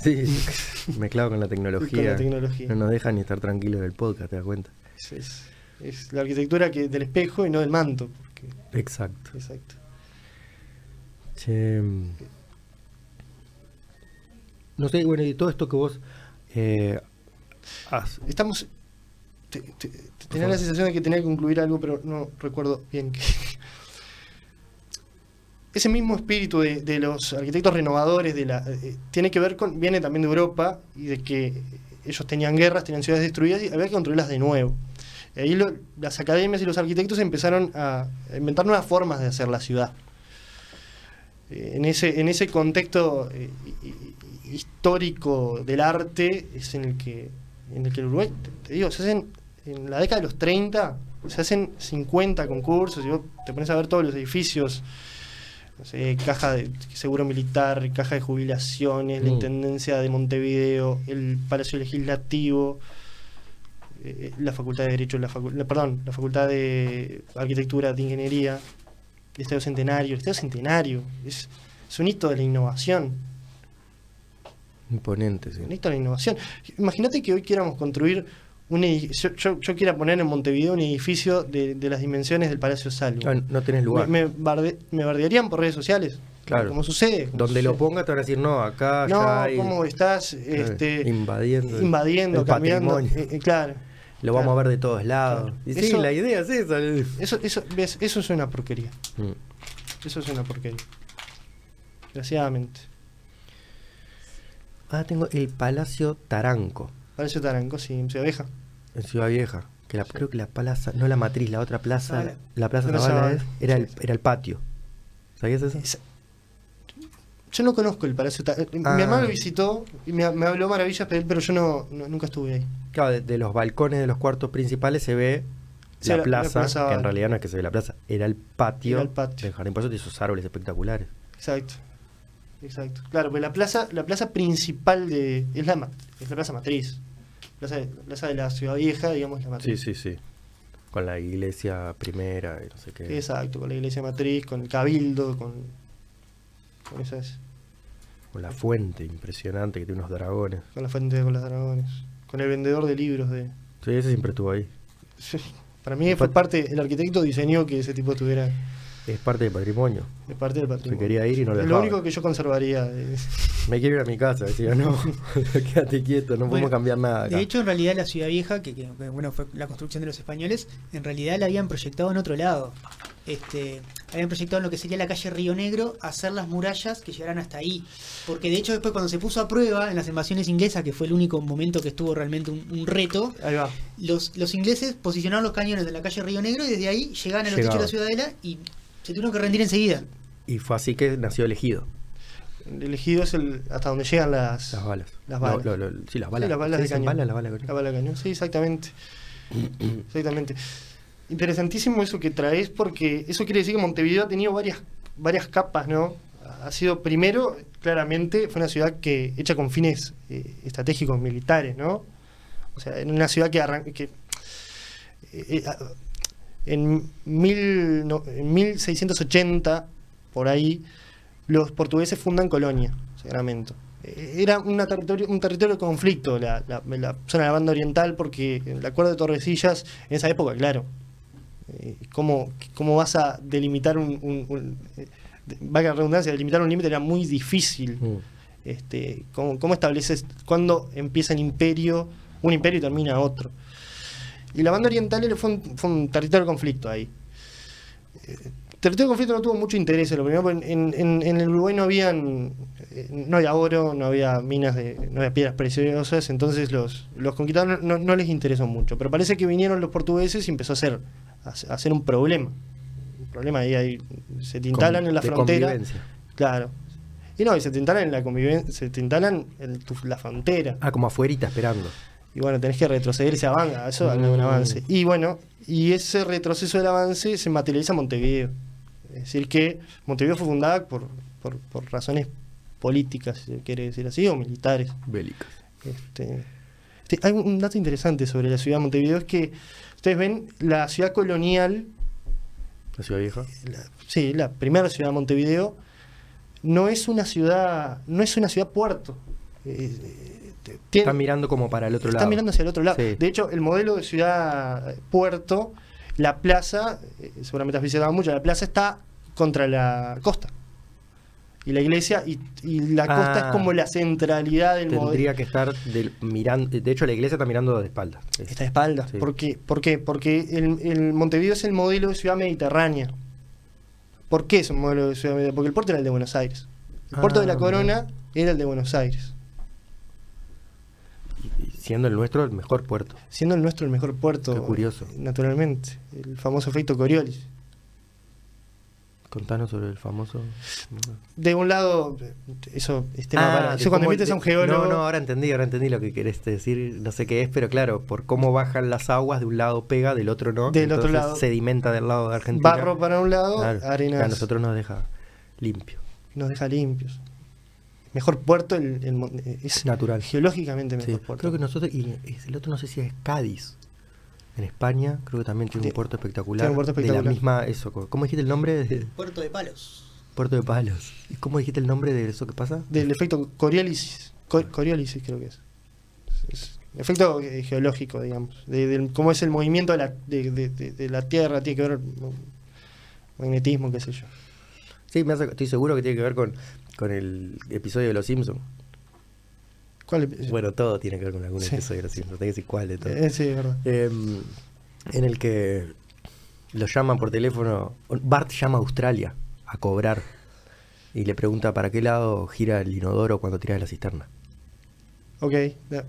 Sí, me clavo con la tecnología. Con la tecnología. No nos deja ni estar tranquilos en el podcast, ¿te das cuenta? Es, es, la arquitectura que del espejo y no del manto. Exacto. Exacto. Mm, no sé, bueno, y todo esto que vos eh, Estamos. tenía la sensación de que tenía que concluir algo, pero no recuerdo bien que. Ese mismo espíritu de, los arquitectos renovadores de la, eh, tiene que ver con. viene también de Europa y de que ellos tenían guerras, tenían ciudades destruidas y había que construirlas de nuevo. Y ahí las academias y los arquitectos empezaron a inventar nuevas formas de hacer la ciudad. Eh, en ese, en ese contexto eh, histórico del arte es en el que, en el, que el Uruguay, te, digo, se hacen en la década de los 30, se hacen 50 concursos y vos te pones a ver todos los edificios, no sé, caja de seguro militar, caja de jubilaciones, la mm. Intendencia de Montevideo, el Palacio Legislativo, eh, la Facultad de Derecho, la, perdón, la Facultad de Arquitectura, de Ingeniería, el Estadio Centenario. El Estadio Centenario es, un hito de la innovación. Imponente, sí. Un hito de la innovación. Imagínate que hoy quieramos construir un yo, yo, quiera poner en Montevideo un edificio de, las dimensiones del Palacio Salvo. No, no tenés lugar. Me, me, bardearían por redes sociales. Claro. Como sucede. Donde lo ponga te van a decir, no, acá, no, ¿cómo estás? Este, invadiendo. Invadiendo, cambiando. Eh, eh, claro. Lo vamos a ver de todos lados. Y sí, la idea es esa. Eso, eso, ves, eso es una porquería. Mm. Eso es una porquería. Desgraciadamente. Ah, tengo el Palacio Taranco. Palacio Taranco, sí, en Ciudad Vieja. En Ciudad Vieja. Que la, Creo que la plaza, no la matriz, la otra plaza, la plaza Zavala era, el, era el patio. ¿Sabías eso? Yo no conozco el Palacio Taranco. Mi ah. hermano lo visitó y me, habló maravillas, pero yo no, nunca estuve ahí. Claro, de, los balcones de los cuartos principales se ve la, plaza, que en realidad no es que se ve la plaza, era el patio, el patio. del jardín, por eso esos árboles espectaculares. Exacto, exacto. Claro, pues la plaza, la plaza principal de es la, es la plaza matriz, plaza de, plaza de la ciudad vieja, digamos la matriz. Sí, sí, sí. Con la iglesia primera y no sé qué. Exacto, con la iglesia matriz, con el cabildo, con, con esas. Con la fuente impresionante que tiene unos dragones. Con la fuente con los dragones con el vendedor de libros de... Sí, ese siempre estuvo ahí. Para mí fue parte, el arquitecto diseñó que ese tipo estuviera... Es parte del patrimonio. Es parte del patrimonio. Se quería ir y no lo Lo único que yo conservaría Me quiero ir a mi casa, decía, no, quédate quieto, no podemos cambiar nada. De hecho, en realidad la ciudad vieja, que, bueno fue la construcción de los españoles, en realidad la habían proyectado en otro lado. Este, habían proyectado en lo que sería la calle Río Negro hacer las murallas que llegaran hasta ahí. Porque de hecho después cuando se puso a prueba en las invasiones inglesas, que fue el único momento que estuvo realmente un, reto, Los, los ingleses posicionaron los cañones de la calle Río Negro y desde ahí llegaban a los techos de la ciudadela y se tuvieron que rendir enseguida. Y fue así que nació elegido. El elegido es el hasta donde llegan las, las balas. Las balas. sí, las balas. las balas de cañón. Bala, la bala de cañón. Sí, exactamente. Exactamente. Interesantísimo eso que traes porque eso quiere decir que Montevideo ha tenido varias, varias capas, ¿no? Ha sido primero, claramente, fue una ciudad que hecha con fines eh, estratégicos militares, ¿no? O sea, en una ciudad que, arran- que eh, eh, en, no, en 1680, por ahí, los portugueses fundan Colonia, Sacramento. Eh, Era una territorio, un territorio de conflicto la- la zona de la banda oriental porque el acuerdo de Torrecillas, en esa época, claro, eh, ¿cómo, cómo vas a delimitar un... un, un eh, de- valga la redundancia, delimitar un límite era muy difícil. Mm. Este, ¿cómo, cómo estableces cuándo empieza el imperio, un imperio y termina otro? Y la banda oriental fue un, fue un territorio de conflicto ahí. Eh, territorio de conflicto no tuvo mucho interés, lo primero, en, en- en el Uruguay no habían, eh, no había oro, no había minas de, no había piedras preciosas, entonces los, los conquistadores no, no les interesó mucho. Pero parece que vinieron los portugueses y empezó a ser, a, ser un problema. Un problema ahí, ahí se te instalan Con- en la frontera. Claro. Y no, y se te instalan en la convivencia, se te instalan en tu- la frontera. Ah, como afuerita esperando. Y bueno, tenés que retroceder ese avance, eso habla de un Mm. avance. Y bueno, y ese retroceso del avance se materializa en Montevideo. Es decir, que Montevideo fue fundada por, por, por razones políticas, si se quiere decir así, o militares. Bélicas. Este, este, hay un dato interesante sobre la ciudad de Montevideo, es que ustedes ven la ciudad colonial, La ciudad vieja. la- sí, la primera ciudad de Montevideo, no es una ciudad, no es una ciudad puerto. Eh, tiene- Están mirando como para el otro lado. mirando hacia el otro lado. Sí. De hecho, el modelo de ciudad eh, puerto, la plaza, eh, seguramente has visitado mucho, la plaza está contra la costa. Y la iglesia, y, y la costa Ah. es como la centralidad del modelo. Tendría que estar del- mirando. De hecho, la iglesia está mirando de espaldas. Es- Está de espaldas. Sí. ¿Por qué? ¿Por qué? Porque el, el Montevideo es el modelo de ciudad mediterránea. ¿Por qué es un modelo de ciudad mediterránea? Porque el puerto era el de Buenos Aires. El puerto de Ah, la Corona era el de Buenos Aires. siendo el nuestro el mejor puerto. Siendo el nuestro el mejor puerto. Qué curioso. eh, Naturalmente. El famoso efecto Coriolis. Contanos sobre el famoso. De un lado, eso es tema Ah, para. Eso cuando invites a un geólogo. No, no, ahora entendí, ahora entendí lo que querés decir. No sé qué es, pero claro, por cómo bajan las aguas, de un lado pega, del otro no. Del otro lado. Sedimenta del lado de Argentina. barro para un lado, Claro, arena a nosotros nos deja limpio. nos deja limpios. Mejor puerto, el, el es Natural. geológicamente mejor Sí, puerto. creo que nosotros, y el otro no sé si es Cádiz. En España, creo que también tiene un puerto espectacular. tiene un puerto De espectacular. la misma, eso, ¿cómo dijiste el nombre? De- Puerto de Palos. Puerto de Palos. ¿Y cómo dijiste el nombre de eso que pasa? Del efecto Coriolis. Co- Coriolis creo que es. Es- es efecto eh, geológico, digamos. De, cómo es el movimiento de la, de, de- de- de la Tierra, tiene que ver con magnetismo, qué sé yo. Sí, me hace- estoy seguro que tiene que ver con, con el episodio de Los Simpsons. ¿Cuál es? Bueno, todo tiene que ver con algún Sí. episodio de Simpsons. Tengo que decir cuál de todo. Eh, sí, es verdad. Em, en el que lo llaman por teléfono. Bart llama a Australia a cobrar y le pregunta para qué lado gira el inodoro cuando tira de la cisterna. Ok,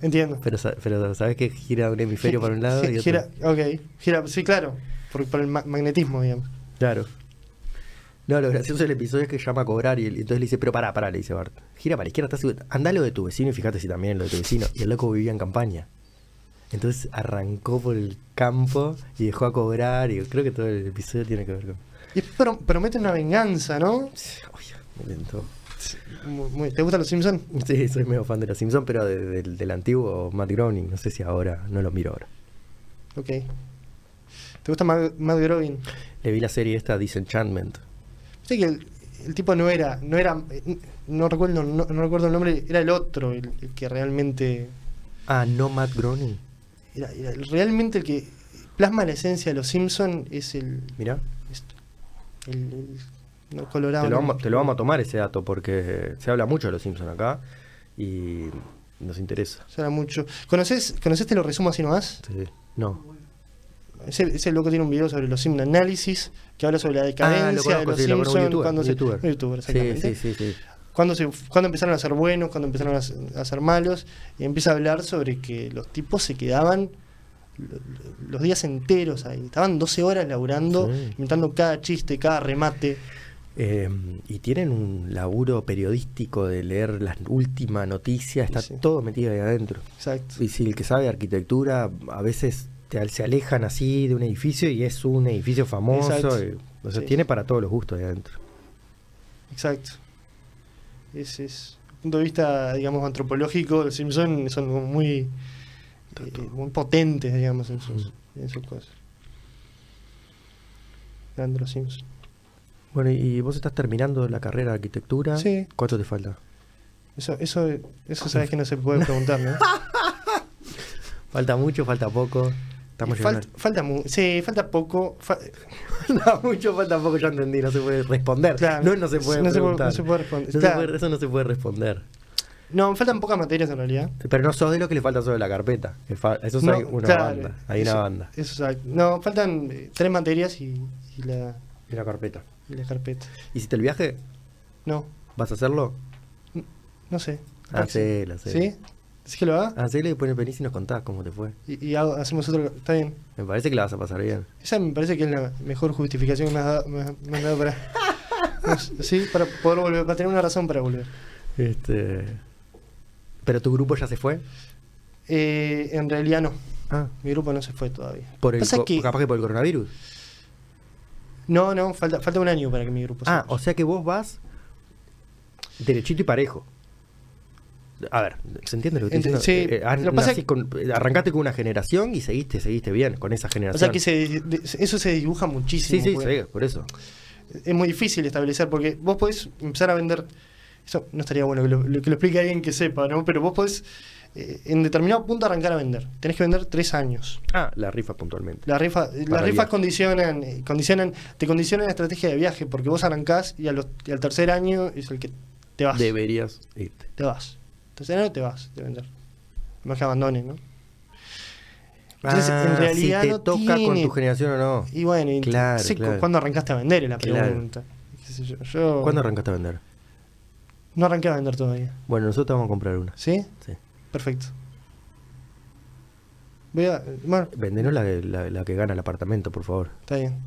entiendo. Pero, pero ¿sabes que gira un hemisferio para un lado y otro? Gira, ok, gira, sí, claro. Por, por el ma- magnetismo, digamos. Claro. No, lo gracioso del episodio es que llama a cobrar y, entonces le dice, pero pará, pará, le dice Bart. Gira para la izquierda, estás? Andá lo de tu vecino y fíjate si también lo de tu vecino. Y el loco vivía en campaña. Entonces arrancó por el campo y dejó a cobrar y creo que todo el episodio tiene que ver con... Y pero, promete una venganza, ¿no? Uy, me ¿Te gustan los Simpsons? Sí, soy medio fan de los Simpsons, pero de- del- del antiguo Matt Groening. No sé si ahora, no lo miro ahora. Ok. ¿Te gusta Matt, Matt Groening? Le vi la serie esta Disenchantment. Sé que el, el tipo no era, no era, eh, no recuerdo, no, no recuerdo el nombre, era el otro, el, el que realmente, Ah, no Matt Groening. era, realmente el que plasma la esencia de los Simpsons es el, Mirá. es el, el- no, colorado. Te lo, vamos, te lo vamos a tomar ese dato porque se habla mucho de los Simpsons acá y nos interesa. Suena mucho. ¿Conoces, ¿Conoces Te lo resumo así nomás? Sí. No. Ese, ese loco tiene un video sobre los Simpsons Análisis que habla sobre la decadencia Ah, lo conozco, de los sí, Simpsons. cuando se, youtuber. exactamente. sí, sí, cuando, se, cuando empezaron a ser buenos, cuando empezaron a, ser- a ser malos, y empieza a hablar sobre que los tipos se quedaban lo- lo- los días enteros ahí, estaban 12 horas laburando, inventando cada chiste, cada remate. Eh, y tienen un laburo periodístico de leer las últimas noticias, está Sí. todo metido ahí adentro. Exacto. Y si el que sabe arquitectura a veces te te- se alejan así de un edificio y es un edificio famoso. Y- o sea, Sí. tiene para todos los gustos ahí adentro. Exacto. Ese es. Desde el punto de vista, digamos, antropológico, los Simpsons son muy, eh, muy potentes, digamos, en sus, en sus cosas. Grandes los Simpsons. Bueno, y vos estás terminando la carrera de arquitectura. Sí. ¿Cuánto te falta? Eso, eso, eso sabes que no se puede preguntar, ¿no? ¿Falta mucho? ¿Falta poco? Estamos Y falta, sí, falta poco. fa- Falta mucho, falta poco, ya entendí. No se puede responder. Claro, no, no se puede no se puede- preguntar. no se puede responder. No se Claro. puede- eso no se puede responder. No, faltan pocas materias en realidad. Pero no sos de lo que le falta sobre la carpeta. Eso es No, hay una claro, banda. Hay eso- una banda. Eso, exacto. No, faltan eh, tres materias y, y la, Y la carpeta. y la carpeta. ¿Hiciste el viaje? No, ¿Vas a hacerlo? no sé. Hacelo, hacelo. ¿Sí? ¿Sí que lo haga? Hacelo y después venís y nos contás cómo te fue. Y, y hago- hacemos otro. Está bien. Me parece que la vas a pasar bien. Esa me parece que es la mejor justificación que me has dado, me has- me has dado para. sí, para poder volver, para tener una razón para volver. Este. ¿Pero tu grupo ya se fue? Eh, en realidad no. Ah. Mi grupo no se fue todavía. Por el Pasa que- capaz que por el coronavirus. No, no, falta, falta un año para que mi grupo se Ah, vaya. o sea que vos vas derechito y parejo. A ver, ¿se entiende lo que diciendo? sí, Eh, ah, lo que pasa es- con- eh, arrancaste con una generación y seguiste, seguiste bien con esa O generación. sea que se, eso se dibuja muchísimo. sí, sí, por eso. Es muy difícil establecer porque vos podés empezar a vender. Eso no estaría bueno que lo, lo- que lo explique alguien que sepa, ¿no? Pero vos podés eh, en determinado punto arrancar a vender. Tenés que vender tres años. Ah, la rifa puntualmente. La rifa, las rifas condicionan, eh, condicionan, te condicionan la estrategia de viaje porque vos arrancás y, a los- y al tercer año es el que te vas. Deberías irte. Te vas. Tercer año te vas de vender. Más que abandones, ¿no? Entonces, Ah, en realidad si te no toca con tu generación o no. Y bueno, y Claro, no sé cu- claro. cuándo arrancaste a vender es la Claro. pregunta. Qué sé yo, yo ¿Cuándo arrancaste a vender? no arranqué a vender todavía. Bueno, nosotros te vamos a comprar una. ¿Sí? Sí. Perfecto. Voy a. Bueno, Vendenos la, la, la que gana el apartamento, por favor. está bien.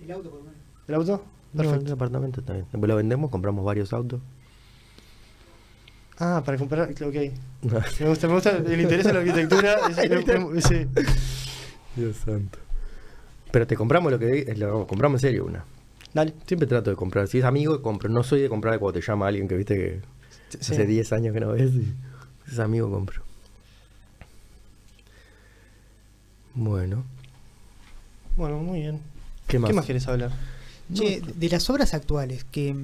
El auto, por lo menos. ¿El auto? No, el Perfecto. apartamento está bien. Después lo vendemos, compramos varios autos. Ah, para comprar. Ok. Me gusta, me gusta el interés en la arquitectura. es-. Dios santo. Pero te compramos lo que lo compramos en serio una. Dale. Siempre trato de comprar. Si es amigo, compro. No soy de comprar cuando te llama alguien que viste que Sí. hace 10 años que no ves. Y si es amigo, compro. Bueno, Bueno, muy bien. ¿qué más? ¿Qué más quieres hablar? Che, de- de las obras actuales, que.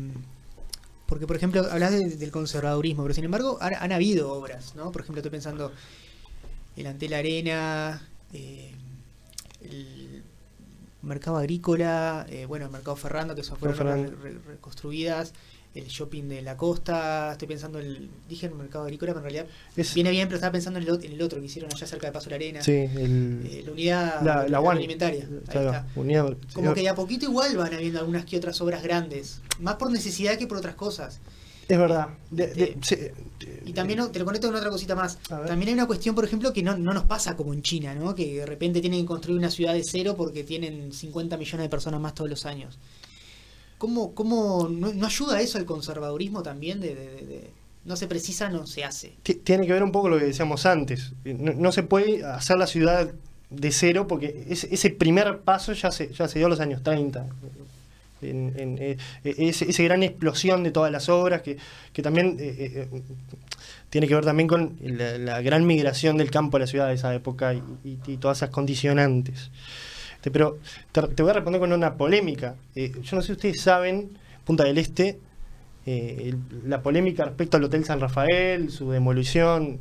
Porque, por ejemplo, hablas de- del conservadurismo, pero sin embargo, han, han habido obras, ¿no? Por ejemplo, estoy pensando el Antel Arena, eh, el Mercado Agrícola, eh, bueno, el Mercado Ferrando, que son fueron Ferrando. re- re- reconstruidas, el shopping de la costa, estoy pensando el. Dije el Mercado Agrícola, pero en realidad Es- viene bien, pero estaba pensando en el, en el otro que hicieron allá cerca de Paso de la Arena. Sí, el. Eh, la unidad la, la One. alimentaria. Ahí está. unidad- Como que de a poquito igual van habiendo algunas que otras obras grandes. Más por necesidad que por otras cosas. Es verdad. De- de- sí, Y también te lo conecto con otra cosita más. También hay una cuestión, por ejemplo, que no, no nos pasa como en China, ¿no? Que de repente tienen que construir una ciudad de cero porque tienen 50 millones de personas más todos los años. ¿Cómo, cómo no, ayuda eso al conservadurismo también? De, no se precisa, no se hace. ti- tiene que ver un poco lo que decíamos antes. No, se puede hacer la ciudad de cero porque ese, primer paso ya se, ya se dio en los años 30. En, eh, esa gran explosión de todas las obras que, que también eh, eh, tiene que ver también con la, gran migración del campo a la ciudad de esa época y todas esas condicionantes. Este, pero te, te voy a responder con una polémica. Eh, yo no sé si ustedes saben, Punta del Este, eh, el- la polémica respecto al Hotel San Rafael, su demolición.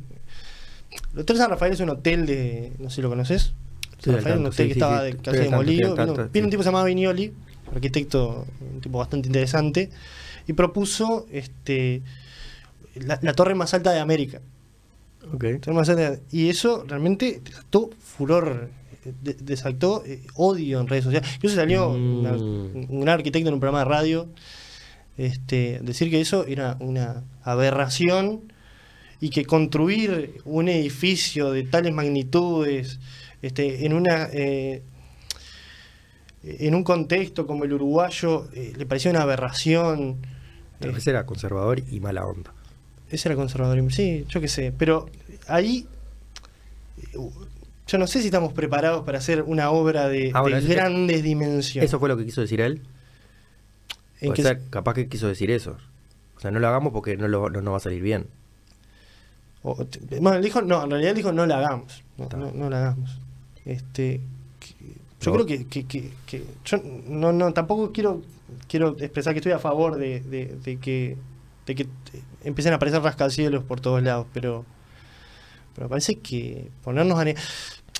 El Hotel San Rafael es un hotel de. No sé si lo conoces. San Rafael, un hotel sí, que sí, estaba de- casi tanto, demolido. Vino, tanto, vino un tipo que se llamaba Vignoli, arquitecto, un tipo bastante interesante, y propuso este la, la torre más alta de América. Ok. Torre más alta de- y eso realmente desató furor, de- desató eh, odio en redes sociales. Incluso salió Mm. una- un arquitecto en un programa de radio este, decir que eso era una aberración y que construir un edificio de tales magnitudes este, en una eh, en un contexto como el uruguayo eh, le parecía una aberración. Vez era conservador y mala onda. ese era conservadorismo, sí, yo qué sé, pero ahí yo no sé si estamos preparados para hacer una obra de, Ahora, de eso- grandes dimensiones. ¿Eso fue lo que quiso decir él? ¿En capaz que quiso decir eso. O sea, no lo hagamos porque no, lo, no, no va a salir bien. o- bueno, él dijo, no, en realidad él dijo no la hagamos. No, no, no la hagamos. Este, que- yo creo que, que- que- que- yo no, no, tampoco quiero, quiero expresar que estoy a favor de, de- de que, de que eh, empiecen a aparecer rascacielos por todos lados, pero, pero parece que ponernos a... A mí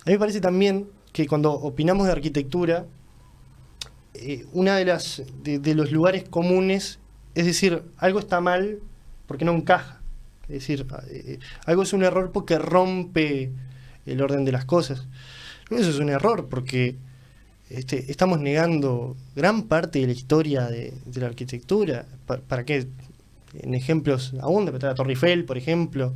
me parece también que cuando opinamos de arquitectura, eh, una de las de, los lugares comunes es decir algo está mal porque no encaja. Es decir eh, algo es un error porque rompe el orden de las cosas. Eso es un error porque este, estamos negando gran parte de la historia de, la arquitectura. Pa- para qué en ejemplos aún de la Torre Eiffel por ejemplo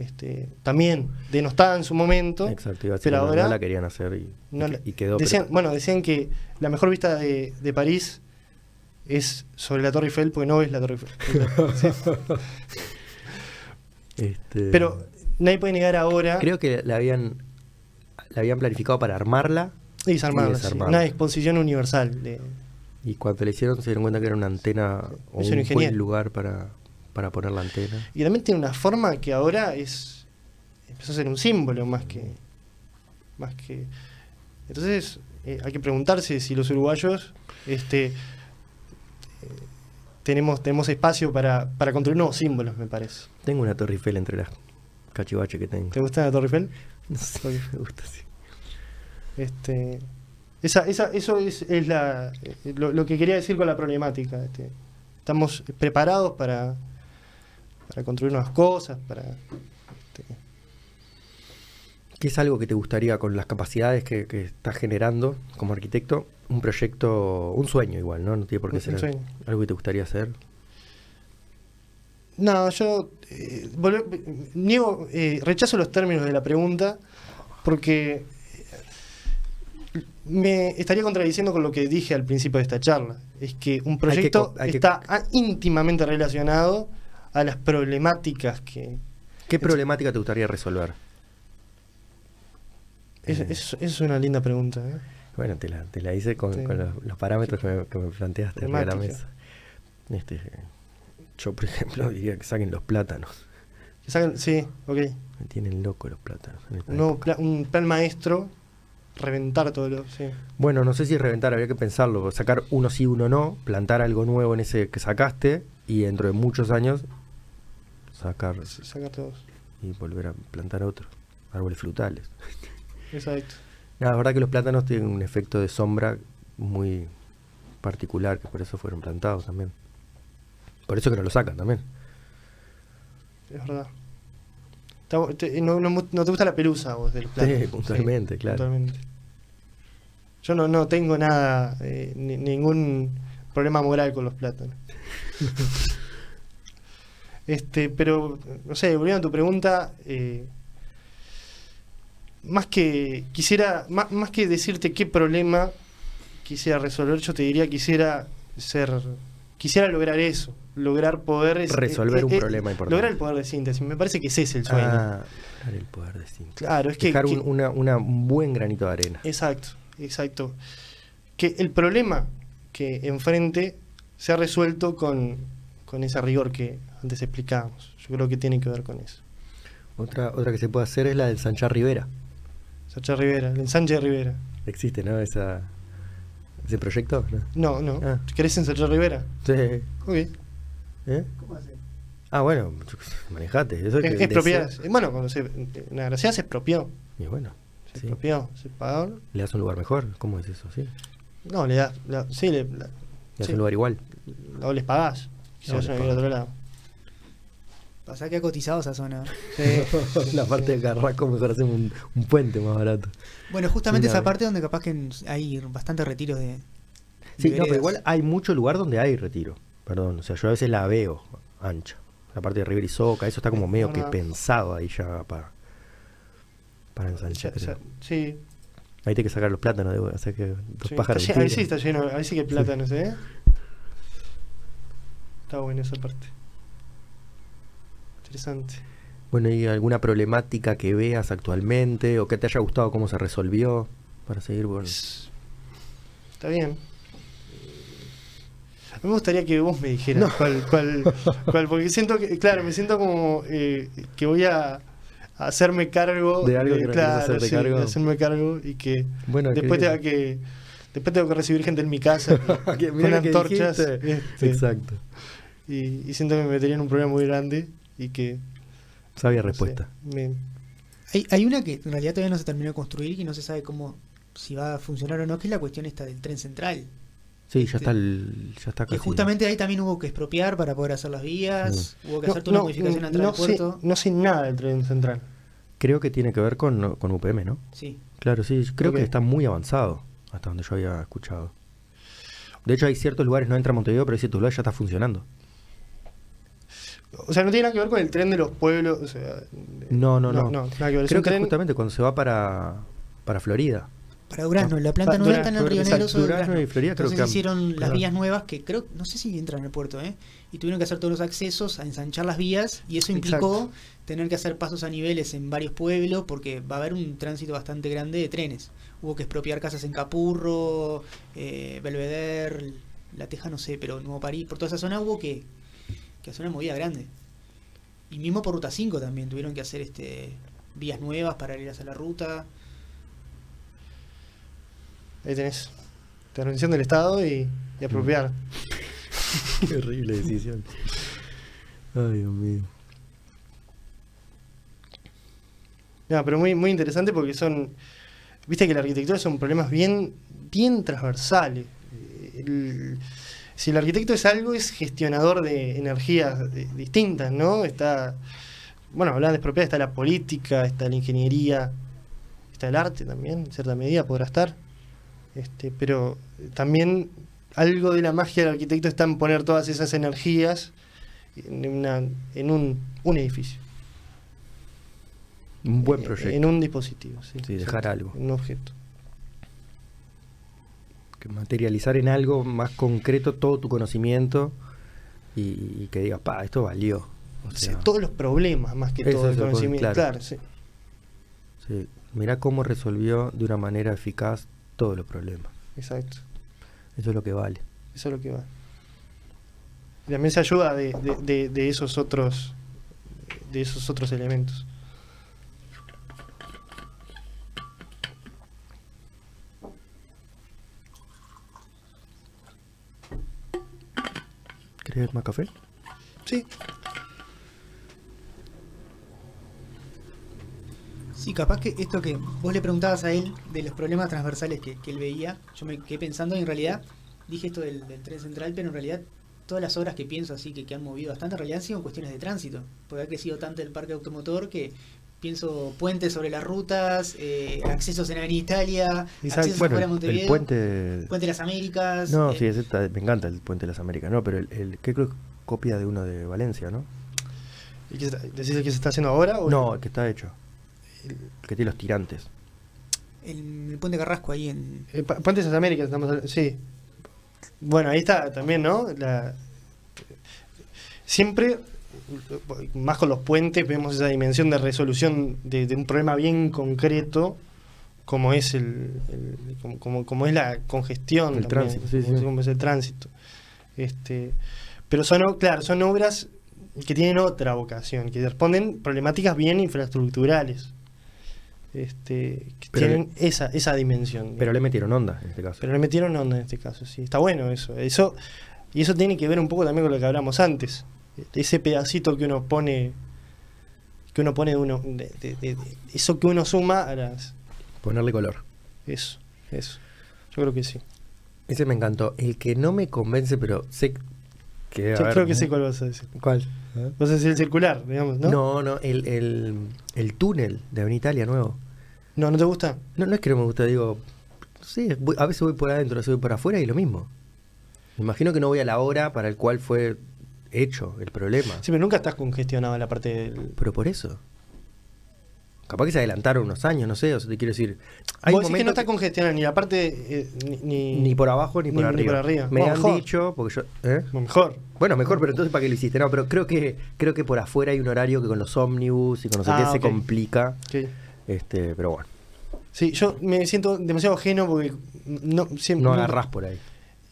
este, también denostada en su momento Exacto, iba a decir pero no- ahora no la querían hacer y, no la- quedó. decían, pero- bueno, decían que la mejor vista de, de París es sobre la Torre Eiffel porque no ves la Torre Eiffel. Sí. este, Pero nadie puede negar ahora creo que la habían, la habían planificado para armarla y desarmarla, y sí. una exposición universal. de- y cuando le hicieron se dieron cuenta que era una antena o Es un buen lugar para, para poner la antena. y también tiene una forma que ahora es empezó a ser un símbolo más que más que entonces eh, hay que preguntarse si los uruguayos este eh, tenemos tenemos espacio para, para construir nuevos símbolos me parece Tengo una Torre Eiffel entre las cachivaches que tengo. ¿te gusta la Torre Eiffel? No sé, me gusta así. Este, esa, esa, eso es, es la, eh, lo, lo que quería decir con la problemática. este. estamos preparados para, para construir nuevas cosas, para... este, ¿Qué es algo que te gustaría con las capacidades que, que estás generando como arquitecto? Un proyecto, un sueño igual, ¿no? No tiene por qué Un ser sueño. algo que te gustaría hacer. No, yo eh, niego, eh, rechazo los términos de la pregunta porque me estaría contradiciendo con lo que dije al principio de esta charla. Es que un proyecto que- está íntimamente relacionado a las problemáticas que... ¿Qué problemática te gustaría resolver? Es, Eh. es- es una linda pregunta. ¿eh? Bueno, te la, te la hice con, Sí. con los, los parámetros que me, que me planteaste la mesa. Este, yo, por ejemplo, diría que saquen los plátanos. Que saquen- sí, ok. Me tienen loco los plátanos. esta Un, pla- plan maestro, reventar todo lo. Sí. Bueno, no sé si reventar, habría que pensarlo. Sacar uno sí, uno no, plantar algo nuevo en ese que sacaste y dentro de muchos años sacar S- Sacar todos. y volver a plantar otro. Árboles frutales. Exacto. La verdad que los plátanos tienen un efecto de sombra muy particular, que por eso fueron plantados también. Por eso que no lo sacan también. Es verdad. No, no no te gusta la pelusa vos del plan. Sí, puntualmente, claro. Puntualmente. Yo no, no tengo nada, eh, ni- ningún problema moral con los plátanos. este, pero, no sé, volviendo a tu pregunta, eh, más que quisiera, más, más que decirte qué problema quisiera resolver, yo te diría quisiera ser, quisiera lograr eso, lograr poder es- Resolver eh, un eh, problema importante. Lograr el poder de síntesis, me parece que ese es el sueño. Ah, el poder de síntesis. Claro, es que, Dejar que- un, una, una- un buen granito de arena. Exacto, exacto. Que el problema que enfrente se ha resuelto con, con ese rigor que antes explicábamos. Yo creo que tiene que ver con eso. Otra, otra que se puede hacer es la del Sanchar Rivera. Sacha Rivera, el ensanche de Rivera. Existe, ¿no? Esa, ese proyecto. ¿no? No, no. Ah. ¿Querés ensachar Rivera? Sí. Ok. ¿Eh? ¿Cómo hace? Ah, bueno, manejate. Eso Es, que es propiedad. Eh, Bueno, cuando se. Una gracia se expropió. Y bueno, Se sí. expropió. Se pagó. le das un lugar mejor. ¿Cómo es eso? ¿Sí? No, le das. la- sí, le, la- Le das Sí. un lugar igual. o les pagás. Que les vivir a otro lado. Pasa que ha cotizado esa zona. Sí. la parte de Carrasco mejor hacemos un, un puente más barato. Bueno, justamente Una esa vez. parte donde capaz que hay bastantes retiros de. Sí, de no, pero igual hay mucho lugar donde hay retiro. Perdón, o sea, yo a veces la veo ancha. La parte de River y Soca, eso está como medio que pensado ahí ya para, para ensanchar. Ya- ya- creo. sí, Ahí hay que sacar los plátanos, debo hacer que dos Sí, pájaros. ahí sí está lleno, ahí sí que hay plátanos, ¿eh? Está buena esa parte. Interesante. Bueno, ¿y alguna problemática que veas actualmente o que te haya gustado cómo se resolvió para seguir bueno, Está bien. A mí me gustaría que vos me dijeras No. cuál, cuál, cuál, porque siento que, claro, me siento como eh, que voy a, hacerme cargo De algo que claro, sí, cargo. hacerme cargo y que Bueno, después tenga que después tengo que recibir gente en mi casa Que con antorchas este, Exacto. Y, y siento que me metería en un problema muy grande y que Sabia no sé, respuesta. me- Hay, hay una que en realidad todavía no se terminó de construir y no se sabe cómo si va a funcionar o no, que es la cuestión esta del tren central. Sí, Este, ya está el, ya está Que casi. justamente ahí también hubo que expropiar para poder hacer las vías, hubo que no, hacer toda una no, modificación antes no sé, puerto. no sé nada del tren central. Creo que tiene que ver con, con UPM, ¿no? Sí. Claro, sí, creo Ok. que está muy avanzado, hasta donde yo había escuchado. De hecho, hay ciertos lugares, no entra a Montevideo, pero hay ciertos lugares ya está funcionando. O sea, no tiene nada que ver con el tren de los pueblos. o sea, No, no, no. nada que ver. Es Creo que tren- justamente cuando se va para, para Florida. Para Durazno, No, la planta pa- nueva está en el Río Negro sobre Durazno Durazno. y Florida creo Entonces que- hicieron las vías nuevas que creo, no sé si entran al puerto, ¿eh? Y tuvieron que hacer todos los accesos, a ensanchar las vías y eso implicó Exacto. tener que hacer pasos a niveles en varios pueblos porque va a haber un tránsito bastante grande de trenes. Hubo que expropiar casas en Capurro, eh, Belvedere, La Teja, no sé, pero Nuevo París, por toda esa zona hubo que, que hacer una movida grande. Y mismo por Ruta 5 también tuvieron que hacer este vías nuevas paralelas a la ruta. Ahí tenés. Intervención del Estado y, y apropiar. Qué horrible decisión. Ay, Dios mío. No, pero muy, muy interesante porque son. Viste que la arquitectura son problemas bien, bien transversales. Eh, el- si el arquitecto es algo, es gestionador de energías de- distintas, ¿no? Está. Bueno, hablando de expropiar, está la política, está la ingeniería, está el arte también, en cierta medida podrá estar. Este, pero también algo de la magia del arquitecto está en poner todas esas energías en, una- en un, un edificio. Un buen Eh, proyecto. En un dispositivo, sí. Sí, dejar algo. Un objeto. Que materializar en algo más concreto todo tu conocimiento y, y que digas, pa, esto valió. O sea, todos los problemas más que todo el puede- conocimiento. claro. Claro, sí. sí, mirá cómo resolvió de una manera eficaz todos los problemas. Exacto. Eso es lo que vale. Eso es lo que va. Y también se ayuda de, de- de- de esos otros de esos otros elementos. ¿Querés más café? Sí. Sí, capaz que esto que vos le preguntabas a él de los problemas transversales que, que él veía, yo me quedé pensando y en realidad dije esto del, del tren central, pero en realidad todas las obras que pienso así que, que han movido bastante en realidad han sido cuestiones de tránsito, porque ha crecido tanto el parque automotor que pienso puentes sobre las rutas, eh, accesos en Avenida Italia, Exacto. accesos Bueno, afuera de el, Montevideo, el puente... Puente de las Américas. No, eh, sí, ese está- me encanta el puente de las Américas, no, pero el, el que creo que copia de uno de Valencia, ¿no? ¿Y qué se está- ¿Decís el que se está haciendo ahora? O No, el que está hecho. El que tiene los tirantes. el, el puente Carrasco ahí en... Eh, Pa- Puentes de las Américas, estamos hablando- Sí. Bueno, ahí está también, ¿no? La, siempre, más con los puentes, vemos esa dimensión de resolución de, de un problema bien concreto, como es el, el- como, como, como es la congestión, El también, tránsito, sí, como, sí. como es el tránsito. Este, pero son, claro, son obras que tienen otra vocación, que responden problemáticas bien infraestructurales. Este, que Pero tienen esa, esa dimensión. Pero le metieron onda en este caso. Pero le metieron onda en este caso, sí. Está bueno eso. Eso y eso tiene que ver un poco también con lo que hablamos antes. Ese pedacito que uno pone que uno pone de uno de, de- de- de- eso que uno suma a las Ponerle color. eso, eso. Yo creo que sí. Ese me encantó. El que no me convence, pero sé que... Yo creo que sé cuál vas a decir. ¿Cuál? Vas a decir el circular, digamos, ¿no? No, no, el, el, el túnel de Avenida Italia nuevo. No, ¿no te gusta? No, no es que no me gusta, digo... Sí, voy- a veces voy por adentro, a veces voy por afuera y lo mismo. Me imagino que no voy a la hora para el cual fue hecho el problema. Sí, pero nunca estás congestionado en la parte del. Pero por eso. Capaz que se adelantaron unos años, no sé, o sea, te quiero decir. Hay Vos decís que no está congestionada ni la parte. eh, ni, ni, ni por abajo ni por ni- arriba. por arriba. Me Bueno, han mejor. dicho, porque yo. ¿eh? Mejor. Bueno, mejor, pero entonces ¿para qué lo hiciste? No, pero creo que creo que por afuera hay un horario que con los ómnibus y con no sé Ah, qué se complica. Sí. Este, pero bueno, Sí, yo me siento demasiado ajeno porque no siempre no agarrás por ahí.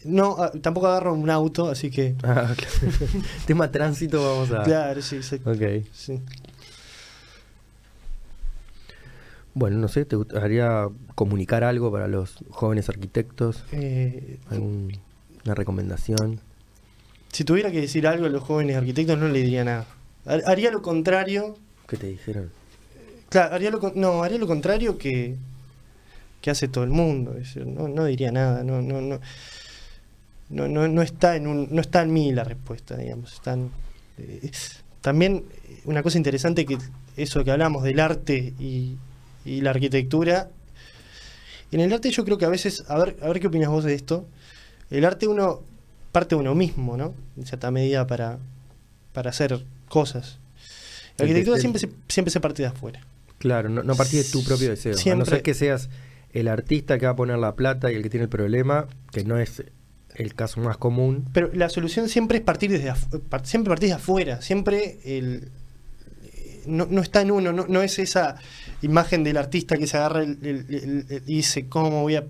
No, ah, tampoco agarro un auto, así que. Ah, claro. Tema tránsito, vamos a. Claro, sí, sí. Ok. sí. Bueno, no sé, ¿te gustaría comunicar algo para los jóvenes arquitectos? Eh, ¿Alguna recomendación? si tuviera que decir algo a los jóvenes arquitectos, no le diría nada. Har- Haría lo contrario. ¿Qué te dijeron? Claro, haría lo, no, haría lo contrario que, que hace todo el mundo. No, no diría nada. No, no, no, no, no, no está en un, no está en mí la respuesta, digamos. Están, eh, también eh, una cosa interesante que eso que hablamos del arte y, y la arquitectura. En el arte yo creo que a veces, a ver, a ver qué opinas vos de esto. El arte uno parte de uno mismo, ¿no? En cierta medida para, para hacer cosas. La arquitectura siempre se, siempre se parte de afuera. Claro, no, no de tu propio deseo. A no Siempre- ser que seas el artista que va a poner la plata y el que tiene el problema, que no es el caso más común. Pero la solución siempre es partir desde siempre partir de afuera, siempre el eh, no, no está en uno, no, no es esa imagen del artista que se agarra el- y dice cómo voy a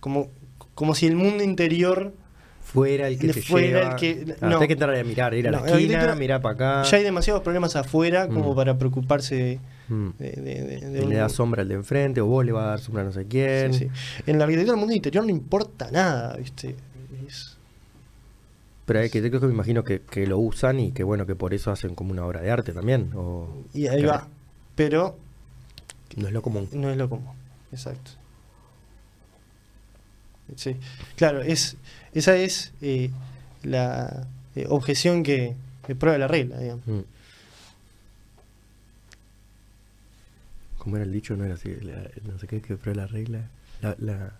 como como si el mundo interior Fuera el que te fuera lleva. el que- Ah, no. Hay que entrar a mirar, ir a la esquina, mirar para acá. ya hay demasiados problemas afuera como Mm. para preocuparse de, Mm. de- de- de- le da sombra al de enfrente, o vos le vas a dar sombra a no sé quién. Sí, sí. En la arquitectura del mundo interior no importa nada, ¿viste? Pero hay arquitectos que me imagino que, que lo usan y que bueno, que por eso hacen como una obra de arte también. O, y ahí va. Pero No es lo común. No es lo común, exacto. Sí, claro, es, esa es eh, la eh, objeción que, que prueba la regla, digamos. Mm. ¿Cómo era el dicho? No era así. la- no sé qué, que prueba la regla. La, la,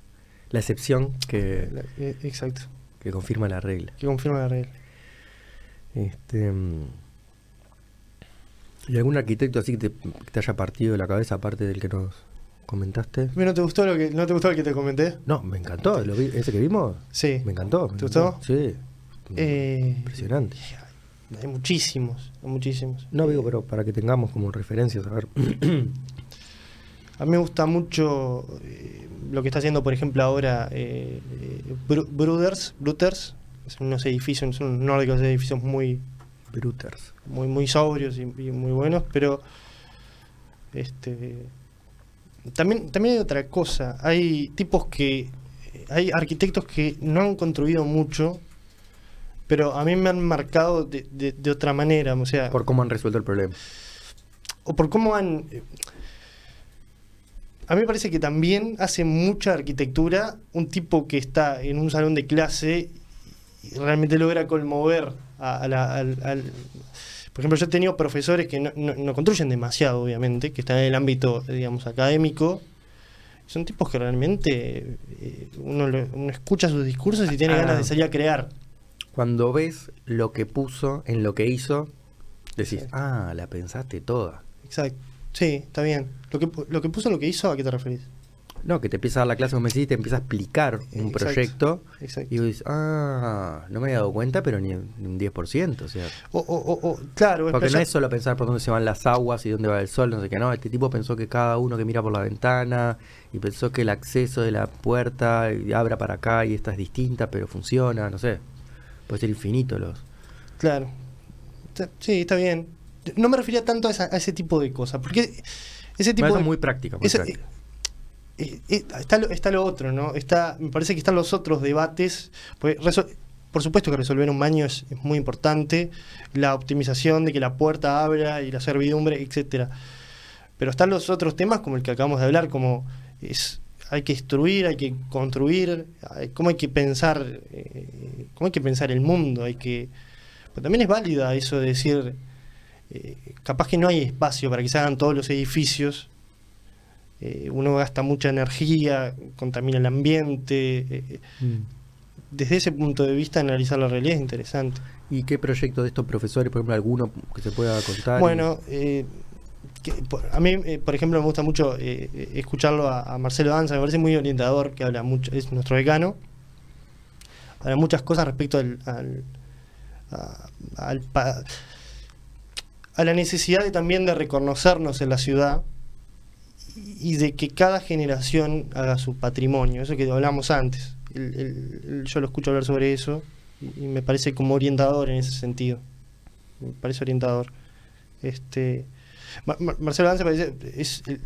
la excepción que, La- eh, exacto, que confirma la regla. que confirma la regla. Este, mm, ¿Y algún arquitecto así que te, que te haya partido de la cabeza aparte del que nos comentaste? ¿No te gustó lo que, no te gustó el que te comenté? No, me encantó. ¿Lo vi- ¿Ese que vimos? Sí. Me encantó. me ¿Te encantó. gustó? Sí. Eh, Impresionante. Hay muchísimos, hay muchísimos. No digo, pero para que tengamos como referencias, a ver. A mí me gusta mucho eh, lo que está haciendo, por ejemplo, ahora eh, eh, Bru- Bruders, Bruters, son unos edificios, son unos nórdicos edificios muy, Bruters. muy, muy sobrios y, y muy buenos, pero este también, también hay otra cosa, hay tipos que, hay arquitectos que no han construido mucho, pero a mí me han marcado de, de- de otra manera, o sea, Por cómo han resuelto el problema. o por cómo han... A mí me parece que también hace mucha arquitectura un tipo que está en un salón de clase y realmente logra conmover a, a la... al- al- por ejemplo, yo he tenido profesores que no, no- no construyen demasiado, obviamente, que están en el ámbito, digamos, académico. Son tipos que realmente eh, uno, lo- uno escucha sus discursos y tiene Ah. ganas de salir a crear. Cuando ves lo que puso en lo que hizo, decís, ah, la pensaste toda. Exacto. Sí, está bien. Lo que, lo que puso, lo que hizo, ¿a qué te referís? No, que te empieza a dar la clase como me decís, te empieza a explicar un Exacto. proyecto Exacto. y vos dices, ah, no me había dado cuenta, pero ni, un 10%. O sea, O, o- o- claro, porque no es solo pensar por dónde se van las aguas y dónde va el sol, no sé qué, no. Este tipo pensó que cada uno que mira por la ventana y pensó que el acceso de la puerta abra para acá y esta es distinta, pero funciona, no sé. Puede ser infinito los. Claro. Sí, está bien. No me refería tanto a, esa- a ese tipo de cosas, porque ese tipo Bueno, de... es muy práctica. Muy ese- práctica. eh, eh, está, lo, está lo otro, ¿no? Está, me parece que están los otros debates. resol- por supuesto que resolver un baño es, es muy importante, la optimización de que la puerta abra y la servidumbre, etcétera. Pero están los otros temas como el que acabamos de hablar, como es hay que instruir, hay que construir, hay- cómo hay que pensar, eh, cómo hay que pensar el mundo, hay que pero también es válida eso de decir eh, capaz que no hay espacio para que se hagan todos los edificios. Eh, uno gasta mucha energía, contamina el ambiente. eh, Mm. desde ese punto de vista, analizar la realidad es interesante. ¿Y qué proyecto de estos profesores, por ejemplo, alguno que se pueda contar? Bueno, que, por- a mí, eh, por ejemplo, me gusta mucho eh, escucharlo a, a Marcelo Danza, me parece muy orientador, que habla mucho, es nuestro decano, habla muchas cosas respecto al, al, a, al pa- a la necesidad de, también de reconocernos en la ciudad y de que cada generación haga su patrimonio, eso que hablamos antes. El- el- el- yo lo escucho hablar sobre eso y, me parece como orientador en ese sentido. Me parece orientador. Este, Ma- Ma- Marcelo Danza parece, es el-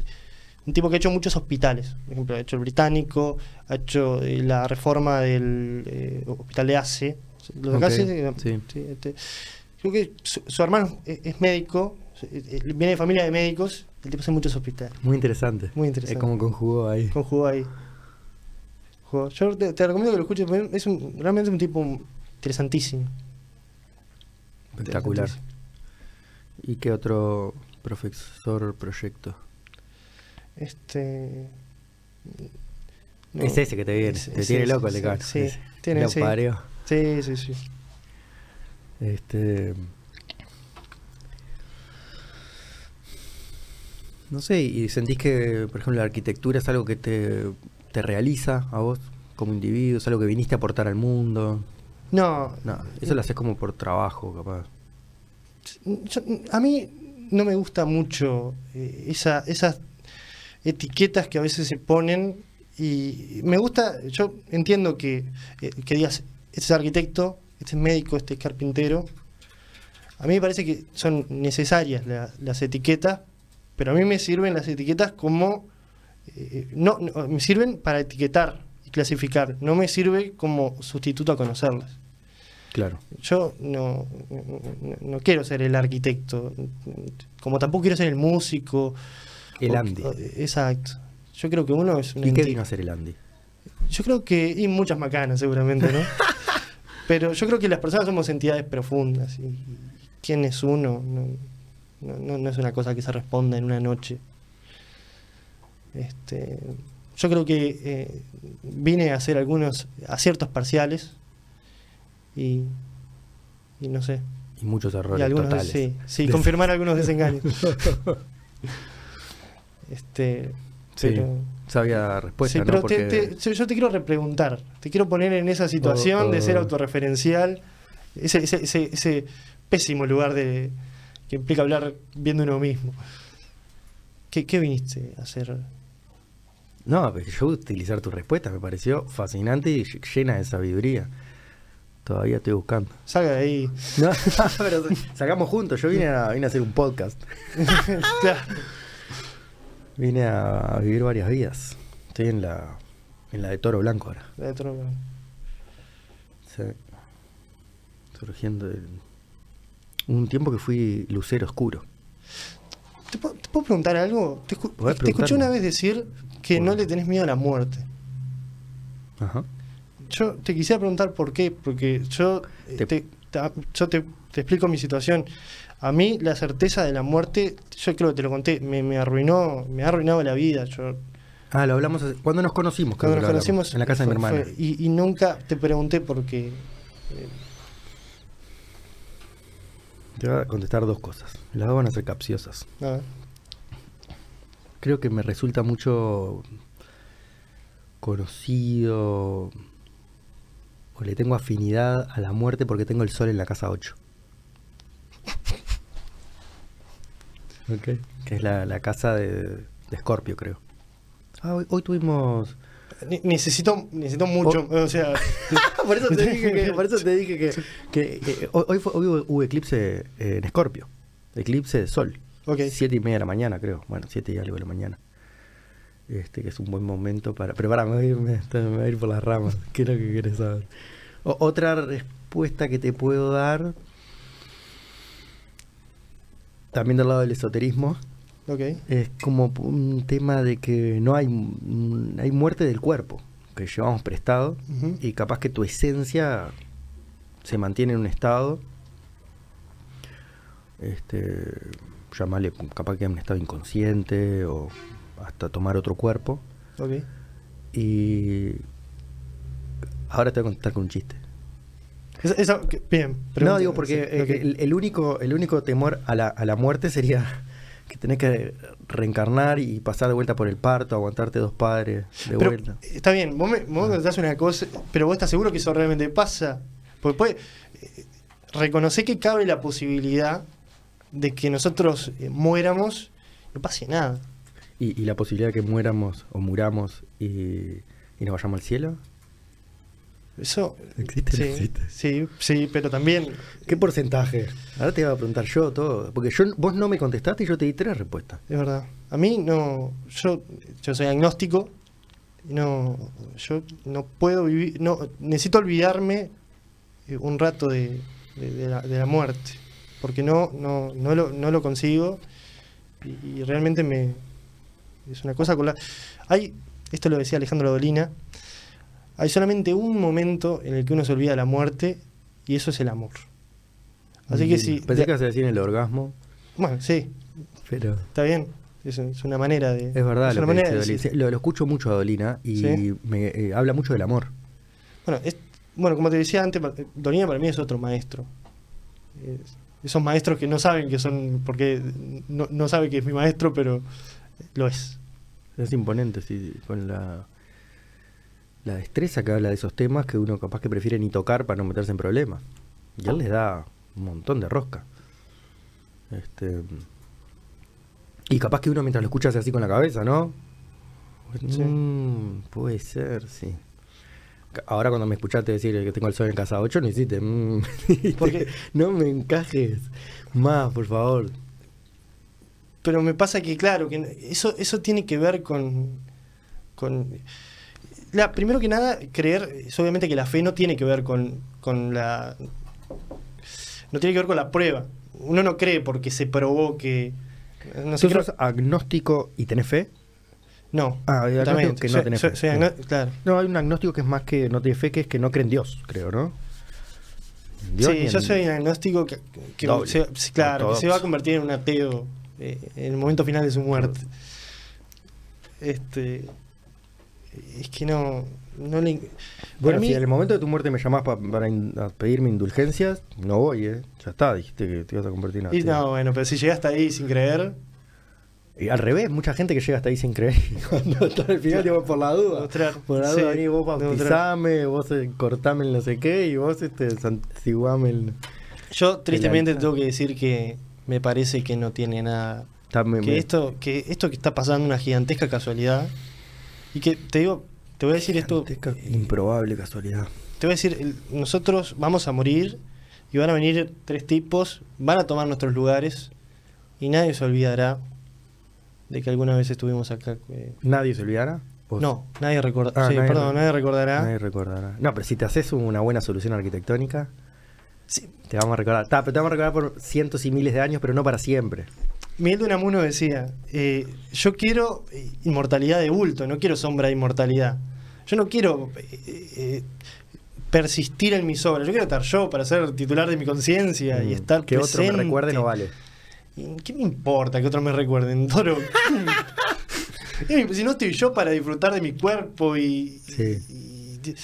un tipo que ha hecho muchos hospitales. Por ejemplo, ha hecho el británico, ha hecho eh, la reforma del eh, hospital de ACE. Lo de ACE, sí. sí, este, creo que su, su hermano es, es médico, eh, viene de familia de médicos, el tipo hace muchos hospitales. Muy interesante. Muy interesante. Es como conjugó ahí. Conjugó ahí. Yo te, te recomiendo que lo escuches, es un, realmente es un tipo interesantísimo. Espectacular. Interesantísimo. ¿Y qué otro profesor proyecto? Este. no, es ese que te viene. es- te es tiene loco el decano. sí, tiene-. Sí, sí, sí. Este. No sé, y sentís que, por ejemplo, la arquitectura es algo que te, te realiza a vos como individuo, es algo que viniste a aportar al mundo. No, No, eso lo haces como por trabajo, capaz. yo- a mí no me gusta mucho eh, esa, esas etiquetas que a veces se ponen y me gusta, yo entiendo que, eh, que digas, este es arquitecto, este es médico, este es carpintero. A mí me parece que son necesarias la- las etiquetas, pero a mí me sirven las etiquetas como... eh, no, no, me sirven para etiquetar y clasificar, no me sirve como sustituto a conocerlas. Claro. Yo no, no, no quiero ser el arquitecto, como tampoco quiero ser el músico. El o- Andy. o- exacto. Yo creo que uno es un ¿Y qué vino a hacer el Andy? Yo creo que. Y muchas macanas, seguramente, ¿no? Pero yo creo que las personas somos entidades profundas. Y quién es uno no, no, no- es una cosa que se responda en una noche. Este, yo creo que eh, vine a hacer algunos aciertos parciales. Y, y no sé. Y muchos Y errores algunos totales. sí, sí, confirmar algunos desengaños. este, Sí, pero- sabia respuesta, sí, ¿no? pero Porque te- te- yo te quiero repreguntar, te quiero poner en esa situación Oh, de ser oh. autorreferencial, ese, ese, ese, ese pésimo lugar de que implica hablar viendo uno mismo. ¿Qué, qué viniste a hacer? No, pero yo utilizar tu respuesta me pareció fascinante y ll- llena de sabiduría. Todavía estoy buscando. Salga de ahí. No, pero sacamos juntos. Yo vine a, vine a hacer un podcast. Claro. Vine a, vivir varias vidas. Estoy en la, en la de Toro Blanco ahora. De otro- Sí. Surgiendo del- un tiempo que fui lucero oscuro. ¿Te, puedo, te puedo preguntar algo? Te, escu- te escuché una vez decir que no le tenés miedo a la muerte. Ajá. Yo te quisiera preguntar por qué, porque yo eh, Te- te, te- yo te, te explico mi situación. A mí la certeza de la muerte, yo creo que te lo conté, me, me arruinó, me ha arruinado la vida. Yo Ah, lo hablamos hace- cuando nos conocimos. cuando nos hablamos, conocimos En la casa de mi hermana. fue- y, y nunca te pregunté por qué. Eh, Te voy a contestar dos cosas. Las dos van a ser capciosas. Creo que me resulta mucho conocido o le tengo afinidad a la muerte porque tengo el sol en la casa 8. Que es la, la casa de, de Scorpio, creo. Ah, hoy, hoy tuvimos... Ne- necesito, necesito mucho, o sea, por eso te dije que, por eso te dije que, que- que hoy, fue- hoy hubo, hubo eclipse eh, en Scorpio. Eclipse de sol. Siete y media de la mañana, creo. Bueno, siete y algo de la mañana. Este, que es un buen momento para. Pero para, me voy, a ir- me- me voy a ir por las ramas. ¿Qué es lo que querés saber? O- otra respuesta que te puedo dar. También del lado del esoterismo. ok. Es como un tema de que no hay, mm, hay muerte del cuerpo. Que llevamos prestado. Y capaz que tu esencia se mantiene en un estado. Este. Llamarle capaz que en un estado inconsciente o hasta tomar otro cuerpo. ok. Y. Ahora te voy a contar con un chiste. Bien. no, digo porque sí, eh, el, el único, el único temor a la, a la muerte sería que tenés que reencarnar y pasar de vuelta por el parto, aguantarte dos padres de Pero, vuelta. Está bien, vos me, vos me contás una cosa, pero vos estás seguro que eso realmente pasa. Porque puede. eh, Reconocer que cabe la posibilidad de que nosotros eh, muéramos, no pase nada. ¿Y, y la posibilidad de que muéramos o muramos y, y nos vayamos al cielo? Eso. ¿Existe Sí, no existe? sí, sí, pero también. ¿Qué porcentaje? Ahora te iba a preguntar yo todo. Porque yo, vos no me contestaste y yo te di tres respuestas. Es verdad. A mí no. Yo, yo soy agnóstico. No, yo no puedo vivir. No, necesito olvidarme eh, un rato de, de- de la, de la muerte. Porque no, no, no, lo, no lo consigo. Y, y realmente me. Es una cosa con la. Hay. Esto lo decía Alejandro Dolina. Hay solamente un momento en el que uno se olvida de la muerte. Y eso es el amor. Así que sí. Pensé que ibas a decir el orgasmo, Bueno, sí, pero está bien. Es, es una manera de. es verdad es lo una que manera dice de Dolina. decir- Sí, Lo, lo escucho mucho a Dolina y ¿Sí? me eh, habla mucho del amor. Bueno, es- bueno, como te decía antes, pa- Dolina para mí es otro maestro. Es- esos maestros que no saben que son, porque no, no sabe que es mi maestro, pero lo es. Es imponente, sí, con la, la destreza que habla de esos temas que uno capaz que prefiere ni tocar para no meterse en problemas. Y él les da un montón de rosca. Este, y capaz que uno mientras lo escucha hace así con la cabeza, ¿no? Sí. Mm, puede ser, sí. Ahora cuando me escuchaste decir que tengo el sol en casa 8, no hiciste. mm, Porque- no me encajes más, por favor. Pero me pasa que, claro, que eso, eso tiene que ver con. con la, primero que nada, creer, es obviamente que la fe no tiene que ver con, con la. No tiene que ver con la prueba. Uno no cree porque se probó que. No sé, ¿Sos creo- agnóstico y tenés fe? no. Ah, hay que no Soy- tenés soy- fe. soy agno- claro. No, hay un agnóstico que es más que no tiene fe, que es que no cree en Dios, creo, ¿no? Dios Sí, yo en- soy un agnóstico que, se, claro, que se va a convertir en un ateo eh, en el momento final de su muerte. Este, es que no, no le. Bueno, mí- si en el momento de tu muerte me llamás pa- para in- pedirme indulgencias, no voy, ¿eh? Ya está, dijiste que te ibas a convertir en y ateo. no, bueno, pero si llegaste ahí sin creer, Y al revés, mucha gente que llega hasta ahí sin creer. Cuando está al final, vas por la duda. Demostrar. Por la Sí, duda, vení vos bautizame, vos eh, cortame el no sé qué, y vos este, santiguame el. yo tristemente tengo que decir que me parece que no tiene nada. Me- Que me- esto, que esto que está pasando es una gigantesca casualidad. Y que te digo, te voy a decir esto. gigantesca, improbable casualidad. Te voy a decir, nosotros vamos a morir y van a venir tres tipos, van a tomar nuestros lugares y nadie se olvidará de que alguna vez estuvimos acá. eh. ¿Nadie se olvidará? ¿Vos? No, nadie recordará. Ah, sí, perdón, re- nadie recordará. Nadie recordará. No, pero si te haces una buena solución arquitectónica, Sí, te vamos a recordar. Ta, pero te vamos a recordar por cientos y miles de años, pero no para siempre. Miguel de Unamuno decía, eh, yo quiero eh, inmortalidad de bulto, no quiero sombra de inmortalidad. Yo no quiero eh, persistir en mis obras, yo quiero estar yo para ser titular de mi conciencia y Mm, estar que otro me presente. recuerde no vale. ¿Y ¿Qué me importa que otros me recuerden, Toro? Si no estoy yo para disfrutar de mi cuerpo y. Sí. y- que-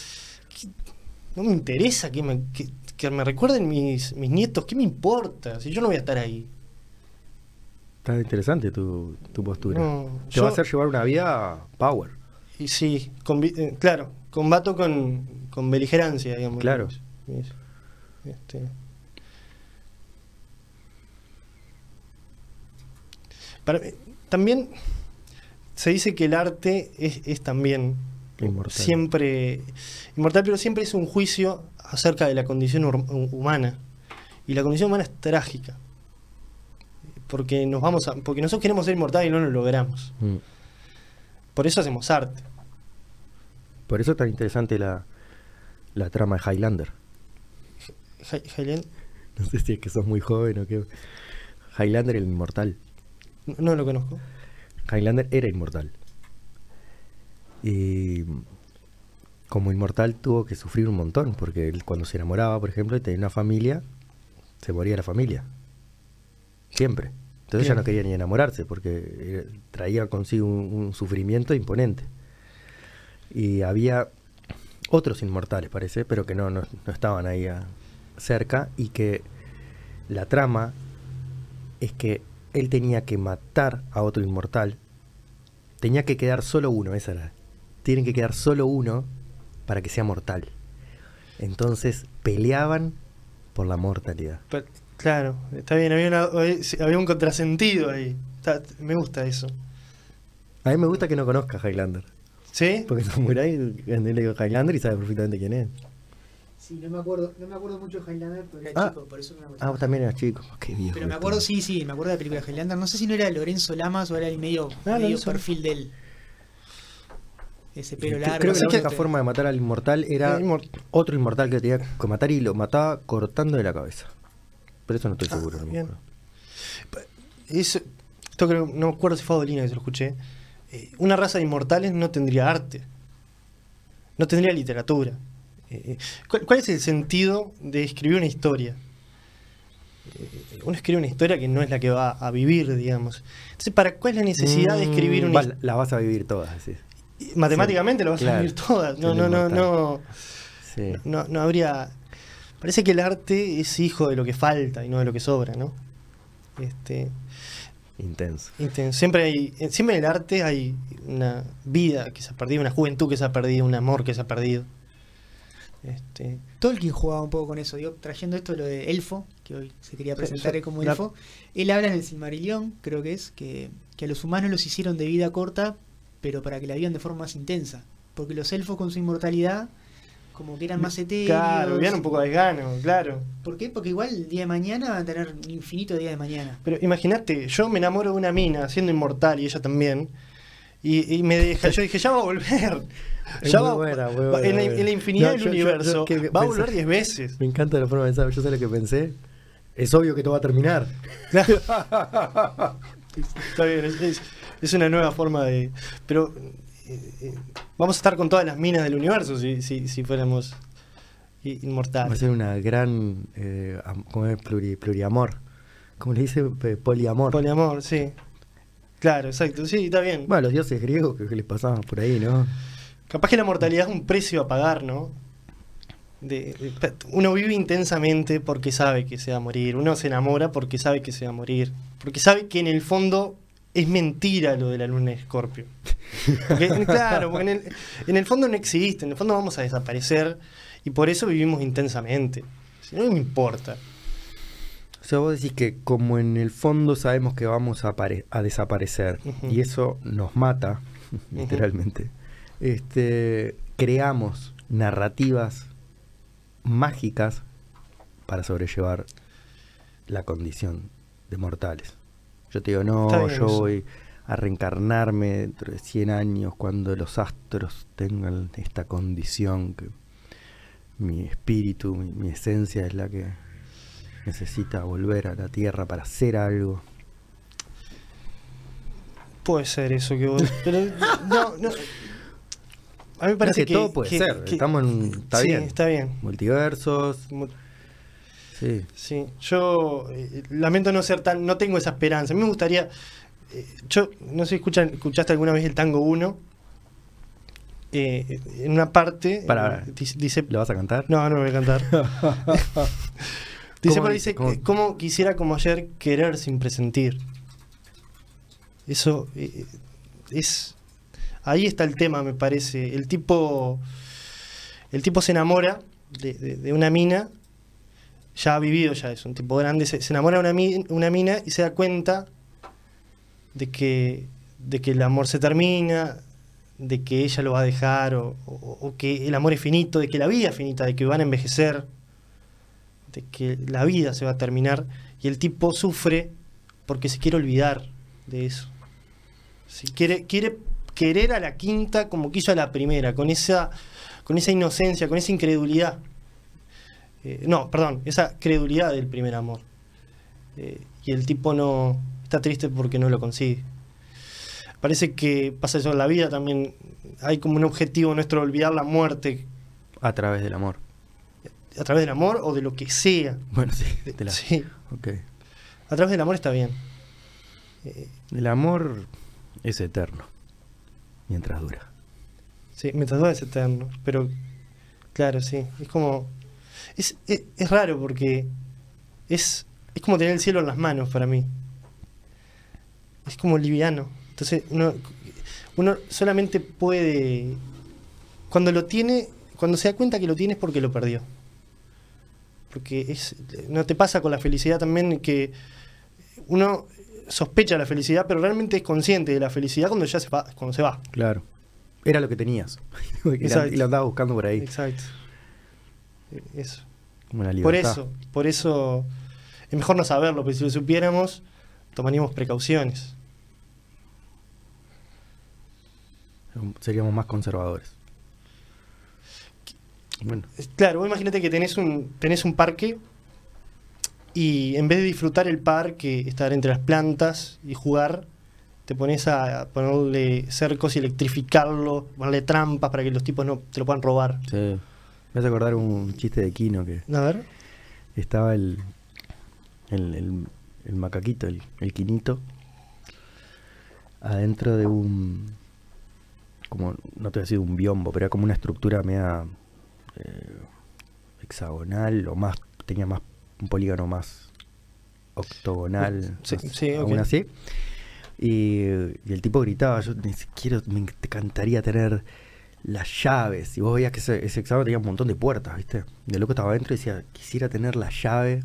no me interesa que me, que, que me recuerden mis, mis nietos, ¿qué me importa? Si yo no voy a estar ahí. Está interesante tu, tu postura. No, Te yo- va a hacer llevar una vida power. Y sí, eh, claro, combato con, con beligerancia, digamos. Claro. Este. Para mí- también se dice que el arte es, es también Inmortal. siempre inmortal, pero siempre es un juicio acerca de la condición humana. Y la condición humana es trágica. Porque nos vamos a, porque nosotros queremos ser inmortales y no lo logramos. Mm. Por eso hacemos arte. Por eso es tan interesante la, la trama de Highlander. No sé si es que sos muy joven o qué. Highlander el inmortal. no, no lo conozco. Highlander era inmortal. Y como inmortal tuvo que sufrir un montón, porque él cuando se enamoraba, por ejemplo, y tenía una familia, se moría la familia. Siempre. Entonces ya Bien. no quería ni enamorarse, porque eh, traía consigo un, un sufrimiento imponente. Y había otros inmortales, parece, pero que no, no, no estaban ahí a- cerca, y que la trama es que él tenía que matar a otro inmortal. Tenía que quedar solo uno, esa era. Tienen que quedar solo uno para que sea mortal. Entonces peleaban por la mortalidad. Pero, claro, está bien, había, una- había un contrasentido ahí. Está- me gusta eso. A mí me gusta que no conozca a Highlander. ¿Sí? Porque Samurai, le digo Highlander y sabe perfectamente quién es. Sí, no me acuerdo, no me acuerdo mucho de Highlander, pero era Ah. chico, por eso no me Ah, acuerdo. vos también eras chico. Qué viejo. Pero me acuerdo, sí, sí, me acuerdo de la película de Highlander. No sé si no era Lorenzo Lamas o era el medio, Ah, medio perfil de él. Ese pelo largo. Creo que la única forma de matar al inmortal era otro inmortal que tenía que matar y lo mataba cortando de la cabeza. Pero eso no estoy Ah, seguro. no me acuerdo. Eso, esto creo, no me acuerdo si fue Adolina que se lo escuché. Eh, una raza de inmortales no tendría arte. No tendría literatura. Eh, eh, ¿cuál, cuál es el sentido de escribir una historia? Eh, uno escribe una historia que no es la que va a vivir, digamos. Entonces, ¿para cuál es la necesidad de escribir Mm, una va- historia? La vas a vivir todas, sí. Matemáticamente Sí, lo vas claro. a vivir todas. No, no, no, no, Sí. no, no habría. Parece que el arte es hijo de lo que falta y no de lo que sobra, ¿no? Este, Intenso. Inten- Siempre hay, siempre en el arte hay una vida que se ha perdido, una juventud que se ha perdido, un amor que se ha perdido. Este, Tolkien jugaba un poco con eso, digo, trayendo esto lo de Elfo, que hoy se quería presentar como Elfo. Él habla en el Silmarillion, creo que es, que, que a los humanos los hicieron de vida corta, pero para que la vivan de forma más intensa. Porque los elfos con su inmortalidad, como que eran más etéreos. claro, vivían un poco de desgano, claro. ¿Por qué? Porque igual el día de mañana van a tener un infinito día de mañana. Pero imagínate, yo me enamoro de una mina siendo inmortal y ella también. Y, y me deja, yo dije, ya va a volver. Ya va, buena, buena, en, la, en la infinidad No, del yo- universo yo que va a volver 10 veces. Me encanta la forma de pensar. Yo sé lo que pensé. Es obvio que todo va a terminar. Está bien, es, es- es una nueva forma de. Pero eh, vamos a estar con todas las minas del universo si, si, si fuéramos i- Va a inmortales. ser una gran. Eh, ¿Cómo es? Pluri- pluriamor. ¿Cómo le dice? Poliamor. Poliamor, sí. Claro, exacto. Sí, está bien. Bueno, los dioses griegos que, que les pasaban por ahí, ¿no? Capaz que la mortalidad es un precio a pagar, ¿no? De, de- uno vive intensamente porque sabe que se va a morir. Uno se enamora porque sabe que se va a morir. Porque sabe que en el fondo es mentira lo de la luna de Escorpio. Claro, porque en el, en el fondo no existe. En el fondo vamos a desaparecer. Y por eso vivimos intensamente. Si no, no me importa. O sea, vos decís que como en el fondo sabemos que vamos a, apare- a desaparecer y eso nos mata, literalmente, este, creamos narrativas mágicas para sobrellevar la condición de mortales. Yo te digo, no, yo eso. voy a reencarnarme dentro de 100 años cuando los astros tengan esta condición que mi espíritu, mi, mi esencia es la que necesita volver a la tierra para hacer algo. Puede ser eso que vos. Pero no, no. A mí me parece que que, todo puede que- ser, que- estamos en- está sí, bien. está bien. Multiversos, Mu- sí. Sí, yo eh, lamento no ser tan, no tengo esa esperanza. A mí me gustaría, eh, yo no sé si escuchan, escuchaste alguna vez el Tango 1. Eh, en una parte Para- dice, ¿Lo vas a cantar? no, no lo voy a cantar. dice, ¿Cómo pero dice? dice, ¿Cómo? ¿cómo quisiera como ayer querer sin presentir? Eso es ahí está el tema, me parece. El tipo el tipo se enamora de, de- de una mina, ya ha vivido, ya es un tipo grande, se, enamora de una, una mina y se da cuenta de que, de que el amor se termina, de que ella lo va a dejar, o que el amor es finito, de que la vida es finita, de que van a envejecer, de que la vida se va a terminar, y el tipo sufre porque se quiere olvidar de eso. Si quiere, quiere querer a la quinta como quiso a la primera, con esa, con esa inocencia, con esa incredulidad. Eh, no, perdón, esa credulidad del primer amor. Eh, y el tipo no está triste porque no lo consigue. Parece que pasa eso en la vida también. Hay como un objetivo nuestro olvidar la muerte A través del amor. a través del amor o de lo que sea. Bueno, sí. de la- Sí, ok. a través del amor está bien. Eh, El amor es eterno. Mientras dura. Sí, mientras dura es eterno. Pero, claro, sí. Es como. Es, es, es raro porque es, es como tener el cielo en las manos para mí. es como liviano. Entonces uno, uno solamente puede, cuando lo tiene, cuando se da cuenta que lo tiene es porque lo perdió. Porque es, no te pasa con la felicidad también que uno sospecha la felicidad, pero realmente es consciente de la felicidad cuando ya se va, cuando se va. Claro. Era lo que tenías. y, la- y lo andabas buscando por ahí. Exacto. Eso. Como la Por eso, por eso es mejor no saberlo, porque si lo supiéramos, tomaríamos precauciones. Seríamos más conservadores. Bueno, Claro, vos imagínate que tenés un, tenés un parque y en vez de disfrutar el parque, estar entre las plantas y jugar, te pones a ponerle cercos y electrificarlo, ponerle trampas para que los tipos no te lo puedan robar. sí. Me hace acordar un chiste de Kino que A ver. estaba el, el, el- el macaquito, el, el quinito, adentro de un, como, no te voy a decir un biombo, pero era como una estructura media eh, hexagonal o más, tenía más, un polígono más octogonal, Sí, más- sí, aún ok. así. Y, y el tipo gritaba, yo quiero, me encantaría tener las llaves. Y vos veías que ese, ese hexágono tenía un montón de puertas, ¿viste? De loco estaba adentro y decía, quisiera tener la llave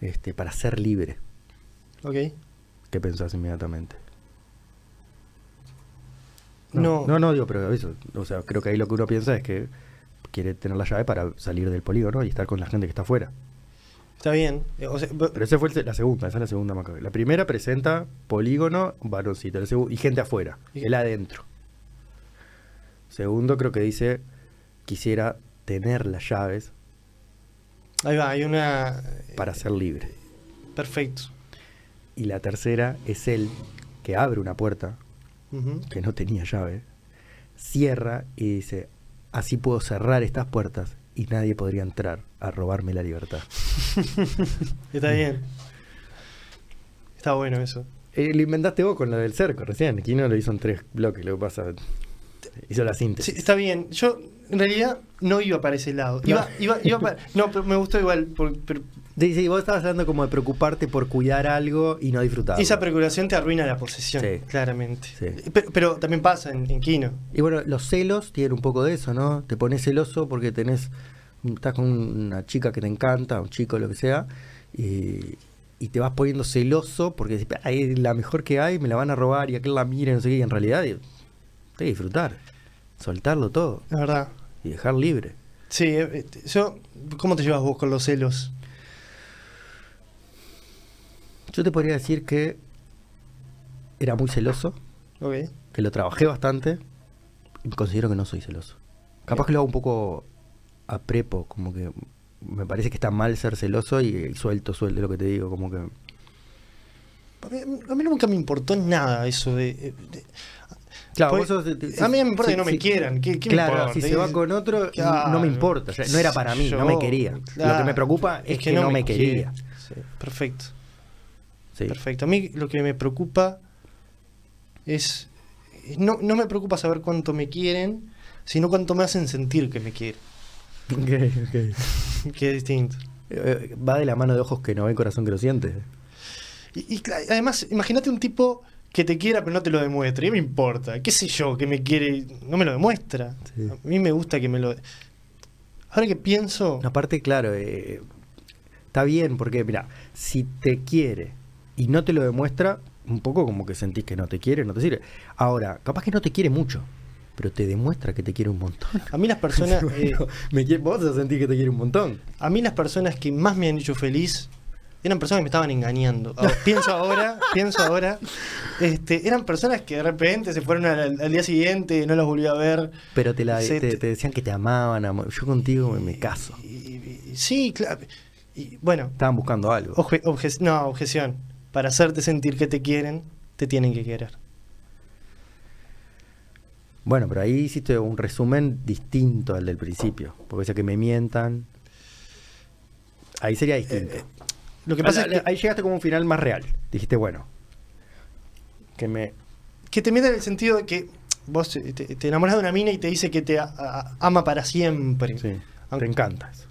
este, para ser libre. Ok. ¿Qué pensás inmediatamente? No. No, no, digo, pero eso, o sea, creo que ahí lo que uno piensa es que quiere tener la llave para salir del polígono y estar con la gente que está afuera. Está bien. Eh, o sea, b- Pero esa fue el- la segunda, esa es la segunda Macabre. La primera presenta polígono, varoncito, y gente afuera, él adentro. Segundo creo que dice, quisiera tener las llaves ahí va, hay una... para ser libre. Perfecto. Y la tercera es él que abre una puerta que no tenía llave, cierra y dice, así puedo cerrar estas puertas y nadie podría entrar a robarme la libertad. Está bien. Está bueno eso. Eh, lo inventaste vos con lo del cerco recién, aquí no lo hizo en tres bloques, lo que pasa, hizo la Sí, síntesis. está bien. Yo en realidad no iba para ese lado. Iba, No. iba, iba para- no, pero me gustó igual. por- pero Sí, sí, vos estabas hablando como de preocuparte por cuidar algo y no disfrutarlo. esa preocupación te arruina la posesión, Sí. claramente. Sí. Pero, pero también pasa en, en Kino. Y bueno, los celos tienen un poco de eso, ¿no? Te pones celoso porque tenés, estás con una chica que te encanta, un chico, lo que sea, y, y te vas poniendo celoso porque decís, "Ay, es la mejor que hay, me la van a robar y aquel la mire, no sé qué, y en realidad hay que disfrutar, soltarlo todo Es verdad. y dejar libre. Sí, eh, eh, yo, ¿cómo te llevas vos con los celos? Yo te podría decir que era muy celoso, Ok. que lo trabajé bastante y considero que no soy celoso. Capaz que lo hago un poco a prepo, como que me parece que está mal ser celoso y, y suelto, suelto, es lo que te digo, como que... A mí, a mí nunca me importó nada eso de... eh, de- Claro, Pues, vos sos de- a mí me importa si- que no me si- quieran, ¿qué- qué me claro, importa? si se va con otro, Claro. no me importa, no era para mí, no me quería. Lo que me preocupa es, que, no me quería. Sí, perfecto. Sí. Perfecto. A mí lo que me preocupa es. No, no me preocupa saber cuánto me quieren, sino cuánto me hacen sentir que me quieren. Ok, ok. que es distinto. Eh, Va de la mano de ojos que no ve, corazón que lo siente. Y, además, imagínate un tipo que te quiera pero no te lo demuestra. ¿Qué me importa? ¿Qué sé yo que me quiere y no me lo demuestra? Sí. A mí me gusta que me lo. Ahora que pienso. Aparte, claro, eh, está bien, porque mira, si te quiere y no te lo demuestra, un poco como que sentís que no te quiere, no te sirve. Ahora, capaz que no te quiere mucho, pero te demuestra que te quiere un montón. A mí las personas. eh, Bueno, me quiere- vos sentir que te quiere un montón. A mí las personas que más me han hecho feliz eran personas que me estaban engañando. Pienso ahora, pienso ahora, este, eran personas que de repente se fueron al, al día siguiente, no las volví a ver. Pero te, la, te, decían que te amaban, amo- yo contigo me, me caso. Y, y- y- sí, claro. Y bueno, Estaban buscando algo. obje- obje- no, objeción. Para hacerte sentir que te quieren, te tienen que querer. Bueno, pero ahí hiciste un resumen distinto al del principio. Porque decía que me mientan. Ahí sería distinto. Eh, Lo que pasa es que, ahí llegaste como un final más real. Dijiste, bueno. Que me. que te mienten en el sentido de que vos eh, te, te enamoras de una mina y te dice que te a- a- ama para siempre. Sí. Aunque- Te encanta eso.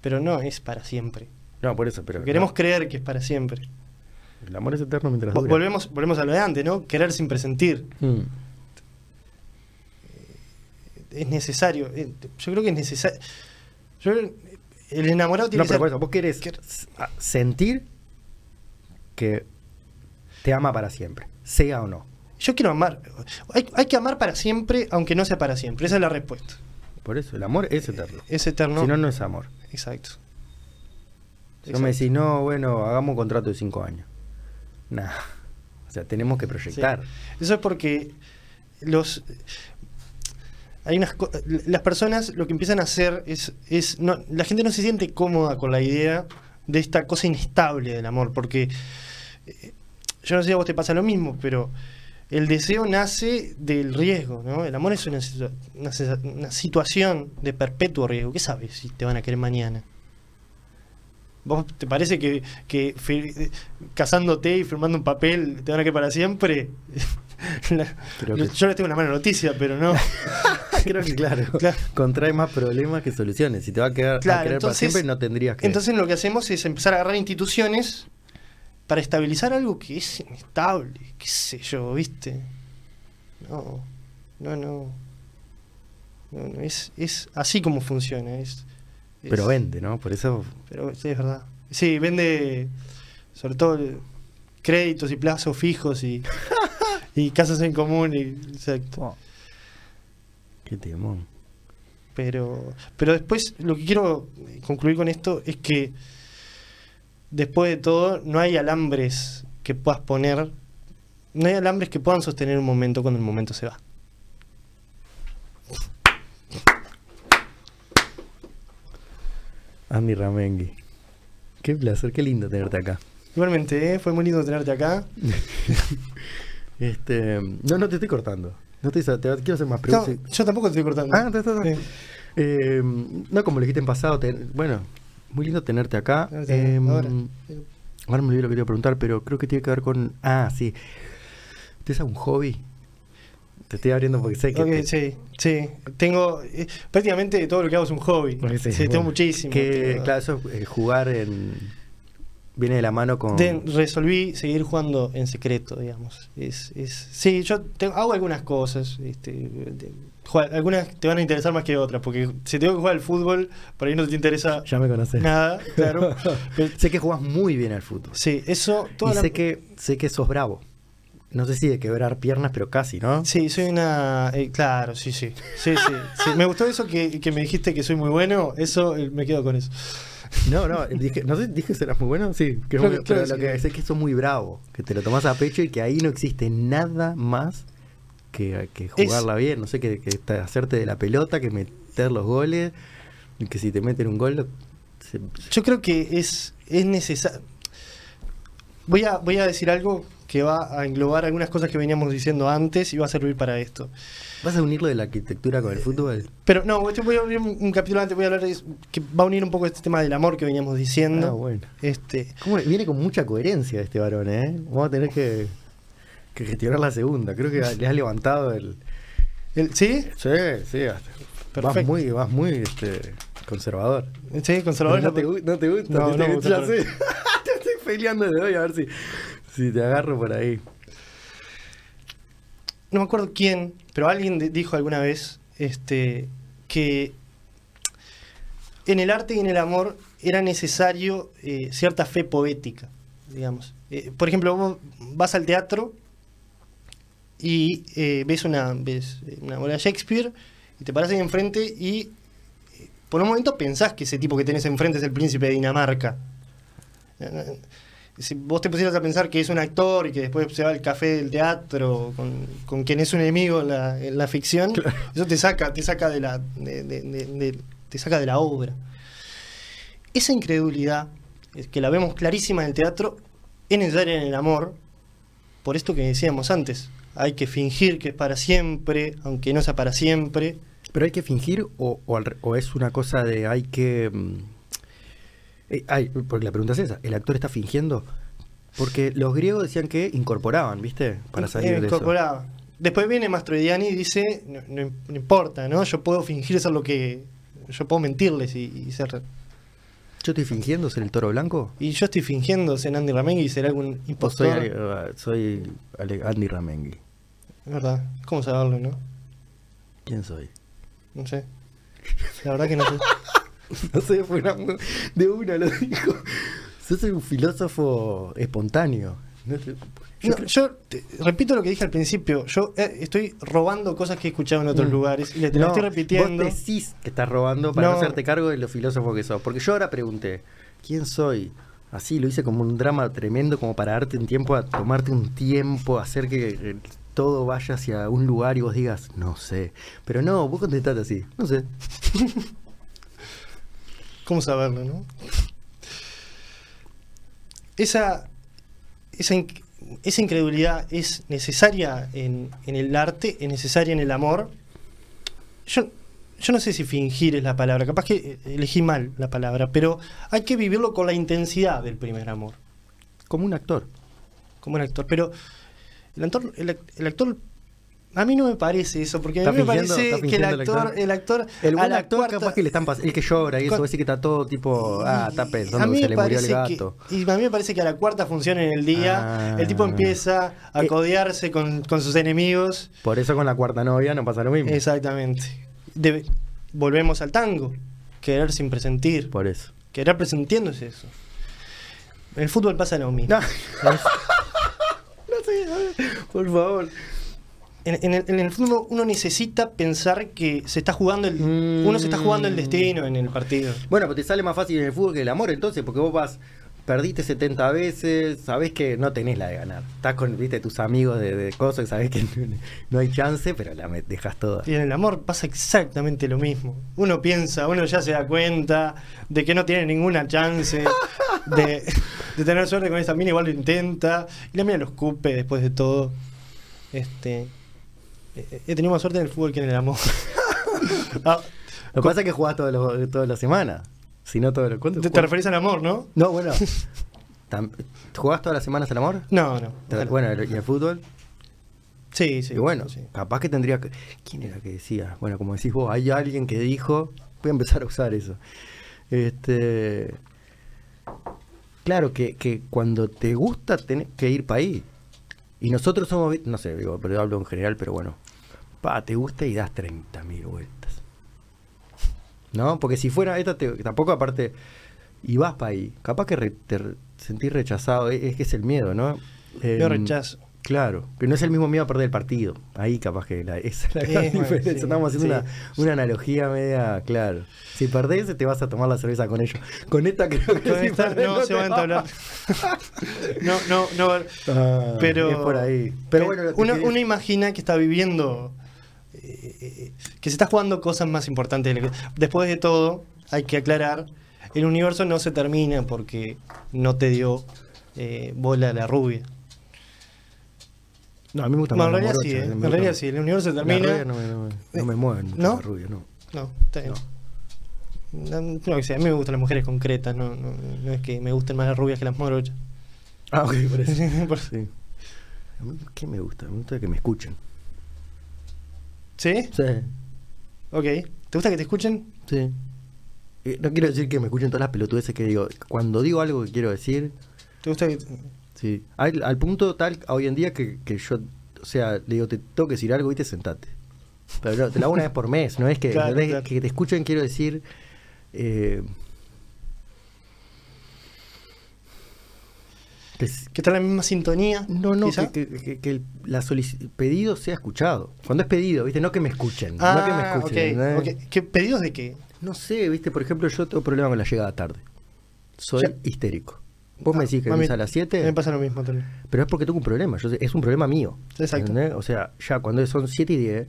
Pero no es para siempre. No, por eso, pero. Queremos no. creer que es para siempre. El amor es eterno mientras dura. Volvemos, volvemos a lo de antes, ¿no? Querer sin presentir. Mm. Es necesario. eh, Yo creo que es necesario. Yo el enamorado tiene No, que pero ser. por eso, vos querés sentir que te ama para siempre, sea o no. Yo quiero amar. Hay, hay que amar para siempre, aunque no sea para siempre. Esa es la respuesta. Por eso, el amor es eterno. Es eterno. Si no, no es amor. Exacto. Si no me decís, no, bueno, hagamos un contrato de cinco años. Nah. O sea, tenemos que proyectar. Eso es porque los hay unas las personas lo que empiezan a hacer es, es no, la gente no se siente cómoda con la idea de esta cosa inestable del amor, porque eh, yo no sé si a vos te pasa lo mismo, pero el deseo nace del riesgo, ¿no? El amor es una, una, una situación de perpetuo riesgo. ¿Qué sabes si te van a querer mañana? ¿Vos te parece que, que casándote y firmando un papel te van a querer para siempre? La- Creo que- Yo les tengo una mala noticia, pero no. Creo que claro, Claro. contrae más problemas que soluciones. Si te va a quedar a querer para entonces- siempre, no tendrías que. Entonces lo que hacemos es empezar a agarrar instituciones para estabilizar algo que es inestable, qué sé yo, ¿viste? No, no, no. No, no, es, es así como funciona. Es, es- pero vende, ¿no? Por eso. Pero sí, es verdad. Sí, vende sobre todo créditos y plazos fijos y, y casas en común. Y, exacto. Qué temón. Pero, pero después lo que quiero concluir con esto es que después de todo no hay alambres que puedas poner, no hay alambres que puedan sostener un momento cuando el momento se va. Andy Ramengui. Qué placer, qué lindo tenerte acá. Igualmente, ¿eh? fue muy lindo tenerte acá. Este, no, no te estoy cortando. No te, te- quiero hacer más No, preguntas. yo tampoco te estoy cortando. Ah, está, está, está. Sí. Eh, no, como lo dijiste en pasado, te- bueno, muy lindo tenerte acá. Ah, sí, Eh, ahora. ahora me olvidé lo que quería preguntar, pero creo que tiene que ver con. Ah, sí. ¿Tienes algún hobby? Te estoy abriendo porque sé que. Ok, te- sí, sí. Tengo eh, prácticamente todo lo que hago es un hobby. Sí, tengo muchísimo. Que, tengo- claro, eso eh, jugar en. Viene de la mano con. Resolví seguir jugando en secreto, digamos. Es, es, sí, yo te- hago algunas cosas. Este, de- jugar- algunas te van a interesar más que otras, porque si tengo que jugar al fútbol, por ahí no te interesa Ya me conoces. nada, claro. Pero- sé que jugás muy bien al fútbol. sí, eso. Toda y la- sé que sé que sos bravo. No sé si de quebrar piernas, pero casi, ¿no? Sí, soy una. eh, claro, sí, sí. Sí, sí, sí. Me gustó eso que, que me dijiste que soy muy bueno. Eso, eh, me quedo con eso. No, no, dije, no sé, dije que serás muy bueno, sí, que muy- que- pero lo que sé es que sos muy bravo, que te lo tomás a pecho y que ahí no existe nada más que, que jugarla bien, no sé, que, que hacerte de la pelota, que meter los goles, que si te meten un gol, lo- se- Yo creo que es, es necesario. Voy a, voy a decir algo que va a englobar algunas cosas que veníamos diciendo antes y va a servir para esto. ¿vas a unirlo de la arquitectura con el fútbol? Pero no, voy a abrir un, un capítulo antes, voy a hablar de, que va a unir un poco este tema del amor que veníamos diciendo. Ah, bueno. Este, ¿Cómo? Viene con mucha coherencia este varón, ¿eh? Vamos a tener que, que gestionar la segunda, creo que le has levantado el... el- ¿Sí? Sí, sí, vas muy, vas muy este, conservador. ¿Sí? ¿Conservador? no, te, gu- no te gusta. No, te, gusta te estoy peleando de hoy a ver si, si te agarro por ahí. no me acuerdo quién, pero alguien dijo alguna vez este, que en el arte y en el amor era necesario eh, cierta fe poética, digamos. Eh, por ejemplo, vos vas al teatro y eh, ves, una, ves una obra de Shakespeare y te paras ahí enfrente y por un momento pensás que ese tipo que tenés enfrente es el príncipe de Dinamarca. Si vos te pusieras a pensar que es un actor y que después se va al café del teatro con, con quien es un enemigo en la, en la ficción, eso te saca, te saca de la, de- de- te saca de la obra. Esa incredulidad, es que la vemos clarísima en el teatro, es necesaria en el amor, por esto que decíamos antes. Hay que fingir que es para siempre, aunque no sea para siempre. Pero hay que fingir o, o, es una cosa de hay que... eh, ay, porque la pregunta es esa, ¿el actor está fingiendo? Porque los griegos decían que incorporaban, ¿viste? Para salir Eh, de eso. incorporaba. Después viene Mastroianni y dice, no, no- no importa, ¿no? Yo puedo fingir ser lo que... Yo puedo mentirles y, y ser... ¿Yo estoy fingiendo ser el toro blanco? Y yo estoy fingiendo ser Andy Ramengui y ser algún ¿O soy, impostor. Uh, soy Ale- Andy Ramengui? Es verdad. ¿Cómo saberlo, no? ¿Quién soy? No sé. La verdad que no sé. No sé, fue una, de una lo dijo. Sos un filósofo espontáneo. No yo No, creo- yo te- repito lo que dije al principio. Yo eh, estoy robando cosas que he escuchado en otros Mm. lugares y lo No, estoy repitiendo. Vos decís que estás robando para no, No. hacerte cargo de lo filósofo que sos. Porque yo ahora pregunté, ¿quién soy? Así lo hice como un drama tremendo, como para darte un tiempo, a tomarte un tiempo, a hacer que eh, todo vaya hacia un lugar y vos digas, no sé. Pero no, vos contestaste así, no sé. ¿Cómo saberlo, no? Esa, esa, esa incredulidad es necesaria en, en el arte, es necesaria en el amor. Yo, yo no sé si fingir es la palabra, capaz que eh, elegí mal la palabra, pero hay que vivirlo con la intensidad del primer amor, Como un actor. como un actor. Pero el actor, el, el actor a mí no me parece eso, porque a ¿Está mí me parece que el actor, el actor, El buen actor cuarta- capaz que le están el que llora y eso, así que está todo tipo, ah, está pensando que se le murió el gato. Que, y a mí me parece que a la cuarta función en el día, Ah. el tipo empieza a Eh. codearse con, con sus enemigos. Por eso con la cuarta novia no pasa lo mismo. Exactamente. Debe- volvemos al tango. Querer sin presentir. Por eso. Querer presentiendo es eso. En el fútbol pasa lo mismo. No. no sé, por favor. En, en el, en el fútbol uno necesita pensar que se está jugando el, Mm. uno se está jugando el destino en el partido. Bueno, pues te sale más fácil en el fútbol que el amor, entonces, porque vos vas, perdiste 70 veces, sabés que no tenés la de ganar. Estás con, viste, tus amigos de, de cosas y sabés que no, no hay chance, pero la dejas toda. Y en el amor pasa exactamente lo mismo. Uno piensa, uno ya se da cuenta de que no tiene ninguna chance de, de tener suerte con esta mina, igual lo intenta. Y la mina lo escupe después de todo. Este, he tenido más suerte en el fútbol que en el amor. Ah, Lo que pasa es que jugás todos los- todas las semanas. Si no todos los ¿cuánto te, te referís al amor, no? No, bueno. ¿Jugás todas las semanas al amor? No, no. Bueno, ¿y el fútbol? Sí, sí. y bueno, sí. capaz que tendría que... ¿Quién era que decía? Bueno, como decís vos, hay alguien que dijo... Voy a empezar a usar eso. Este... Claro, que, que cuando te gusta tenés que ir para ahí. Y nosotros somos... No sé, digo, pero hablo en general, pero bueno. Pa, te gusta y das 30.000 vueltas. ¿No? Porque si fuera esta, te- tampoco aparte... Y vas para ahí. Capaz que re- te sentís rechazado. Es, es que es el miedo, ¿no? Yo Em, rechazo. Claro, pero no es el mismo miedo a perder el partido. Ahí capaz que la, esa es la gran bueno, diferencia. sí, Estamos haciendo sí. una, una analogía media, claro. Si perdés, te vas a tomar la cerveza con ellos. Con esta creo que Con si esta perdés, no se va a entablar. no, no, no. Ah, pero es por ahí. Pero bueno, que uno, quería- uno imagina que está viviendo eh, que se está jugando cosas más importantes después de todo hay que aclarar el universo no se termina porque no te dio eh, bola la rubia No, a mí me gusta No, en más la realidad morocha, sí, eh, en realidad sí el universo se termina no, me- no me- no me mueven ¿No? la rubia, no. no está bien no. no, sé, a mí me gustan las mujeres concretas no, no, no es que me gusten más las rubias que las morochas Ah, ok, por eso. Por- Sí. A mí, ¿Qué me gusta? Me gusta que me escuchen. ¿Sí? Sí, Ok. ¿Te gusta que te escuchen? sí. Eh, No quiero decir que me escuchen todas las pelotudeces que digo. Cuando digo algo que quiero decir, ¿Te gusta que.? Sí, al, al punto tal hoy en día que, que yo, o sea, le digo, te tengo que decir algo y te sentate. Pero no, te lo hago una vez por mes, no es que, Claro, no es claro. que te escuchen, quiero decir. eh, que s- ¿Que está en la misma sintonía? no, no, quizá? que, que- que- que el la pedido sea escuchado. Cuando es pedido, ¿viste? No que me escuchen. no que me Ah, escuchen. ok, ¿no? ok. ¿Qué pedidos de qué? No sé, ¿viste? Por ejemplo, yo tengo problema con la llegada tarde. Soy Ya. histérico. Vos me Ah, decís que venís a las 7. Me pasa lo mismo también. Pero es porque tengo un problema, yo sé- es un problema mío. Exacto. ¿entendés? O sea, ya cuando son 7 y 10,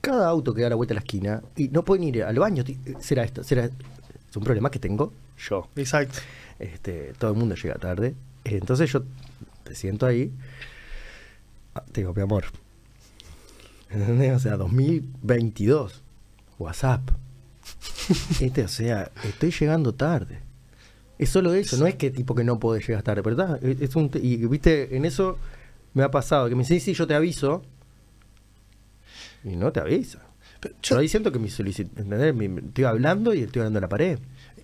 cada auto que da la vuelta a la esquina y no pueden ir al baño, ti- será esto, será es un problema que tengo yo. Exacto. Este, todo el mundo llega tarde. Entonces yo te siento ahí. ah, Te digo, mi amor. ¿Entendés? O sea, 2022. WhatsApp. Este, o sea, estoy llegando tarde. Es solo eso, no es que tipo que no podés llegar tarde, ¿verdad? Es un y viste, en eso me ha pasado que me dice, sí, yo te aviso. Y no te avisa. Pero Yo ahí siento que mi solicitud, ¿entendés? Mi- Estoy hablando y estoy hablando a la pared.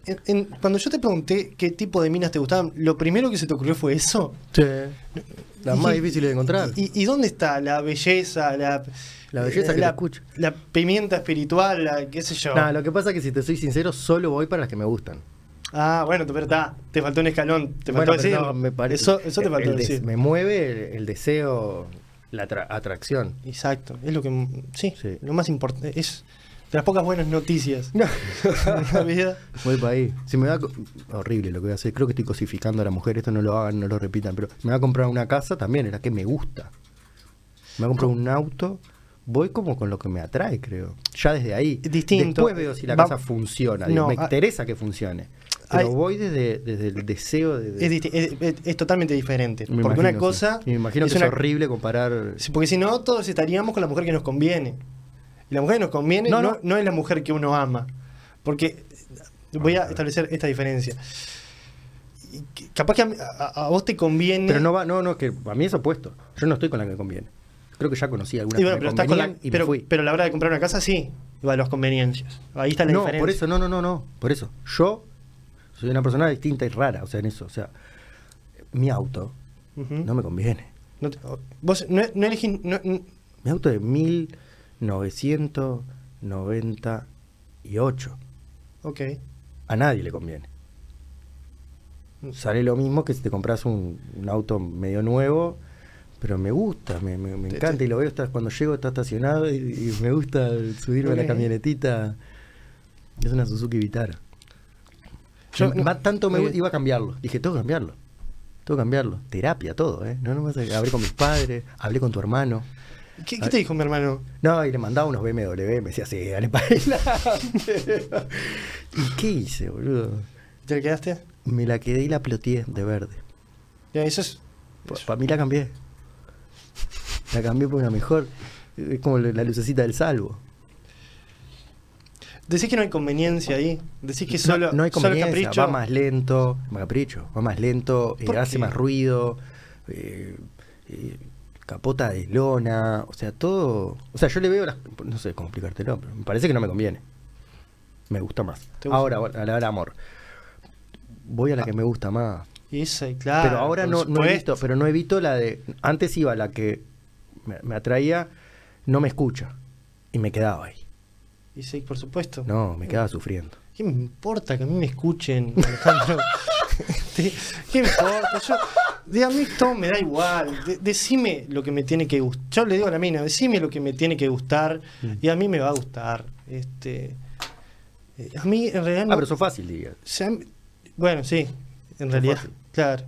En- en- cuando yo te pregunté qué tipo de minas te gustaban, lo primero que se te ocurrió fue eso. Sí. Las más difíciles de encontrar. ¿Y, y dónde está la belleza, la, La belleza que te la, escucha. la pimienta espiritual, la, qué sé yo? Nada, lo que pasa es que si te soy sincero, solo voy para las que me gustan. Ah, bueno, pero está, te faltó un escalón, te Bueno, faltó pero decir. no, me parece- eso, eso te el- faltó el des- decir. Me mueve el, el deseo, la atra- atracción. Exacto, es lo que sí, Sí. lo más importante es de las pocas buenas noticias No. de la vida. Voy para ahí. Si me va a co- horrible lo que voy a hacer. Creo que estoy cosificando a la mujer. Esto no lo hagan, no lo repitan. Pero me va a comprar una casa también. Era que me gusta. Me va a comprar un auto. Voy como con lo que me atrae, creo. Ya desde ahí. Distinto. Después veo si la Va- casa funciona. digo, No, me interesa que funcione. Pero voy desde, desde el deseo de. de- Es, totalmente diferente. me porque imagino, una cosa. Me imagino que una- es horrible comparar. Porque si no, todos estaríamos con la mujer que nos conviene. La mujer nos conviene No, no, no. no es la mujer que uno ama. Porque voy a establecer esta diferencia. Capaz que a, a- a vos te conviene. Pero no va, no, no, que a mí es opuesto. Yo no estoy con la que conviene. Creo que ya conocí algunas Y bueno, pero, me estás con la- me pero, fui. pero a la hora de comprar una casa, sí. Va a las conveniencias. Ahí está la no, diferencia. por eso, no, no, no, no. Por eso. Yo soy una persona distinta y rara, o sea, en eso. O sea, mi auto no me conviene. No te- vos no, no elegís. no- Mi auto es de 1998. ok. A nadie le conviene. Sale lo mismo que si te compras un, un auto medio nuevo, pero me gusta, me, me- encanta te- y lo veo está, cuando llego está estacionado y, y me gusta subirme a la camionetita. Es una Suzuki Vitara. Yo- tanto me iba a cambiarlo. Dije, tengo que cambiarlo. Tengo que cambiarlo. Terapia, todo, ¿eh? No, no hablé con mis padres, hablé con tu hermano. ¿Qué, qué te dijo mi hermano? No, y le mandaba unos BMW, me decía, sí, dale para adelante. ¿Y qué hice, boludo? ¿Te la quedaste? Me la quedé y la ploteé de verde. Ya, eso es. Para mí la cambié. La cambié por una mejor. Es como la lucecita del salvo. Decís que no hay conveniencia ahí. Decís que solo, no, hay solo conveniencia, capricho. va más lento, más capricho, va más lento, eh, ¿Por hace más ruido, eh, eh, capota de lona, o sea, todo... O sea, yo le veo las... No sé cómo explicártelo, pero me parece que no me conviene. Me gusta más. Ahora, a la hora amor. Voy a la que me gusta más. Y esa, claro. pero ahora no, no visto, pero no evito la de... Antes iba la que me, me atraía, no me escucha. Y me quedaba ahí. Y sí, por supuesto. No, me quedaba sufriendo. ¿Qué me importa que a mí me escuchen, Alejandro? Este, ¿Qué me importa? Yo, de a mí todo me da igual. De- decime lo que me tiene que gustar. Yo le digo a la mina, decime lo que me tiene que gustar Mm. y a mí me va a gustar. Este, eh, a mí en realidad no. Ah, pero eso es fácil, han- bueno, sí, en realidad, fácil. claro.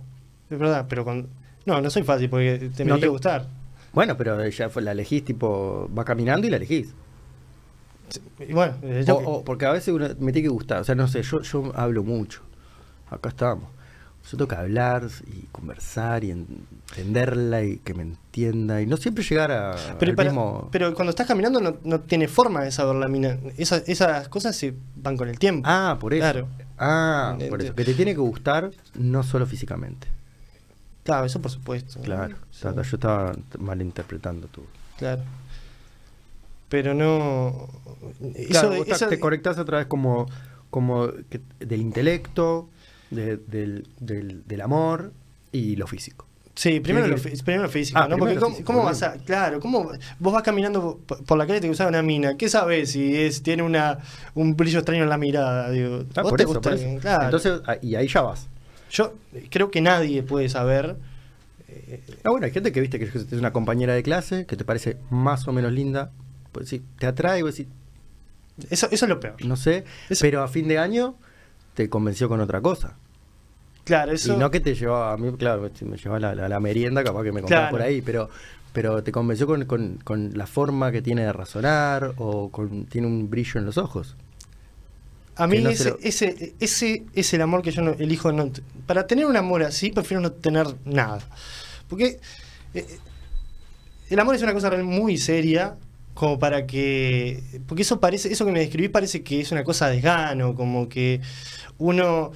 Es verdad, pero con. No, no soy fácil porque te me No tiene te- que gustar. Bueno, pero ya fue- la elegís tipo, va caminando y la elegís. Y bueno, es lo O, que- o- porque a veces uno me tiene que gustar. O sea, no sé, yo, yo hablo mucho. Acá estamos. Yo tengo que hablar y conversar y entenderla y que me entienda. Y no siempre llegar a, Pero, al para- mismo... pero cuando estás caminando no, no tiene forma de saber la mina. Esas, esas cosas se van con el tiempo. Ah, por eso. Claro. Ah, por eso. Que te tiene que gustar no solo físicamente. Claro, eso por supuesto. Claro. Sí, Yo estaba malinterpretando tu... claro. Pero no. Claro, de- vos eso te conectás otra vez como, como que- del intelecto, de- del, del, del amor y lo físico. Sí, primero lo, primero físico, Ah, ¿no? Primero ¿cómo, físico, cómo vas a. Claro, ¿cómo vos vas caminando por, la calle y te gusta una mina? ¿Qué sabes si es tiene una un brillo extraño en la mirada? Digo, Ah, ¿vos por te eso, gusta por eso. alguien? Claro. Entonces, ah, y ahí ya vas. Yo creo que nadie puede saber. eh, Ah, bueno, hay gente que viste que es una compañera de clase, que te parece más o menos linda. Pues sí, te atrae, pues sí, eso, eso es lo peor. no sé, Eso- pero a fin de año te convenció con otra cosa. Claro, eso. Y no que te llevaba, a mí, claro, me llevaba la, la- la merienda, capaz que me compraba Claro. por ahí, pero pero te convenció con, con- con la forma que tiene de razonar o con, tiene un brillo en los ojos. A mí no se ese, lo- ese, ese es el amor que yo no, elijo. No, para tener un amor así, prefiero no tener nada. Porque eh, el amor es una cosa muy seria, como para que. Porque eso parece, eso que me describí parece que es una cosa de desgano, como que uno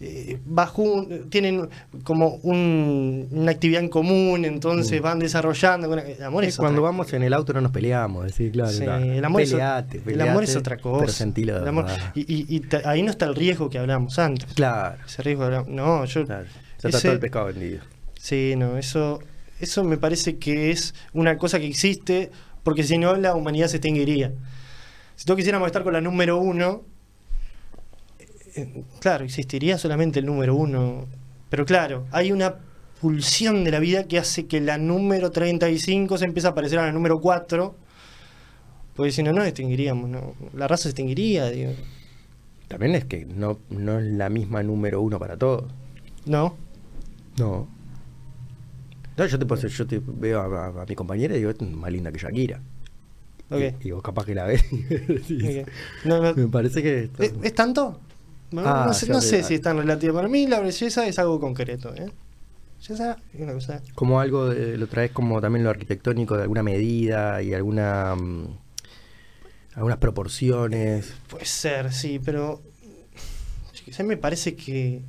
eh, bajo un- tienen como un- una actividad en común, entonces Mm. van desarrollando. bueno, El amor es Cuando otra- vamos en el auto no nos peleamos, decir, claro. Sí, el, amor es, o- Peleate, el amor es peleate, otra cosa. Pero El amor- y y- ahí no está el riesgo que hablamos antes. Claro, Ese riesgo hablar- No, yo. claro. Ya está ese- todo el pescado vendido. Sí, no, eso, eso me parece que es una cosa que existe, porque si no la humanidad se extinguiría. Si todos quisiéramos estar con la número uno, eh, claro, existiría solamente el número uno. Pero claro, hay una pulsión de la vida que hace que la número 35 se empiece a parecer a la número 4, porque si no, nos extinguiríamos, ¿no? La raza se extinguiría, digo. También es que no, no es la misma número uno para todos. ¿No? No. No, yo te, hacer- yo te veo a, a- a mi compañera y digo, "Esta es más linda que Shakira. Ok. Y, y vos capaz que la ves. No, no, Me parece que... está- ¿Es, es tanto? No, Ah, no sé, te- sé si es tan relativo. Para mí la belleza es algo concreto. ¿eh? Belleza es una cosa. Como algo, de, lo traes como también lo arquitectónico de alguna medida y alguna... mm, algunas proporciones. Puede ser, sí, pero. sé, me parece que.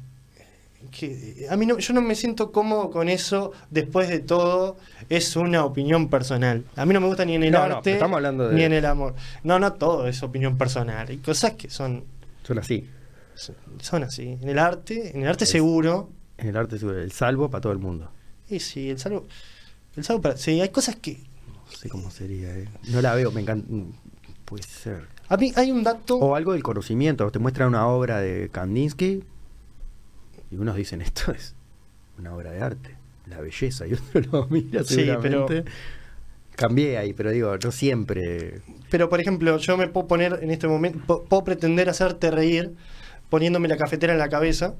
Que a mí no, yo no me siento cómodo con eso. Después de todo, es una opinión personal. A mí no me gusta ni en el No, no, arte estamos hablando de- ni en el amor. No, no todo es opinión personal. Hay cosas que son, Son así. son, son así. En el arte, en el arte Es- seguro. En el arte seguro, el salvo para todo el mundo. Y sí, el salvo. El salvo para, sí, hay cosas que. No sé cómo sería, ¿eh? No la veo, me encanta. Puede ser. A mí hay un dato. O algo del conocimiento. Te muestran una obra de Kandinsky y unos dicen esto es una obra de arte, la belleza. Y otro lo mira Sí, pero-. Cambié ahí, pero digo, no siempre. Pero, por ejemplo, yo me puedo poner en este momento, puedo pretender hacerte reír poniéndome la cafetera en la cabeza,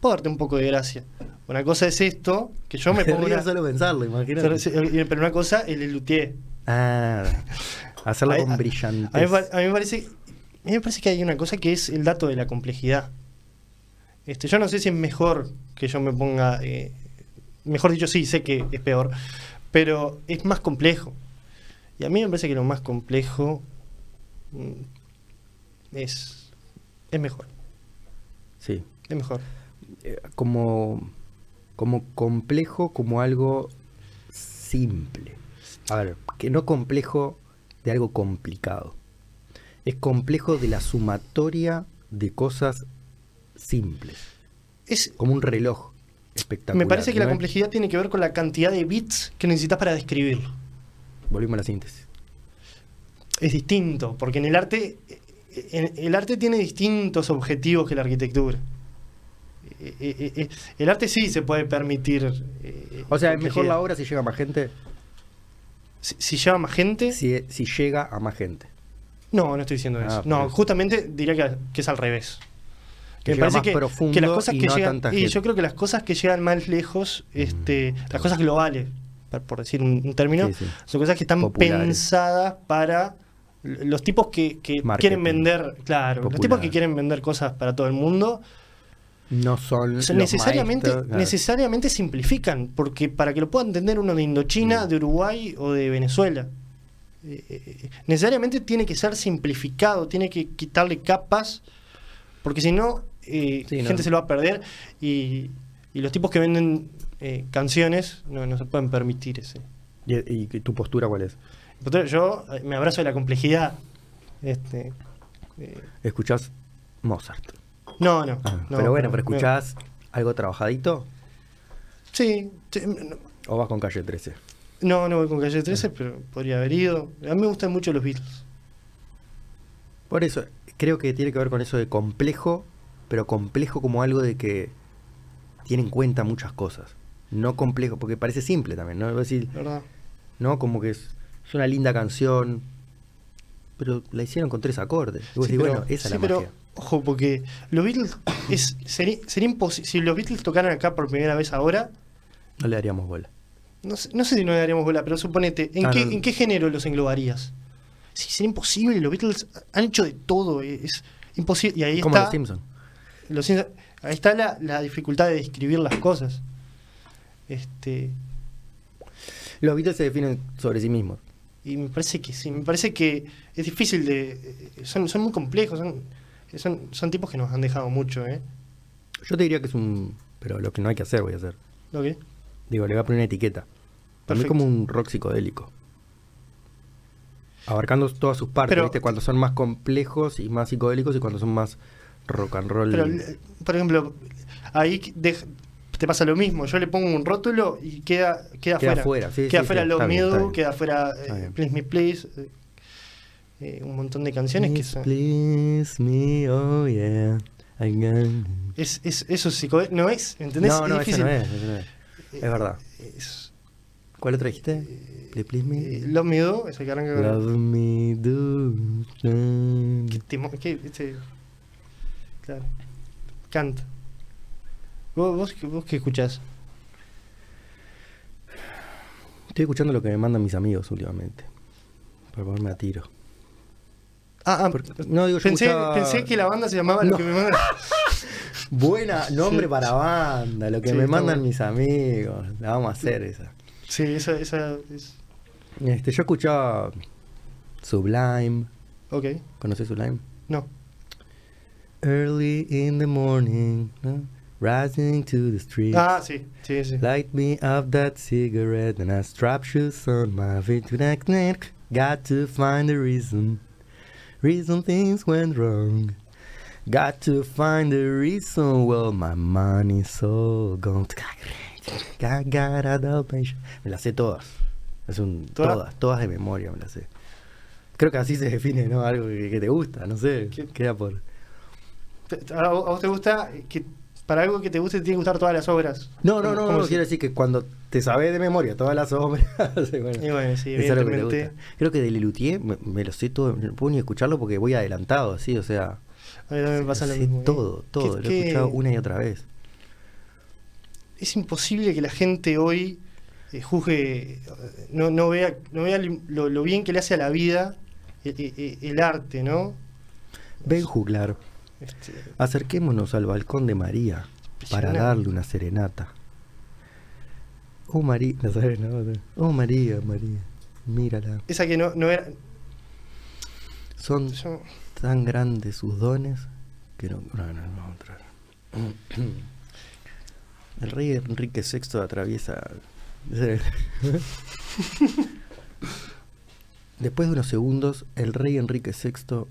puedo darte un poco de gracia. Una cosa es esto, que yo me pongo una- solo pensarlo, imagínate. pero, una cosa, el luthier. Ah, hacerlo A- con brillantez. A a mí me parece, a mí me parece que hay una cosa que es el dato de la complejidad. Este, yo no sé si es mejor que yo me ponga, eh, mejor dicho, sí, sé que es peor, pero es más complejo. Y a mí me parece que lo más complejo mm, es, es mejor, Sí. es mejor. Eh, como, como complejo, como algo simple. A ver, que no complejo de algo complicado. Es complejo de la sumatoria de cosas simples. Es, Como un reloj espectacular. me parece que la complejidad tiene que ver con la cantidad de bits que necesitas para describirlo. Volvimos a la síntesis. es distinto, porque en el arte en- el arte tiene distintos objetivos que la arquitectura. Eh, eh, eh, El arte sí se puede permitir. eh, O sea, es mejor la obra si llega a más gente. Si, si lleva más gente, Si, si llega a más gente. no, no estoy diciendo Ah, eso. No, justamente diría que, que es al revés. Que llega más profundo las cosas y que no llegan, tanta y yo creo que las cosas que llegan más lejos, este, Mm, las cosas globales, por- decir un, un término, Sí, sí. son cosas que están Populares. pensadas para los tipos que, que quieren vender, claro, los tipos que quieren vender cosas para todo el mundo, No son. o sea, los necesariamente, maestros, claro. necesariamente simplifican, porque para que lo pueda entender uno de Indochina, Mm. de Uruguay o de Venezuela, eh, eh, necesariamente tiene que ser simplificado, tiene que quitarle capas, porque si no, eh, Sí, no. gente se lo va a perder y, y los tipos que venden eh, canciones no, no se pueden permitir ese. ¿Y, y tu postura cuál es? Yo eh, me abrazo de la complejidad. Este, eh, ¿Escuchás Mozart? no, no, Ah, no, pero bueno, pero no. escuchás algo trabajadito Sí, sí, no, o vas con calle 13. No, no voy con calle 13, pero podría haber ido. A mí me gustan mucho los Beatles. Por eso, creo que tiene que ver con eso de complejo, pero complejo como algo de que tiene en cuenta muchas cosas. No complejo, porque parece simple también, ¿no? Decir, ¿verdad? ¿no? Como que es, es una linda canción, pero la hicieron con tres acordes. Y vos Sí, decís, pero- bueno, esa sí, es la pero, magia. ojo, porque los Beatles es, sería, sería imposible. Si los Beatles tocaran acá por primera vez ahora, No le daríamos bola. no sé, no sé si nos daríamos bola, pero suponete, ¿en, Ah, qué, no. ¿en qué género los englobarías? Sí, sería imposible. Los Beatles han hecho de todo. Es imposible. Y ahí Como está. los Simpsons. Los ahí está la, la dificultad de describir las cosas. Este. Los Beatles se definen sobre sí mismos. Y me parece que sí, me parece que es difícil de... eh, Son, son muy complejos, son, son, son tipos que nos han dejado mucho, ¿eh? Yo te diría que es un. Pero lo que no hay que hacer, voy a hacer. ¿Ok? Digo, le voy a poner una etiqueta. Para mí como un rock psicodélico. Abarcando todas sus partes, Pero- ¿viste? Cuando son más complejos y más psicodélicos y cuando son más rock and roll. Pero, eh, por ejemplo, ahí te pasa lo mismo. Yo le pongo un rótulo y queda, queda, Queda fuera, sí, queda sí, fuera sí, Love Me Do, queda fuera eh. Please Me Please. eh, un montón de canciones que Please, son. please me, oh yeah. I got- Es, es, eso es. No es, ¿entendés? No, no, es eso no es, eso no es. Es verdad. Es- ¿Cuál otra dijiste? Please, please me. Love Me Do, ese que arranca con. Love me do. ¿Qué temo- qué- este- claro. Canta. ¿Vos, vos, qué- vos qué escuchás? Estoy escuchando lo que me mandan mis amigos últimamente. Para ponerme a tiro. Ah, ah, Porque- no, digo, yo pensé, escuchaba- pensé que la banda se llamaba Lo que me mandan. Buena, nombre Sí. para banda, lo que Sí, me mandan bueno. mis amigos. La vamos a hacer esa. Sí, esa, esa es. Este, yo escuchaba Sublime. Ok, ¿Conoces Sublime? no. Early in the morning, ¿no? rising to the street. Ah, sí, sí, sí. Light me up that cigarette and I strap shoes on my feet to neck neck. Got to find the reason. Reason things went wrong. Got to find the reason. Well, my money's all gone. I got Dalmatian. Me las sé todas. Es un, ¿Todas? todas, todas de memoria me las sé. Creo que así se define, ¿no? Algo que, que te gusta, no sé. ¿Qué? Queda por. ¿A vos te gusta que para algo que te guste te tienen que gustar todas las obras? No, no, ¿Cómo- no, no, es? quiero decir que cuando te sabes de memoria todas las obras, bueno, Y bueno, sí, que evidentemente. gusta. Creo que de Lelutier me, me lo sé todo, no puedo ni escucharlo porque voy adelantado, así, o sea, A mí también me pasa lo sé mismo. ¿eh? todo, todo, Que- lo he que escuchado una y otra vez. Es imposible que la gente hoy eh, juzgue, eh, no, no vea, no vea lo, lo bien que le hace a la vida el, el- el arte, ¿no? Ven juglar, acerquémonos al balcón de María para darle una serenata. Oh María, ¿la sabes, no? Oh María, María, mírala. esa que no, no era. Son yo- tan grandes sus dones que no. No, no, no, otra. El rey Enrique VI atraviesa. Después de unos segundos, el rey Enrique VI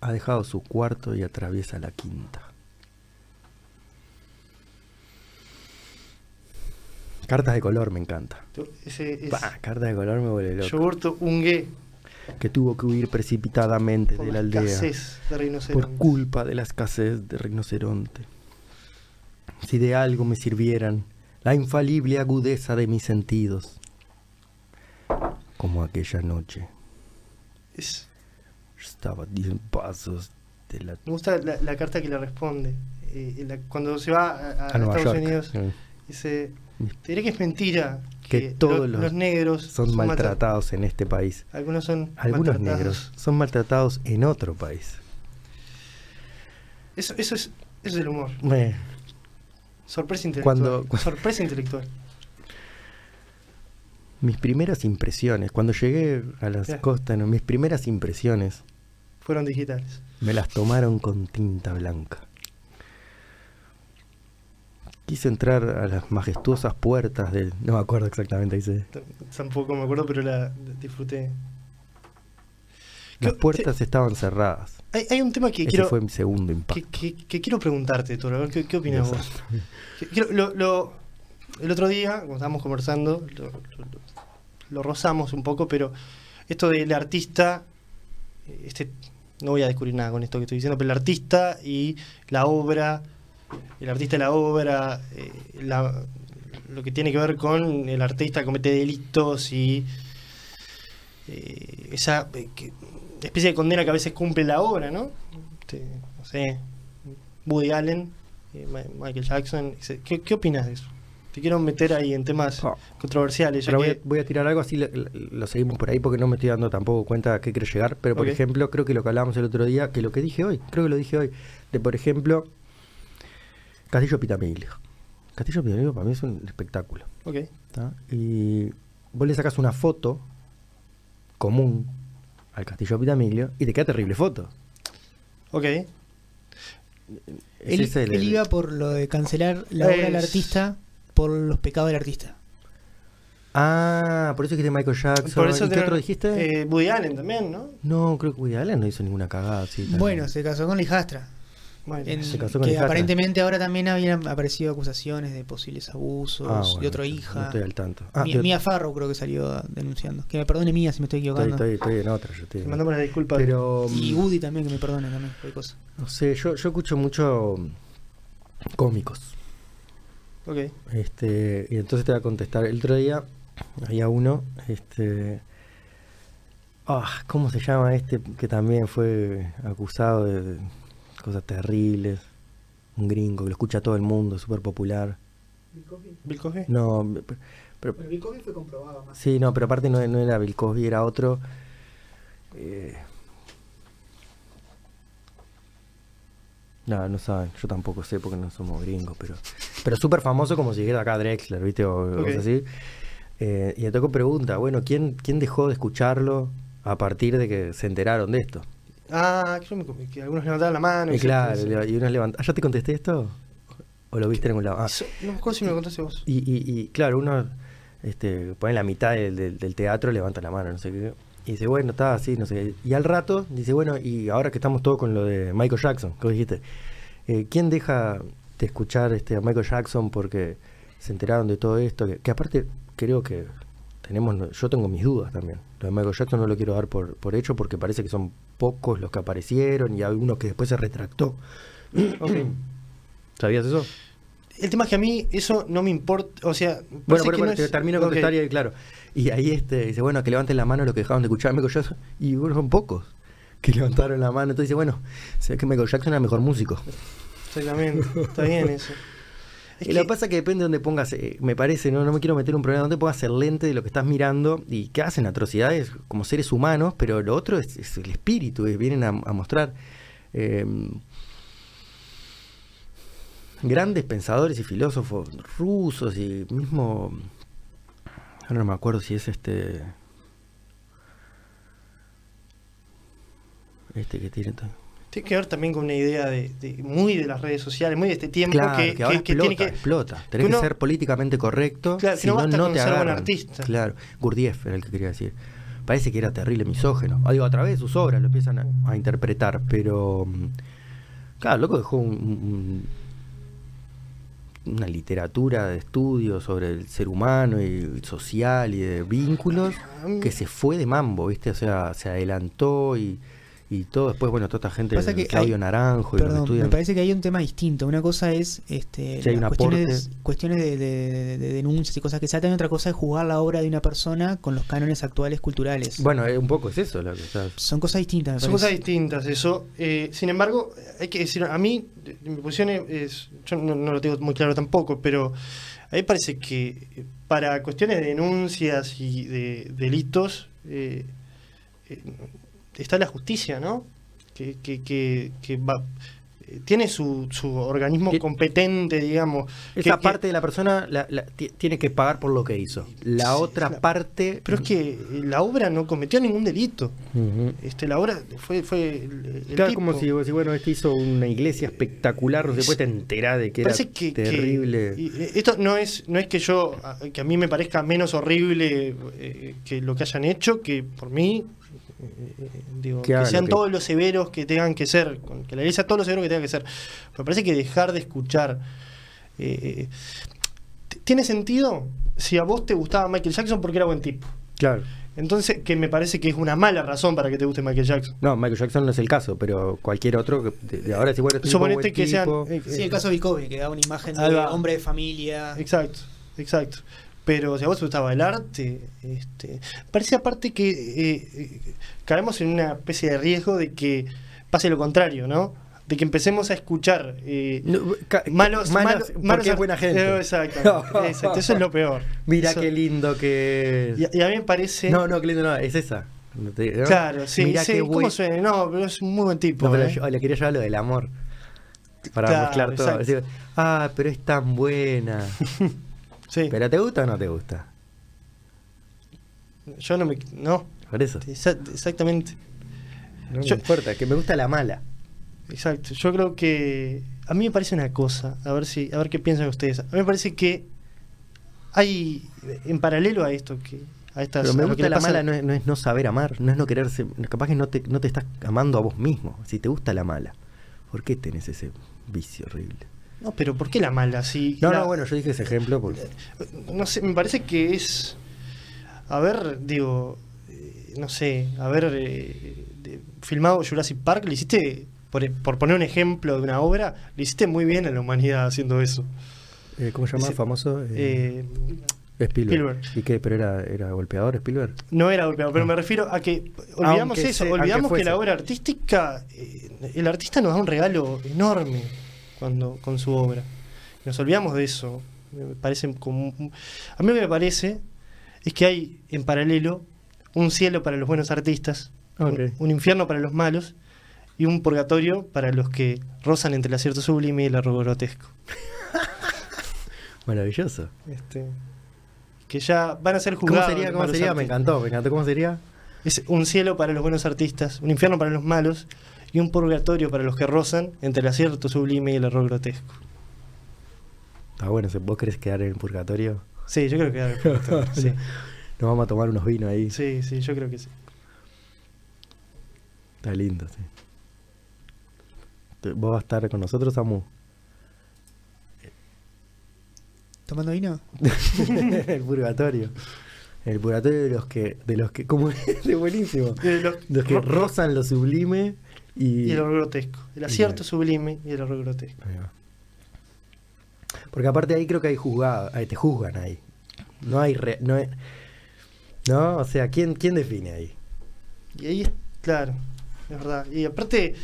ha dejado su cuarto y atraviesa la quinta. Cartas de color me encanta. ese es Bah, cartas de color me vuelve loco. Yogurto Ungué Que tuvo que huir precipitadamente por de la aldea. escasez de por rinoceronte. culpa de la escasez de rinoceronte. Si de algo me sirvieran la infalible agudeza de mis sentidos, como aquella noche, Es- yo estaba a 10 pasos de la... me gusta la, la carta que le responde. eh, la- cuando se va a, a Estados York. Unidos, dice: Te diré que es mentira. Que todos lo- los negros Son maltra- maltratados en este país. Algunos son Algunos negros son maltratados en otro país. Eso, eso, es, eso es el humor. Sorpresa intelectual. Cuando- Sorpresa intelectual. Mis primeras impresiones, cuando llegué a las costas, no, mis primeras impresiones Fueron digitales. Me las tomaron con tinta blanca. Quise entrar a las majestuosas puertas del... No me acuerdo exactamente, dice. Tampoco me acuerdo, pero la disfruté. Las ¿Qué- puertas estaban cerradas. Hay, hay un tema que Ese quiero fue mi segundo impacto. que- que quiero preguntarte, Toro. a ver ¿Qué, qué opinas vos? quiero- lo- lo- el otro día, cuando estábamos conversando, lo, lo- rozamos un poco, pero esto del artista, eh, este, no voy a descubrir nada con esto que estoy diciendo, pero el artista y la obra, el artista y la obra, eh, la- lo que tiene que ver con el artista comete delitos y eh, esa especie de condena que a veces cumple la obra, ¿no? Este, no sé, Woody Allen, Michael Jackson, ¿qué, qué opinas de eso? Te quiero meter ahí en temas Ah. controversiales. voy, que- a, voy a tirar algo así, lo, lo seguimos por ahí porque no me estoy dando tampoco cuenta a qué quiero llegar. Pero por ejemplo, creo que lo que hablábamos el otro día, que lo que dije hoy, creo que lo dije hoy, de por ejemplo, Castillo Pitamiglio. Castillo Pitamiglio para mí es un espectáculo. Ok, ¿tá? Y vos le sacas una foto común al Castillo Pitamiglio y te queda terrible foto. ok. Es Él, ese el- él iba por lo de cancelar la obra del artista por los pecados del artista. Ah, por eso dijiste Michael Jackson. Por eso ¿Y qué otro dijiste? Eh, Woody Allen también, ¿no? no, creo que Woody Allen no hizo ninguna cagada. Sí. Bueno, se casó con la hijastra. Bueno, En- Se casó con que hijastra. aparentemente ahora también habían aparecido acusaciones de posibles abusos Ah, de bueno, otra no hija. estoy al tanto. Ah, Mía Farrow creo que salió denunciando. Que me perdone Mía si me estoy equivocando. estoy, estoy en otra. Yo estoy en mandamos la disculpa. Pero, Y mm, Woody también, que me perdone también, cualquier cosa. no sé, yo, yo escucho mucho cómicos. Ok. Este, y entonces te voy a contestar. El otro día había uno, este. Ah, ¿cómo se llama este que también fue acusado de, cosas terribles? Un gringo que lo escucha todo el mundo, súper popular. Bill Cosby. No, pero, pero- Pero Bill Cosby fue comprobado más. sí, no, pero aparte no, no era Bill Cosby, era otro. eh, No, no saben, yo tampoco sé porque no somos gringos, pero pero súper famoso como si dijera acá Drexler, ¿viste? O Ok. cosas así. Eh, y le tocó pregunta, bueno, ¿quién, ¿quién dejó de escucharlo a partir de que se enteraron de esto? Ah, que, que algunos levantaban la mano. y se- claro, y unos levantaron. ¿Ya te contesté esto? ¿O lo viste en algún lado? Ah, no me acuerdo si me lo contaste vos. y, y, y, claro, uno este, pone la mitad del, del- del teatro, levanta la mano, no sé qué. Y dice, bueno, está así, no sé. Y al rato dice, bueno, y ahora que estamos todos con lo de Michael Jackson, que dijiste, eh, ¿quién deja de escuchar este, a Michael Jackson porque se enteraron de todo esto? Que, que aparte creo que tenemos, yo tengo mis dudas también. Lo de Michael Jackson no lo quiero dar por, por hecho porque parece que son pocos los que aparecieron y hay uno que después se retractó. ¿Sabías eso? El tema es que a mí eso no me importa. O sea, Bueno, pero, que no te es- termino de contestar y claro. Y ahí este dice, bueno, que levanten la mano los que dejaron de escuchar a Michael Jackson. Y bueno, son pocos que levantaron la mano. Entonces dice, bueno, ve que Michael Jackson era mejor músico. Exactamente. Está bien eso. Es y lo que pasa es que depende de donde pongas, eh, me parece, no, no me quiero meter un problema, donde pongas el lente de lo que estás mirando y que hacen atrocidades como seres humanos, pero lo otro es, es el espíritu, que vienen a, a mostrar. eh, grandes pensadores y filósofos rusos y mismo ahora no me acuerdo si es este este que tiene todo- Tiene que ver también con una idea de, de- muy de las redes sociales, muy de este tiempo Claro, que, que, ahora que- explota, tiene que. explota. Tenés que uno- ser políticamente correcto. Claro, si no no, basta no con te ser buen artista. Claro, Gurdjieff era el que quería decir. Parece que era terrible misógeno. Ah, digo, a través de sus obras lo empiezan a, a interpretar, pero. mm, Claro, el loco dejó un- un- una literatura de estudio sobre el ser humano y social y de vínculos que se fue de mambo, ¿viste? O sea, se adelantó y, y todo. Después, bueno, toda esta gente, Pasa que Claudio hay- Naranjo y Perdón, estudian. me parece que hay un tema distinto. Una cosa es este, Si hay las un cuestiones, aporte. cuestiones de, de- de denuncias y cosas que se atan. Otra cosa es jugar la obra de una persona con los cánones actuales culturales. Bueno, eh, un poco es eso lo que. Son cosas distintas. me Son parece. cosas distintas eso. Eh, sin embargo, hay que decir, a mí, mi posición es, yo no, no lo tengo muy claro tampoco, pero a mí me parece que para cuestiones de denuncias y de delitos eh, eh, está la justicia, ¿no? Que, que, que, que va- eh, tiene su, su organismo competente, digamos. Esa que- parte de la persona la- la- ti- tiene que pagar por lo que hizo. La Sí, otra la- parte. Pero es que eh, la obra no cometió ningún delito. Este, la obra fue, fue el, el Claro, tipo. como si, si, bueno, este hizo una iglesia espectacular, no sé, después te enterás de que era parece que, que- terrible. eh, esto no es no es que yo que a mí me parezca menos horrible eh, que lo que hayan hecho que por mí digo Que sean que- todos los severos que tengan que ser que la iglesia todos los severos que tengan que ser me parece que dejar de escuchar eh, t- tiene sentido si a vos te gustaba Michael Jackson porque era buen tipo Claro. entonces que me parece que es una mala razón para que te guste Michael Jackson No, Michael Jackson no es el caso, pero cualquier otro que de, de ahora si bueno, suponete que sean tipo, eh, Sí, el caso de Cosby, que da una imagen de hombre de familia. Exacto, exacto. Pero si a vos te gustaba el arte, este, parece aparte que eh, eh, caemos en una especie de riesgo de que pase lo contrario, ¿no? De que empecemos a escuchar eh, no, malos, malos, malos, es buena gente. Eh, exacto, exacto, eso es lo peor. Mira Eso- qué lindo que es. Y, y a mí me parece. No, no, qué lindo no, es esa. Claro, sí, Mira sí, qué ¿cómo buen- suena? No, pero es un muy buen tipo. No, pero ¿eh? yo le quería llevar lo del amor. Para Claro, mezclar todo. ah, pero es tan buena. Sí, ¿Pero te gusta o no te gusta? yo no me. No, Por eso. exa- exactamente. No Yo- me importa, que me gusta la mala. Exacto, yo creo que a mí me parece una cosa, a ver si, a ver qué piensan ustedes. A mí me parece que hay en paralelo a esto que a estas Pero me gusta la pasa- mala no es, no es no saber amar, no es no quererse. Capaz que no te, no te estás amando a vos mismo. Si te gusta la mala, ¿por qué tenés ese vicio horrible? No, pero ¿por qué la mala? Si No, la- no, bueno, yo dije ese ejemplo porque. no sé, me parece que es a ver, digo, eh, no sé, haber eh, de- filmado Jurassic Park, le hiciste por, por poner un ejemplo de una obra, le hiciste muy bien a la humanidad haciendo eso. eh, ¿Cómo se llama? Famoso. Eh, Eh, Spielberg. Spielberg. ¿Y qué? ¿Pero era, era golpeador Spielberg? No era golpeado, pero me refiero a que olvidamos Aunque eso, se- olvidamos que la obra artística, eh, el artista nos da un regalo enorme cuando con su obra. Nos olvidamos de eso. Me parece como a mí lo que me parece es que hay en paralelo un cielo para los buenos artistas, un, un infierno para los malos y un purgatorio para los que rozan entre el acierto sublime y el error grotesco. Maravilloso. Este, que ya van a ser ¿Cómo juzgados. sería? los ¿Cómo sería? Me encantó, me encantó. ¿Cómo sería? Es un cielo para los buenos artistas, un infierno para los malos y un purgatorio para los que rozan entre el acierto sublime y el error grotesco. Está bueno, ¿vos querés quedar en el purgatorio? Sí, yo creo que era el purgatorio, sí. Nos vamos a tomar unos vinos ahí. sí, sí, yo creo que sí. Está lindo, sí. ¿Vos vas a estar con nosotros, Samu? ¿Tomando vino? el purgatorio. El purgatorio de los que, de los que, como es de buenísimo. Eh, los- Los que ro- rozan lo sublime y. y el error grotesco. El acierto sublime y el error grotesco. Porque aparte ahí creo que hay juzgado, ahí te juzgan ahí. No hay re- no, hay- no, o sea, ¿quién, quién define ahí? Y ahí es, claro, es verdad. Y aparte,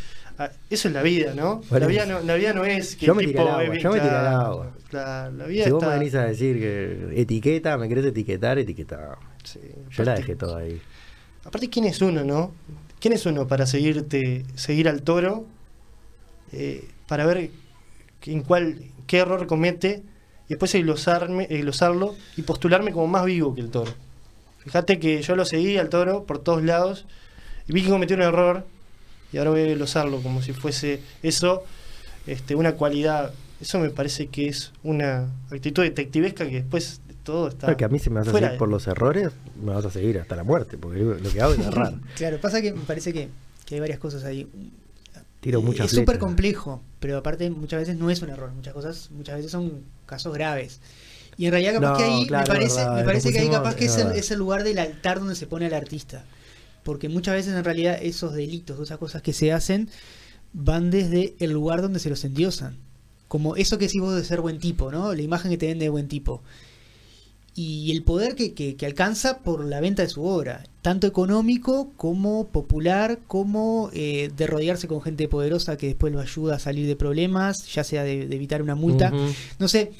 eso es la vida, ¿no? La vida no, la vida no es que Yo el me tipo al agua, es bien yo me tiré al claro, agua. claro, la vida Si vos está- me venís a decir que etiqueta, me querés etiquetar, etiqueta. sí, Yo la dejé toda ahí. Aparte, ¿quién es uno, no? ¿Quién es uno para seguirte, seguir al toro, eh, para ver en cuál, qué error comete y después glosarme, glosarlo y postularme como más vivo que el toro? Fíjate que yo lo seguí al toro por todos lados y vi que cometió un error y ahora voy a glosarlo como si fuese eso, este, una cualidad. Eso me parece que es una actitud detectivesca que después de todo está. Claro, que a mí si me vas a seguir de- por los errores, me vas a seguir hasta la muerte, porque lo que hago es errar. Claro, pasa que me parece que, que hay varias cosas ahí. Tiro muchas es súper complejo, pero aparte muchas veces no es un error, muchas cosas, muchas veces son casos graves. Y en realidad capaz No, que ahí claro, me parece, verdad, me parece que ahí capaz que es el, es el lugar del altar donde se pone al artista. Porque muchas veces en realidad esos delitos, esas cosas que se hacen, van desde el lugar donde se los endiosan. Como eso que decís vos de ser buen tipo, ¿no? La imagen que te vende de buen tipo. Y el poder que, que- que alcanza por la venta de su obra, tanto económico como popular, como eh, de rodearse con gente poderosa que después lo ayuda a salir de problemas, ya sea de, de evitar una multa. No sé,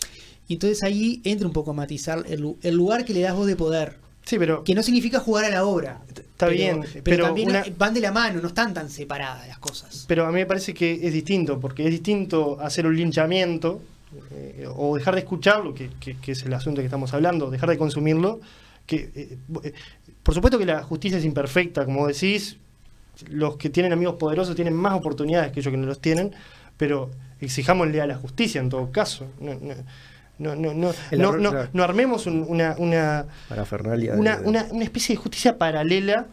y entonces ahí entra un poco a matizar el, lu- el lugar que le das vos de poder, Sí, pero que no significa jugar a la obra. está pero- bien, pero, pero también una- van de la mano, no están tan separadas las cosas. Pero a mí me parece que es distinto, porque es distinto hacer un linchamiento eh, o dejar de escucharlo, que, que- que es el asunto que estamos hablando, dejar de consumirlo. que eh, eh, Por supuesto que la justicia es imperfecta, como decís, los que tienen amigos poderosos tienen más oportunidades que ellos que no los tienen, pero exijámosle a la justicia en todo caso. No, no, no, no, no, no, no- no armemos un- una, una, Para Fernalia. una, una, una especie de justicia paralela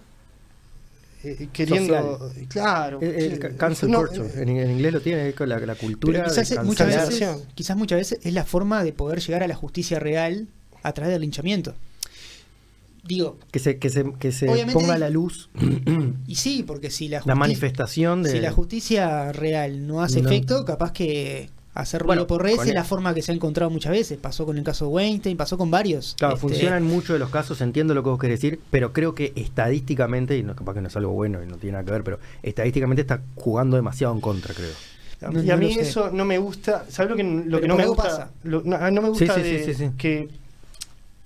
eh, queriendo claro El, ca- cancel no, culture, eh, en, en inglés lo tiene con la, la cultura. Quizás, muchas veces, quizás muchas veces es la forma de poder llegar a la justicia real a través del linchamiento. Digo, Que se, que se, que se Obviamente ponga a la luz y sí, porque si la, la justi- manifestación de. si la justicia real no hace No. efecto, capaz que hacer ruido Bueno, por redes es el- la forma que se ha encontrado muchas veces. Pasó con el caso de Weinstein, pasó con varios. Claro, Este, funcionan mucho de los casos, entiendo lo que vos querés decir, pero creo que estadísticamente, y no, capaz que no es algo bueno y no tiene nada que ver, pero estadísticamente está jugando demasiado en contra, creo. No- y a mí eso no me gusta sabes lo que, lo Pero que no me gusta pasa. Lo- no, ah, no me gusta sí, de sí, sí, sí. que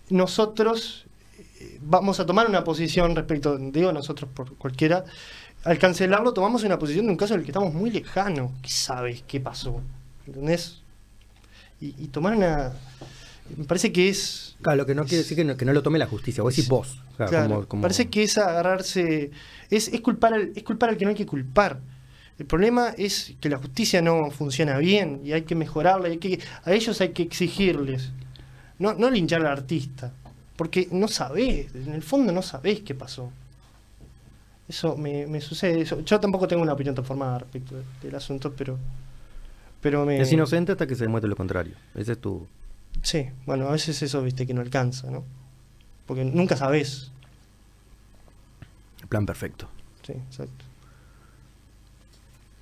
nosotros eh, vamos a tomar una posición respecto digo nosotros por cualquiera al cancelarlo tomamos una posición de un caso en el que estamos muy lejanos qué sabes qué pasó ¿entendés? y, y tomar una me parece que es Claro, lo que no quiere decir que no, que no lo tome la justicia, vos decís vos. Claro, Claro, como- como- Parece que es agarrarse. Es, es culpar al, es culpar al que no hay que culpar. El problema es que la justicia no funciona bien y hay que mejorarla. y hay que, a ellos hay que exigirles. No, no linchar al artista. Porque no sabés, en el fondo no sabés qué pasó. Eso me, me sucede. Eso. Yo tampoco tengo una opinión tan formada respecto de- del asunto, pero. Pero me. Es inocente hasta que se demuestre lo contrario. Ese es tu... Sí, bueno, a veces eso, viste, que no alcanza, ¿no? Porque nunca sabés. plan perfecto. Sí, exacto.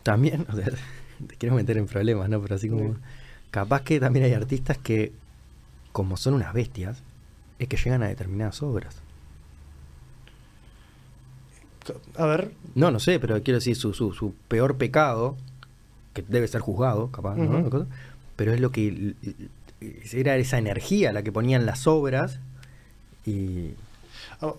También, o sea, te quiero meter en problemas, ¿no? Pero así como... Sí. Capaz que también hay artistas que, como son unas bestias, es que llegan a determinadas obras. A ver, No, no sé, pero quiero decir, su, su, su peor pecado, que debe ser juzgado, capaz, ¿no? Pero es lo que... Era esa energía la que ponían las obras y... a-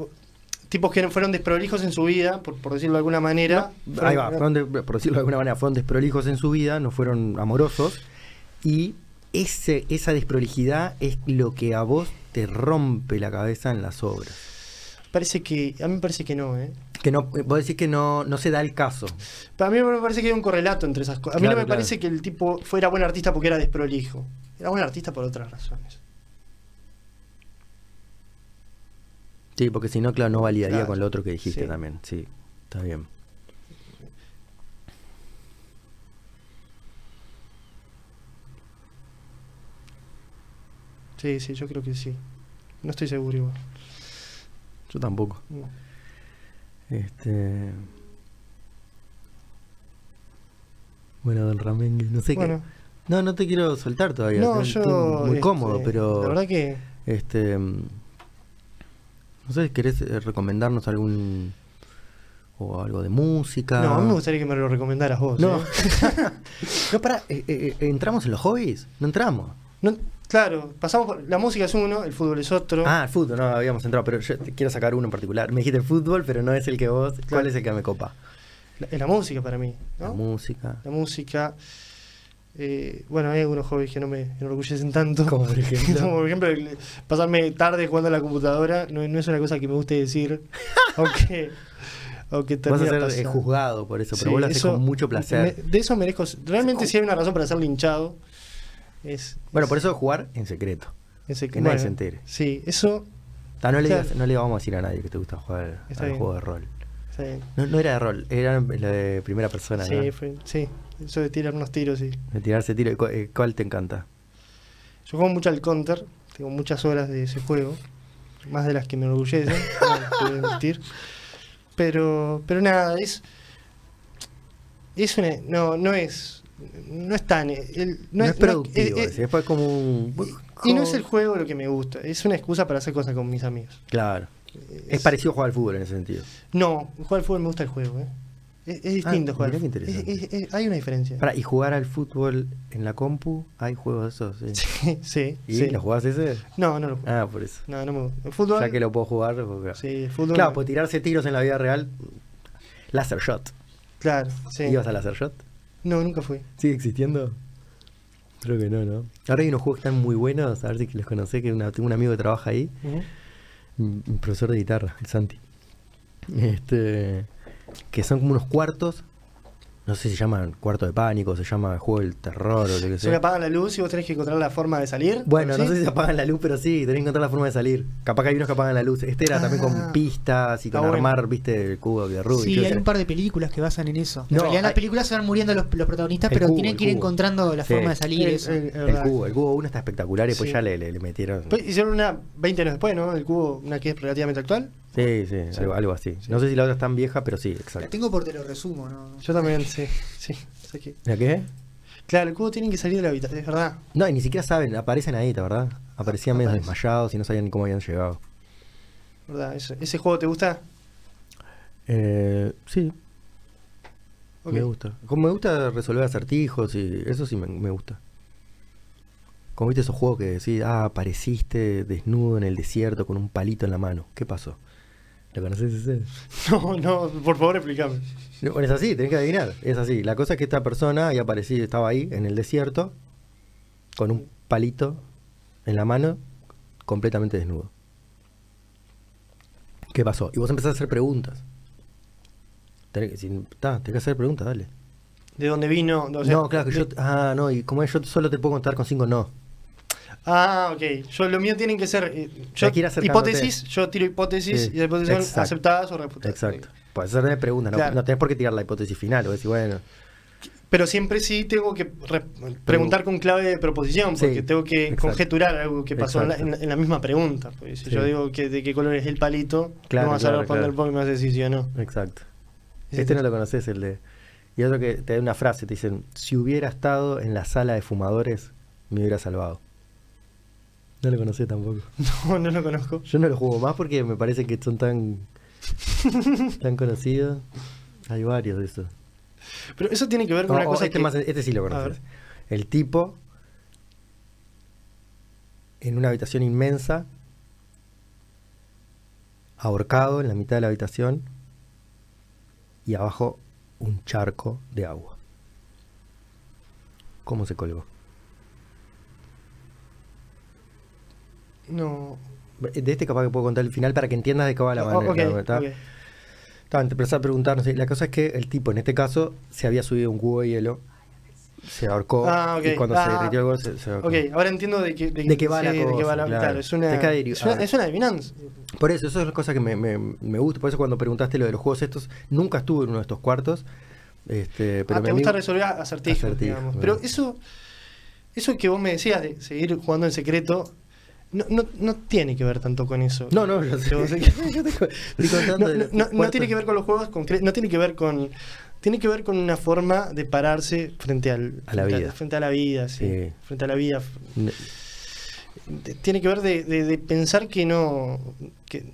tipos que fueron desprolijos en su vida, por, por decirlo de alguna manera. Ahí va, fueron de- por decirlo de alguna manera, fueron desprolijos en su vida, no fueron amorosos. Y ese, esa desprolijidad es lo que a vos te rompe la cabeza en las obras. Parece que. A mí me parece que no, ¿eh? Que no, vos decís que no, no se da el caso. Para mí me parece que hay un correlato entre esas cosas. A mí Claro, no me claro. parece que el tipo fuera buen artista porque era desprolijo. Era buen artista por otras razones. Sí, porque si no, claro, no validaría Claro, con lo otro que dijiste sí. también. Sí, está bien. Sí, sí, yo creo que sí. No estoy seguro igual. Yo tampoco. No. Este. Bueno, don Ramengue, no sé Bueno, qué. No, no te quiero soltar todavía. no, estoy- yo. estoy muy este, cómodo, pero. La verdad que. Este. No sé, ¿querés eh, recomendarnos algún. o algo de música? No, a mí me gustaría que me lo recomendaras vos. No. ¿eh? no, pará, eh, ¿entramos en los hobbies? No entramos. No, claro, pasamos por. La música es uno, el fútbol es otro. Ah, el fútbol, no habíamos entrado, pero yo te quiero sacar uno en particular. Me dijiste fútbol, pero no es el que vos. ¿Cuál es el que me copa? La, es la música para mí. ¿no? La música. La música. eh, bueno, hay algunos hobbies que no me enorgullecen tanto. Como por ejemplo. Como por ejemplo, el- pasarme tarde jugando a la computadora no, no es una cosa que me guste decir. aunque. aunque Vas a ser eh, pasando. juzgado por eso, pero Sí, vos lo haces con mucho placer. me- de eso merezco. Realmente, si hay una razón para ser linchado, es. Bueno, es- por eso jugar en secreto. ese que nadie se entere. Sí, eso. Ta, no, le digas- no le vamos a decir a nadie que te gusta jugar al juego de rol. No, no era de rol, era la de primera persona. Sí, ¿no? fue- sí, eso de tirar unos tiros, sí. De tirarse tiro. ¿Cu- eh, ¿Cuál te encanta? Yo juego mucho al counter, tengo muchas horas de ese juego, más de las que me enorgullecen, no. Pero, pero nada, es. Es una. No, no es. No es tan. el- No, es no productivo, es- después como un... y no es el juego lo que me gusta, es una excusa para hacer cosas con mis amigos. Claro. Es parecido a jugar al fútbol en ese sentido. No, jugar al fútbol me gusta el juego, ¿eh? Es, es distinto Ah, jugar. al fútbol. hay una diferencia. Para, ¿y jugar al fútbol en la compu? ¿Hay juegos de esos? Sí. Sí, sí. ¿Y sí. lo jugás ese? No, no lo juego. Ah, por eso. No, no me gusta. El fútbol. Ya que lo puedo jugar. porque- Sí, fútbol. Claro, pues tirarse tiros en la vida real. Laser shot. Claro, sí. ¿Ibas a laser shot? No, nunca fui. ¿Sigue existiendo? Creo que no, ¿no? Ahora hay unos juegos que están muy buenos, a ver si los conocés, que una- tengo un amigo que trabaja ahí, un profesor de guitarra, el Santi. Este, que son como unos cuartos, no sé si se llaman cuarto de pánico, se llama juego del terror o lo que Se me sea. apagan la luz y vos tenés que encontrar la forma de salir. Bueno, ¿sí? no sé si se apagan la luz, pero sí, tenés que encontrar la forma de salir. Capaz que hay unos que apagan la luz. Este era también Ah. con pistas y con bueno. armar, viste, el cubo de Rubik. Sí, hay sé. un par de películas que basan en eso. En No, realidad en las hay- películas se van muriendo los, los protagonistas, El pero cubo, tienen que ir cubo. encontrando la Sí. forma de salir. El- eso. el- El verdad. cubo, el cubo 1 está espectacular y después Sí. ya le, le- le metieron. Pues hicieron una 20 años después, ¿no? El cubo, una que es relativamente actual. Sí, sí, Sí. Algo, algo así. Sí. No sé si la otra es tan vieja, pero sí, La exacto. tengo por te lo resumo, ¿no? Yo también, sí. sí sé que- ¿La qué? Claro, el cubo tiene que salir de la habitación, es verdad. No, y ni siquiera saben, aparecen ahí, ¿la verdad? Aparecían medio Aparece. desmayados y no sabían ni cómo habían llegado. verdad ese, ¿Ese juego te gusta? Eh, sí, me gusta. Como me gusta resolver acertijos y eso sí me, me gusta. Como viste esos juegos que decís, ah, apareciste desnudo en el desierto con un palito en la mano. ¿Qué pasó? ¿Lo conoces ese? No, no, por favor explícame. No, Bueno, es así, tenés que adivinar. Es así. La cosa es que esta persona había aparecido, estaba ahí en el desierto con un palito en la mano, completamente desnudo. ¿Qué pasó? Y vos empezás a hacer preguntas. Tenés que, si, ta, tenés que hacer preguntas, dale. de dónde vino. o sea, no, claro que de- yo. Ah, no, y como es, yo solo te puedo contar con cinco no. Ah, ok. Yo, lo mío tienen que ser. eh, yo, hipótesis, yo tiro hipótesis Sí, y las hipótesis son aceptadas o refutadas. Exacto. Puede ser de preguntas, no, Claro. no tenés por qué tirar la hipótesis final. O decir, bueno. Pero siempre sí tengo que re- preguntar con clave de proposición, porque Sí, tengo que exacto. conjeturar algo que pasó en la, en la- misma pregunta. Porque si yo digo que de qué color es el palito, Claro, no vas a claro, responder claro. porque me vas a decir sí o no. Exacto. Este no lo conoces, el de. Y otro que te da una frase, te dicen, si hubiera estado en la sala de fumadores, me hubiera salvado. No lo conocés tampoco. No, no lo conozco. Yo no lo juego más porque me parece que son tan tan conocidos. Hay varios de esos. Pero eso tiene que ver con Oh, una oh, cosa este, que... más- este sí lo conoces. El tipo en una habitación inmensa, ahorcado en la mitad de la habitación y abajo un charco de agua. ¿Cómo se colgó? No. De este capaz que puedo contar el final para que entiendas de qué va la Oh, manera. ok, la- ¿está? ok. Estaba empezando a preguntar, no sé, la cosa es que el tipo en este caso se había subido un cubo de hielo, se ahorcó Ah, ok. y cuando se Ah, derritió el huevo se, se ahorcó. Ok, ahora entiendo de qué, ¿De qué va la sí, de cosa, va la- claro. claro, es una, ¿De qué adheri- es una, ah. es una adivinanza. Por eso, eso es la cosa que me, me, me gusta. Por eso cuando preguntaste lo de los juegos estos, nunca estuve en uno de estos cuartos. Este, pero ah, te gusta resolver acertijos, digamos. bueno. Pero eso, eso que vos me decías de seguir jugando en secreto, no, no, no tiene que ver tanto con eso. No, no, yo sé. Yo sé que- Yo te estoy contando no, no- tiene que ver con los juegos concretos, no tiene que ver con. Tiene que ver con una forma de pararse frente al A la frente vida. frente a la vida, sí. Sí. Frente a la vida. Tiene que ver de, de- de pensar que no. que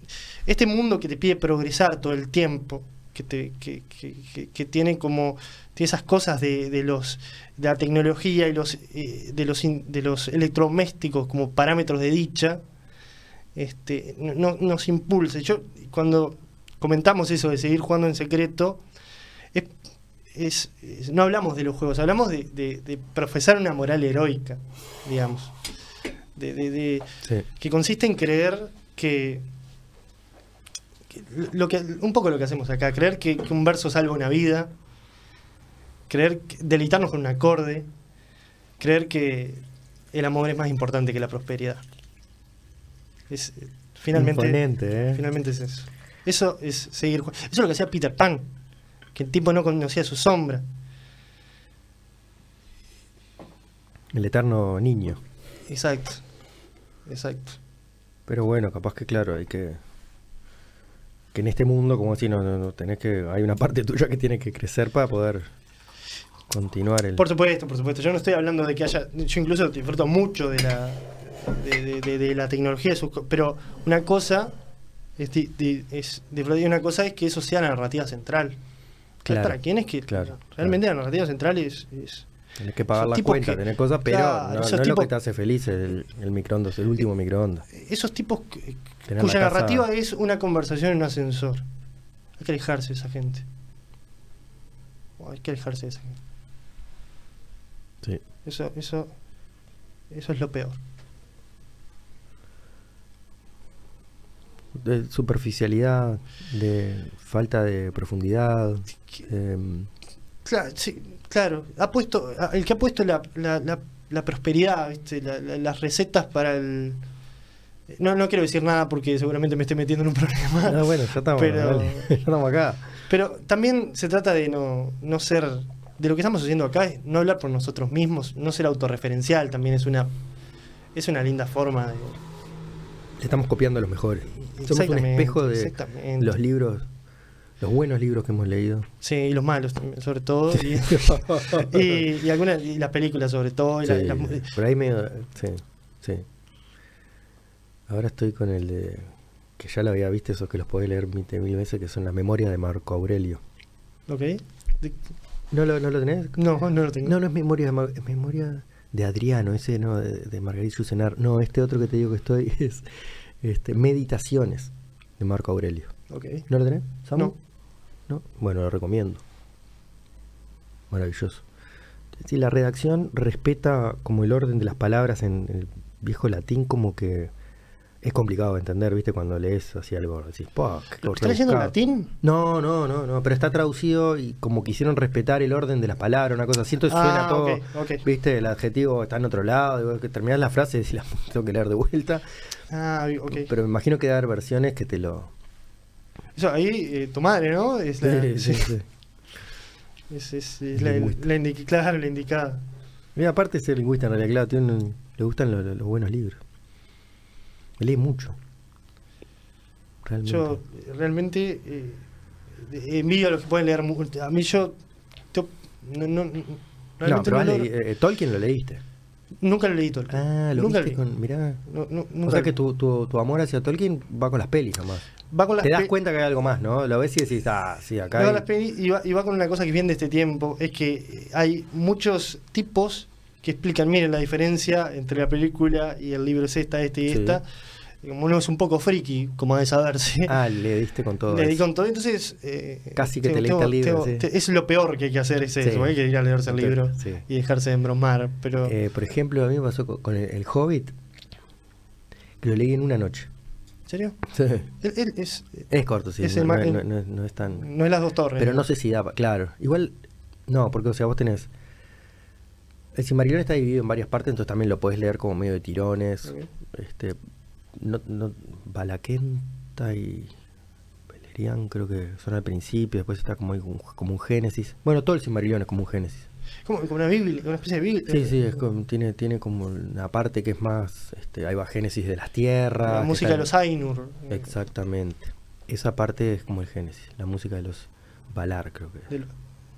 este mundo que te pide progresar todo el tiempo, que te, que, que- que- que tiene como. tiene esas cosas de, de los de la tecnología y los eh, de los in- de los electrodomésticos como parámetros de dicha este no, no- nos impulsa yo cuando comentamos eso de seguir jugando en secreto es, es- es- no hablamos de los juegos hablamos de, de- de profesar una moral heroica digamos de, sí. que consiste en creer que lo que un poco lo que hacemos acá creer que, que un verso salva una vida creer que- deleitarnos con un acorde creer que el amor es más importante que la prosperidad es eh, finalmente ¿eh? finalmente es eso eso es seguir eso es lo que hacía Peter Pan que el tipo no conocía su sombra El eterno niño. exacto exacto Pero bueno, capaz que claro, hay que. Que en este mundo, como así, no, no, no, tenés que. Hay una parte tuya que tiene que crecer para poder continuar el. Por supuesto, por supuesto. Yo no estoy hablando de que haya. Yo incluso disfruto mucho de la, de, de- de- de la tecnología, pero una cosa es, es una cosa es que eso sea la narrativa central. Claro, ¿Para quién es que claro, realmente la narrativa central es, es- Tenés que pagar las cuentas, que- tenés cosas, pero claro, no, es lo que te hace feliz el, el microondas, el último microondas. esos tipos que- cuya narrativa es una conversación en un ascensor. Hay que alejarse de esa gente. Hay que alejarse de esa gente. Sí. Eso, eso, eso es lo peor. De superficialidad, de falta de profundidad. em, Claro, sí, claro. Ha puesto, el que ha puesto la, la, la, la prosperidad, las recetas para el. No, no quiero decir nada porque seguramente me estoy metiendo en un problema. ah, bueno, ya estamos, Pero- dale, ya estamos acá. Pero también se trata de no, no ser. De lo que estamos haciendo acá es no hablar por nosotros mismos, no ser autorreferencial, también es una. Es una linda forma de. Estamos copiando a los mejores. Somos un espejo de los libros, los buenos libros que hemos leído. Sí, y los malos también, sobre todo. Y, y, y algunas, y las películas sobre todo. y la- por ahí medio. Sí, sí. Ahora estoy con el de. Que ya lo había visto, esos que los podés leer mil, mil veces, que son las memorias de Marco Aurelio. ¿Ok? De- ¿No lo, no lo tenés? no, no lo tengo. No, no es memoria de, Mar- es memoria de Adriano, ese no, de, de Margarita Yusenar. No, este otro que te digo que estoy es este, Meditaciones de Marco Aurelio. Ok. ¿No lo tenés? Samu? No. ¿No? Bueno, lo recomiendo. Maravilloso. Sí, la redacción respeta como el orden de las palabras en el viejo latín, como que es complicado de entender, ¿viste? Cuando lees así algo, decís, "Pua, qué ¿Estás leyendo en rebuscado". latín? No, no, no, no, pero está traducido y como quisieron respetar el orden de las palabras, una cosa así, entonces suena Ah, todo. ¿viste? El adjetivo está en otro lado, que terminás la frase y decís, la tengo que leer de vuelta. Ah, ok. Pero me imagino que haber versiones que te lo... Eso, ahí, eh, tu madre, ¿no? Es la, Sí, sí, sí. Es, es- es la, la indi- claro, la indicada. Mira, aparte de ser lingüista, en realidad, claro, tiene un- le gustan lo- lo- los buenos libros. Me lee mucho. Realmente. Yo eh, realmente eh, eh, envidio a los que pueden leer. A mí yo... yo no, no, no, pero no leí- eh, Tolkien lo leíste. Nunca lo leí Tolkien. Ah, lo nunca leí. con... Mirá. No, no, O nunca sea leí. que tu, tu, tu amor hacia Tolkien va con las pelis nomás. Va con las Te das cuenta que hay algo más, ¿no? Lo ves y decís, ah, sí, acá va con hay- las pelis y va, y va con una cosa que viene de este tiempo. Es que hay muchos tipos que explican, miren, la diferencia entre la película y el libro es esta, esta y Sí. esta. Como uno es un poco friki, como de saberse. Ah, le diste con todo Le di con todo, entonces. eh, Casi que te leíste el libro, sí. te- es lo peor que hay que hacer, es Sí. eso, hay que ir a leerse el libro y dejarse de embromar. Pero. Eh, por ejemplo, a mí me pasó con, con el, el Hobbit, que lo leí en una noche. ¿En serio? Sí. Él, él es, Es corto, sí. Es no, el no- no- es tan... no es las dos torres. Pero no sé si da, claro. Igual, no, porque o sea, vos tenés... El Silmarillion está dividido en varias partes, entonces también lo podés leer como medio de tirones. Este, no, no, Balaquenta y Beleriand creo que son al principio, después está como, como un génesis. Bueno, todo el Silmarillion es como un génesis. Como, como una Biblia, una especie de Biblia. Sí, sí, es como- tiene, tiene como una parte que es más, este, ahí va génesis de las tierras. La música de los Ainur. Exactamente. Esa parte es como el génesis, la música de los Valar creo que es. De lo-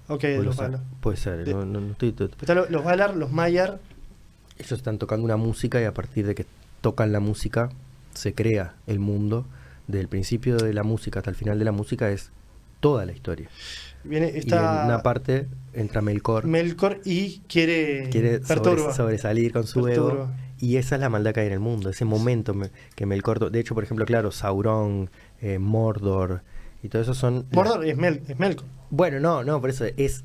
ok, de los los- Valar. Puede ser, De- no, no- no estoy to- Están lo- los Valar, los Maiar. Ellos están tocando una música y a partir de que tocan la música se crea el mundo. Desde el principio de la música hasta el final de la música es toda la historia. Viene, Y está en una parte entra Melkor, Melkor y quiere. quiere sobre- sobresalir con su ego. Perturba. Y esa es la maldad que hay en el mundo, ese momento me- que Melkor... De hecho, por ejemplo, claro, Sauron, eh, Mordor y todo eso son... Mordor es, Mel, es Melkor. Bueno, no, no, por eso es,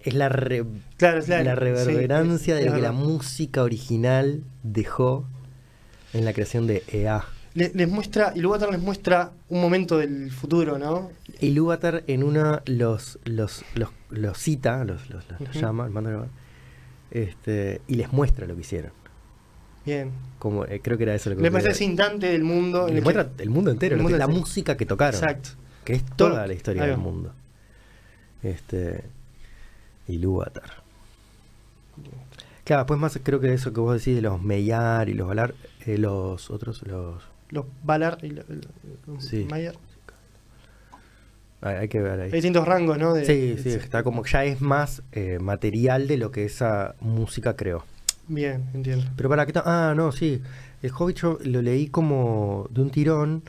es la, re- Claro, es la, la reverberancia sí, de lo que la música original dejó en la creación de EA. Le- les muestra, y Ilúvatar les muestra un momento del futuro, ¿no? Y Lúvatar en una los, los, los, los cita, los, los, los- los Ujú. llama, manda este, y les muestra lo que hicieron. Bien. Como, eh, creo que era eso lo que Les muestra ese instante del mundo. les muestra el mundo entero, el mundo que- la música que tocaron. Exacto. Que es Todo- toda la historia del mundo. Este. Y Lúvatar. Claro, después más creo que eso que vos decís de los Meyar y los Valar, eh, los otros, los. Los Valar y los, los Sí. Maiar. Hay, que ver ahí. Hay distintos rangos, ¿no? De- Sí, sí, de- está como ya es más eh, material de lo que esa música creó. Bien, entiendo. Pero para qué Ah, no, sí. El Hobbit yo lo leí como de un tirón,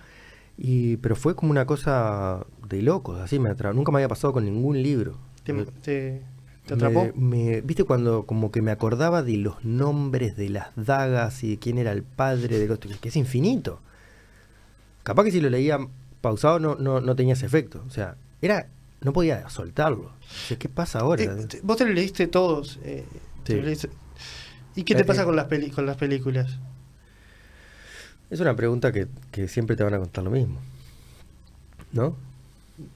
y pero fue como una cosa de locos, así me atra- Nunca me había pasado con ningún libro. ¿Te, Me- te, te atrapó? me- me- ¿Viste cuando como que me acordaba de los nombres de las dagas y de quién era el padre de los... que es infinito? Capaz que si lo leía pausado no, no, no tenía ese efecto. O sea, era no podía soltarlo. O sea, ¿Qué pasa ahora? Eh, vos te lo leíste todos. eh, te Sí. lo leíste- ¿Y qué te Eh, pasa eh. con las, peli- con las películas? Es una pregunta que, que siempre te van a contar lo mismo. ¿No?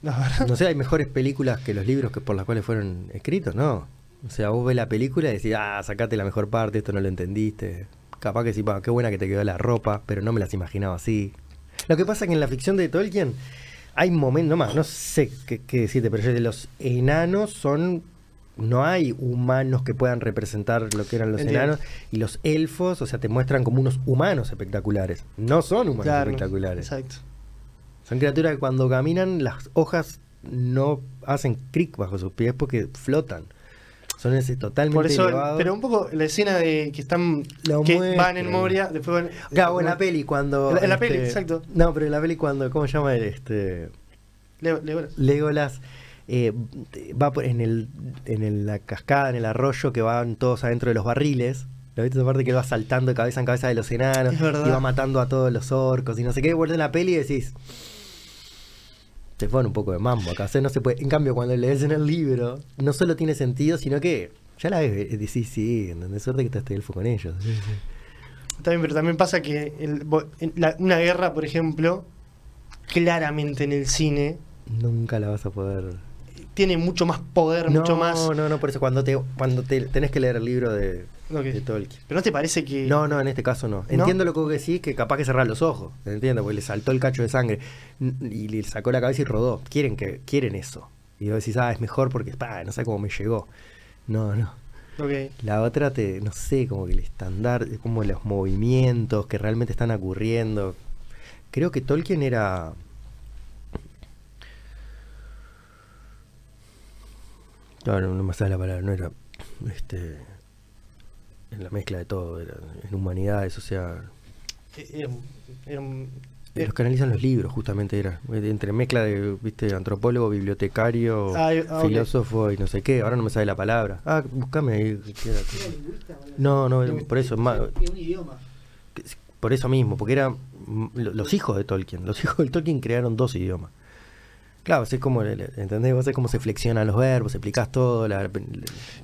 No sé, hay mejores películas que los libros que por las cuales fueron escritos, ¿no? O sea, vos ves la película y decís, ah, sacate la mejor parte, esto no lo entendiste. Capaz que sí, pa, qué buena que te quedó la ropa, pero no me las imaginaba así. Lo que pasa es que en la ficción de Tolkien hay momentos, no más, no sé qué, qué decirte, pero los enanos son. No hay humanos que puedan representar lo que eran los Entiendo. enanos. Y los elfos, o sea, te muestran como unos humanos espectaculares. No son humanos Claro, espectaculares. Exacto. Son criaturas que cuando caminan las hojas no hacen cric bajo sus pies porque flotan. Son ese totalmente Por eso, elevados. pero un poco la escena de que están Lo que muestran. van en Moria, después van Claro, en la peli cuando. En la- en la peli, este, exacto. No, pero en la peli cuando. ¿Cómo se llama? Este. Leo- Leo- Legolas eh, va por- en, el, en el- la cascada, en el arroyo, que van todos adentro de los barriles. ¿Lo viste esa parte que él va saltando de cabeza en cabeza de los enanos? Y va matando a todos los orcos y no sé qué. Vuelve en la peli y decís. Se pone un poco de mambo acá. O sea, no se puede. En cambio, cuando lees en el libro, no solo tiene sentido, sino que ya la ves. Decís, sí, ¿entendés? Suerte que está este elfo con ellos. También, pero también pasa que el- la- una guerra, por ejemplo, claramente en el cine Nunca la vas a poder. tiene mucho más poder, mucho más. No, no, no, por eso cuando te cuando te tenés que leer el libro de, De Tolkien. Pero no te parece que. No, no, en este caso no. Entiendo lo que vos decís, que capaz que cerrar los ojos. Entiendo, porque le saltó el cacho de sangre y le sacó la cabeza y rodó. Quieren que quieren eso. Y vos decís, ah, es mejor porque pa, no sé cómo me llegó. No, no. Ok. La otra te, no sé, como que el estándar, como los movimientos que realmente están ocurriendo. Creo que Tolkien era. No, no, no me sale la palabra, no era. Este. En la mezcla de todo, en humanidades, o sea. Era era un- eh, Los que analizan los libros, justamente era. Entre mezcla de, viste, antropólogo, bibliotecario, Ah, ah, filósofo y no sé qué. Ahora no me sale la palabra. Ah, buscame ahí. No, no, por eso es más. un idioma. Por eso mismo, porque eran lo- los hijos de Tolkien. Los hijos de Tolkien crearon dos idiomas. Claro, es como, ¿entendés? Vos cómo se flexionan los verbos, explicás todo. La,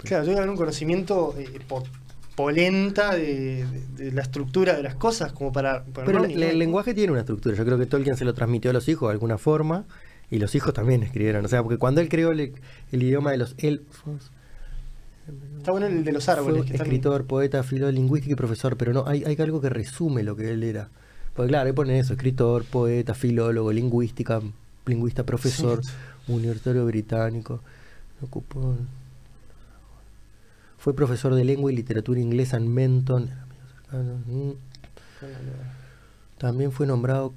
Claro, yo un conocimiento eh, po- polenta de, de- de la estructura de las cosas, como para. para Pero no el, lenguaje tiene una estructura. Yo creo que Tolkien se lo transmitió a los hijos de alguna forma y los hijos también escribieron. O sea, porque cuando él creó el, el idioma de los elfos, Está bueno el de los árboles. fue que escritor, poeta, filólogo, lingüístico y profesor, pero no, hay, hay algo que resume lo que él era. Porque claro, ahí pone eso, escritor, poeta, filólogo, lingüística, lingüista, profesor, Sí. universitario británico. Ocupó... Fue profesor de lengua y literatura inglesa en Menton. También fue nombrado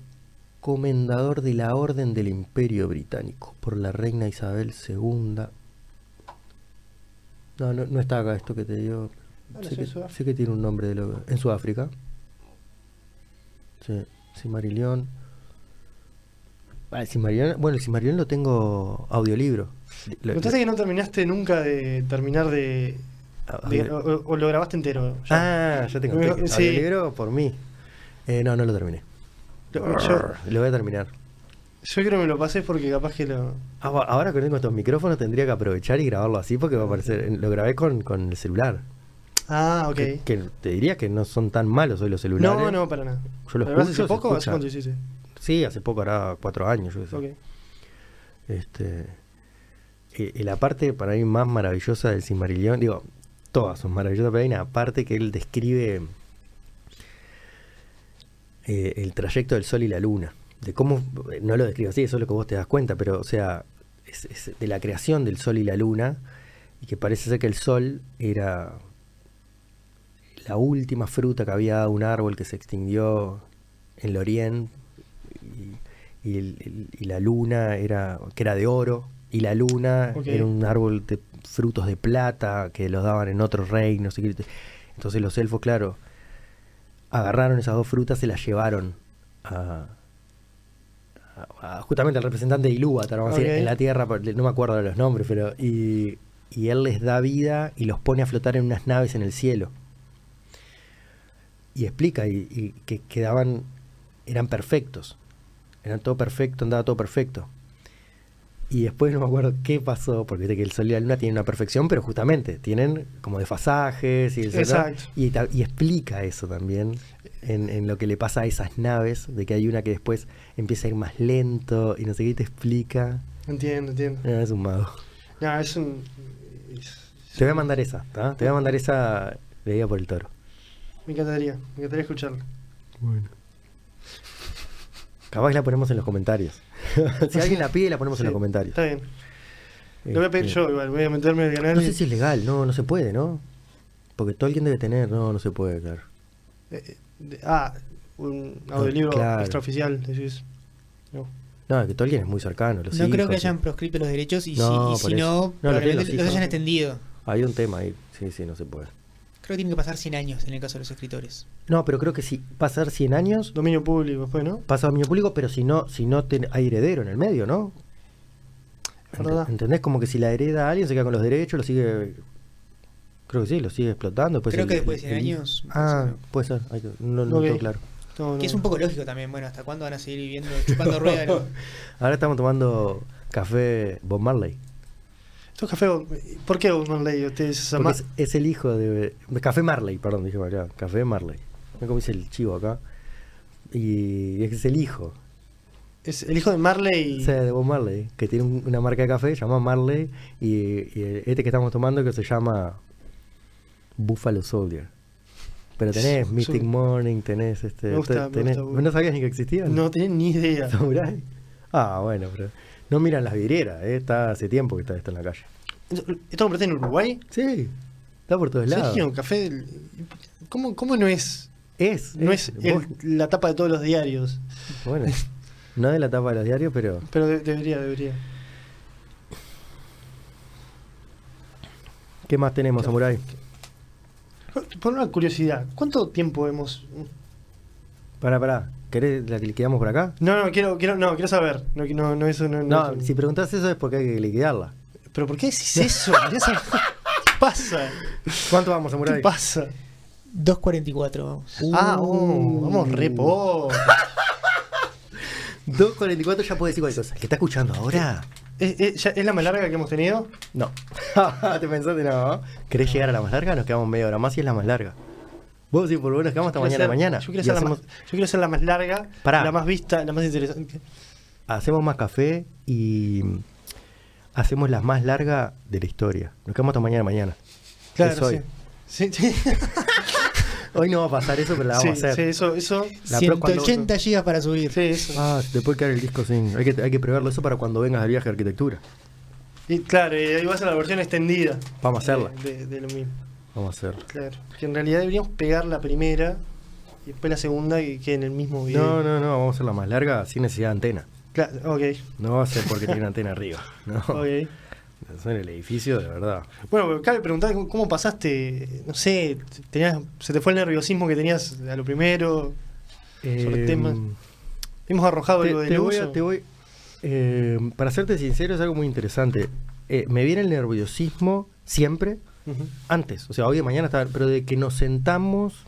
comendador de la Orden del Imperio Británico por la reina Isabel II. No, no, no está acá esto que te digo. Ah, sé, que, sé que tiene un nombre de lo, en Sudáfrica. Sí, Simarillion. Ah, el Silmarillion- bueno, el Simarillion lo tengo audiolibro. Lo- Notaste que no terminaste nunca de terminar de. O, o lo grabaste entero. ya? Ah, ya te conté. que sí. Audiolibro por mí. Eh, no, no lo terminé. Lo- yo, Lo voy a terminar. yo creo que me lo pasé porque capaz que lo. Ah, bu- Ahora que tengo estos micrófonos tendría que aprovechar y grabarlo así porque va a aparecer. Lo grabé con, con el celular. Ah, ok. Que, que te diría que no son tan malos hoy los celulares. no, no, para nada. Yo lo ¿Lo grabaste escucho, hace poco o hace cuánto hiciste? Sí, hace poco, hará cuatro años. Yo sé. Ok. Este, eh, y la parte para mí más maravillosa del Silmarillion, digo, todas son maravillosas, pero hay una parte que él describe eh, el trayecto del Sol y la Luna. De cómo, no lo describe así, eso es lo que vos te das cuenta, pero o sea, es, es de la creación del Sol y la Luna, y que parece ser que el Sol era la última fruta que había dado un árbol que se extinguió en Lorient, y, y el- el- y la luna era que era de oro y la luna era un árbol de frutos de plata que los daban en otros reinos entonces los elfos claro agarraron esas dos frutas se las llevaron a, a- a- justamente al representante de Ilúvatar vamos a decir, en la tierra no me acuerdo de los nombres pero y, y él les da vida y los pone a flotar en unas naves en el cielo. Y explica y, y que quedaban eran perfectos. Eran todo perfecto andaba todo perfecto y después no me acuerdo qué pasó porque viste que el sol y la luna tienen una perfección pero justamente tienen como desfasajes y, el Exacto. y, y explica eso también en, en lo que le pasa a esas naves de que hay una que después empieza a ir más lento y no sé qué y te explica Entiendo, entiendo. Ah, es un mago No, es un. es- te voy a mandar esa ¿tá? te voy a mandar esa leída por el toro Me encantaría, me encantaría escucharlo. Bueno. Capaz la ponemos en los comentarios. si alguien la pide, la ponemos en Sí, los comentarios. Está bien. Lo voy a pedir yo, igual. Voy a meterme en el canal. No sé si es legal, no, no se puede, ¿no? Porque todo alguien debe tener, no, no se puede, claro. Eh, eh, de- ah, un audiolibro claro. extraoficial, decís. No. No, que todo alguien es muy cercano. Los no creo hijos, que sí. hayan proscrito los derechos y No, si, y si no, No, probablemente los los, hayan extendido. Hay un tema ahí, sí, sí, no se puede. Creo que tienen que pasar 100 años en el caso de los escritores. No, pero creo que si pasar 100 años, Dominio público, después, ¿no? pasa dominio público, pero si no, si no ten- hay heredero en el medio, ¿no? Verdad. Ent- ¿Entendés? Como que si la hereda a alguien, se queda con los derechos, lo sigue... Creo que sí, lo sigue explotando. después Creo el- que después de el- 100 el- años, Ah, no puede ser, hay que- no, no Ok. tengo claro. No, Que es un poco lógico también. Bueno, ¿hasta cuándo van a seguir viviendo chupando ruedas? no? Ahora estamos tomando café Bob Marley. Es café. ¿Por qué Bob Marley? Ustedes es, es el hijo de, Café Marley, perdón, dije Café Marley. Cómo dice el chivo acá. Y es el hijo. Es el hijo de Marley. O sea, de Bob Marley, que tiene un- una marca de café, se llama Marley. Y, y este que estamos tomando que se llama Buffalo Soldier. Pero tenés Mystic su- Morning, tenés este. Me gusta, me tenés- gusta. ¿No sabías ni que existían? No tenía ni idea. ¿Samurai? Ah, bueno, pero. No miran las vidrieras, ¿eh? está hace tiempo que está esto en la calle. ¿Esto compraste en Uruguay? Sí, está por todos lados. Sergio, café del... ¿Cómo, ¿Cómo no es? Es, No es el- vos- la tapa de todos los diarios. Bueno, no de la tapa de los diarios, pero. Pero de- debería, debería. ¿Qué más tenemos, Samurai? Por una curiosidad, ¿cuánto tiempo hemos.? Pará, pará. ¿Querés la que liquidamos por acá? No, no, quiero, quiero, no, quiero saber. No, no, no, eso no. No, no- si preguntás eso es porque hay que liquidarla. ¿Pero por qué decís eso? ¿Qué pasa? ¿Cuánto vamos, ¿Qué Samurai? pasa? 2.44, vamos. Ah, oh, Uh. vamos re po. 2.44 ya puedo decir cualquier cosa. ¿El que está escuchando ahora? ¿Es, es, ya- ¿Es la más larga que hemos tenido? No. ¿Te pensaste no? ¿Querés llegar a la más larga? Nos quedamos media hora más y es la más larga. Vos sí, por lo menos nos quedamos hasta mañana ser- mañana. Yo quiero, ser la más, yo quiero ser la más larga, Pará. la más vista, la más interesante. hacemos más café y hacemos la más larga de la historia. Nos quedamos hasta mañana mañana. Claro, Es hoy. sí. Sí, sí. Hoy no va a pasar eso, pero la vamos Sí, a sí, hacer. eso, eso. La pro- cuando- 180 gigas para subir. Sí, eso. Ah, te puede quedar el disco sin. Hay que, hay que preverlo eso para cuando vengas al viaje de arquitectura. Y claro, y ahí vas a la versión extendida. Vamos a hacerla. De, de- de lo mismo. Vamos a hacer. Claro. Que en realidad deberíamos pegar la primera y después la segunda y que en el mismo video. No, no, no, vamos a hacer la más larga sin necesidad de antena. Claro, ok, No va a ser porque tiene una antena arriba. No. ok. En el edificio, de verdad. Bueno, pero cabe preguntar cómo- pasaste, no sé, tenías, se te fue el nerviosismo que tenías a lo primero, Sobre Eh, temas. hemos arrojado te, algo de te voy a- te voy- eh, para serte sincero, es algo muy interesante. Eh, me viene el nerviosismo siempre Antes. O sea, hoy de mañana está. Pero de que nos sentamos.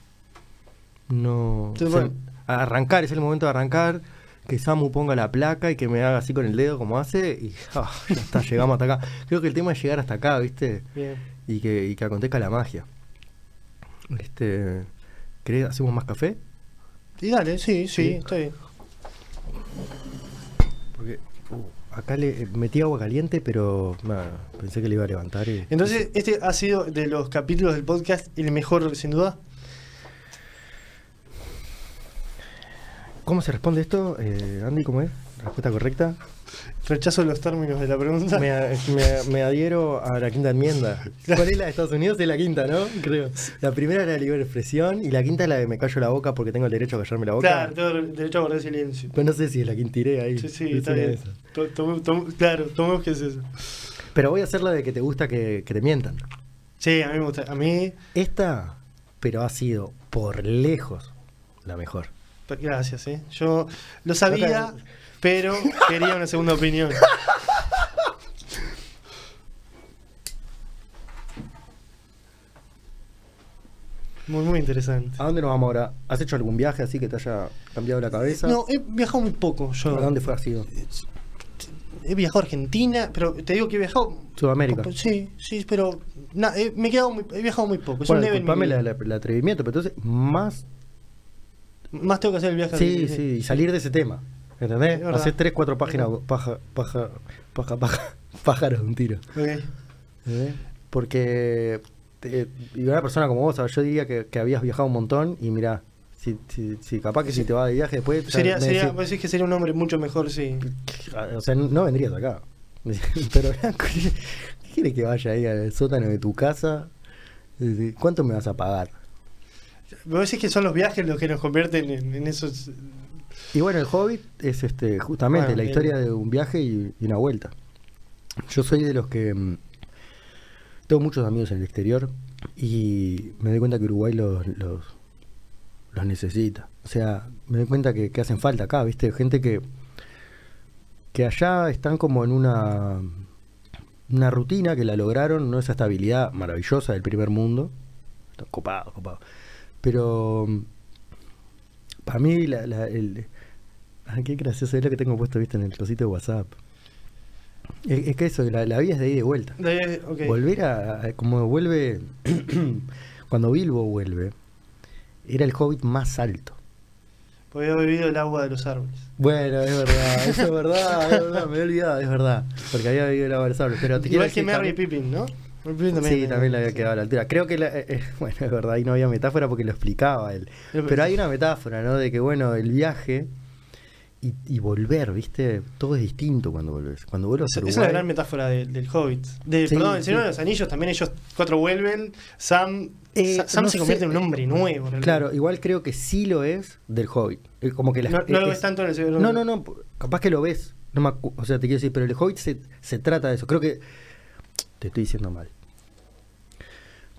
No. Te- o sea, bueno. a arrancar, es el momento de arrancar. Que Samu ponga la placa y que me haga así con el dedo como hace. Y ya está, llegamos hasta acá. Creo que el tema es llegar hasta acá, ¿viste? Bien. Y que, y que acontezca la magia. Este. ¿Querés, hacemos más café? Y dale, sí, sí, Sí. está bien. Acá le metí agua caliente, pero pensé que le iba a levantar. Y, Entonces, este ha sido de los capítulos del podcast el mejor, sin duda. ¿Cómo se responde esto, eh, Andy? ¿Cómo es? ¿Respuesta correcta? Rechazo los términos de la pregunta. Me, a- me- me adhiero a la quinta enmienda. ¿Cuál es la de Estados Unidos? Es la quinta, ¿no? Creo. La primera es la de libre expresión y la quinta es la de me callo la boca porque tengo el derecho a callarme la boca. Claro, tengo derecho a guardar silencio. Pero no sé si es la quintiré ahí. Sí, sí, Es está bien. To- claro, tomemos que es eso. Pero voy a hacer la de que te gusta que, que te mientan. Sí, a mí me gusta. A mí, Esta, pero ha sido por lejos la mejor. Gracias, ¿eh? Yo lo sabía, pero quería una segunda opinión. Muy, muy interesante. ¿A dónde nos vamos ahora? ¿Has hecho algún viaje así que te haya cambiado la cabeza? No, he viajado muy poco yo. ¿A dónde fue has ido? He viajado a Argentina, pero te digo que he viajado... Sudamérica. Sí, sí, pero na- he, me he, quedado muy- he viajado muy poco. Bueno, disculpame el atrevimiento, pero entonces más Más tengo que hacer el viaje. Sí, a- sí, y salir de ese tema. ¿Entendés? Es verdad. Hacer tres, cuatro páginas, paja, paja, paja, paja, pájaros de un tiro. Ok. ¿entendés? Porque te- y una persona como vos, yo diría que, que habías viajado un montón y mirá, si, si, si capaz que si te vas de viaje después... Sería, sería, decís, vos decís que sería un hombre mucho mejor, sí. o sea, no vendrías acá. Pero Blanco, ¿qué quieres que vaya ahí al sótano de tu casa? ¿Cuánto me vas a pagar? Vos decís que son los viajes los que nos convierten en, en esos... Y bueno, el Hobbit es este justamente Bueno, la historia de un viaje y, y una vuelta. Yo soy de los que mm, tengo muchos amigos en el exterior y me doy cuenta que Uruguay los, los, los necesita. O sea, me doy cuenta que, que hacen falta acá, ¿viste? Gente que, que allá están como en una, una rutina que la lograron, no esa estabilidad maravillosa del primer mundo. Están copados, copados. Pero mm, para mí, la, la- el. Ah, qué gracioso es lo que tengo puesto, viste, en el cosito de WhatsApp. Es, es que eso, la, la vida es de ida y de vuelta. de-. Volver a, a- Como vuelve. cuando Bilbo vuelve, era el hobbit más alto. Porque había bebido el agua de los árboles. Bueno, es verdad, eso es verdad, es verdad, me he olvidado, es verdad. Porque había bebido el agua de los árboles. Pero te Igual que decir Merry Pippin, ¿no? Pippin Sí, también le había quedado a la altura. Creo que, la- eh, eh, bueno, es verdad, ahí no había metáfora porque lo explicaba él. Pero- hay una metáfora, ¿no? De que, bueno, el viaje y, y volver, ¿viste? Todo es distinto cuando volvés. Cuando vuelves Esa a esa es la Uruguay... gran metáfora de- del Hobbit. De, Sí, perdón, el Señor sí. de los Anillos también ellos cuatro vuelven. Sam, Eh, Sa- Sam no se convierte sé, en un hombre nuevo. realmente. Claro, igual creo que sí lo es del Hobbit. Eh, Como que la- No, no lo es- ves tanto en el Señor de los No, no, no, capaz que lo ves. No me o sea, te quiero decir, pero el Hobbit se, se trata de eso. Creo que te estoy diciendo mal.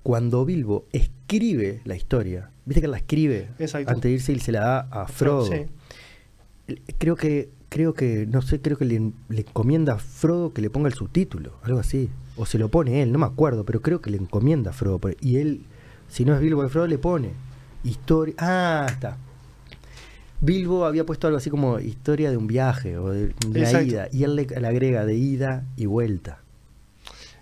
Cuando Bilbo escribe la historia, viste que la escribe Exacto. antes de irse y se la da a Frodo. Sí. Creo que, creo que, no sé, creo que le, le encomienda a Frodo que le ponga el subtítulo, algo así. O se lo pone él, no me acuerdo, pero creo que le encomienda a Frodo. Y él, si no es Bilbo de Frodo, le pone historia. Ah, está. Bilbo había puesto algo así como historia de un viaje o de una Exacto. ida. Y él le, le agrega de ida y vuelta.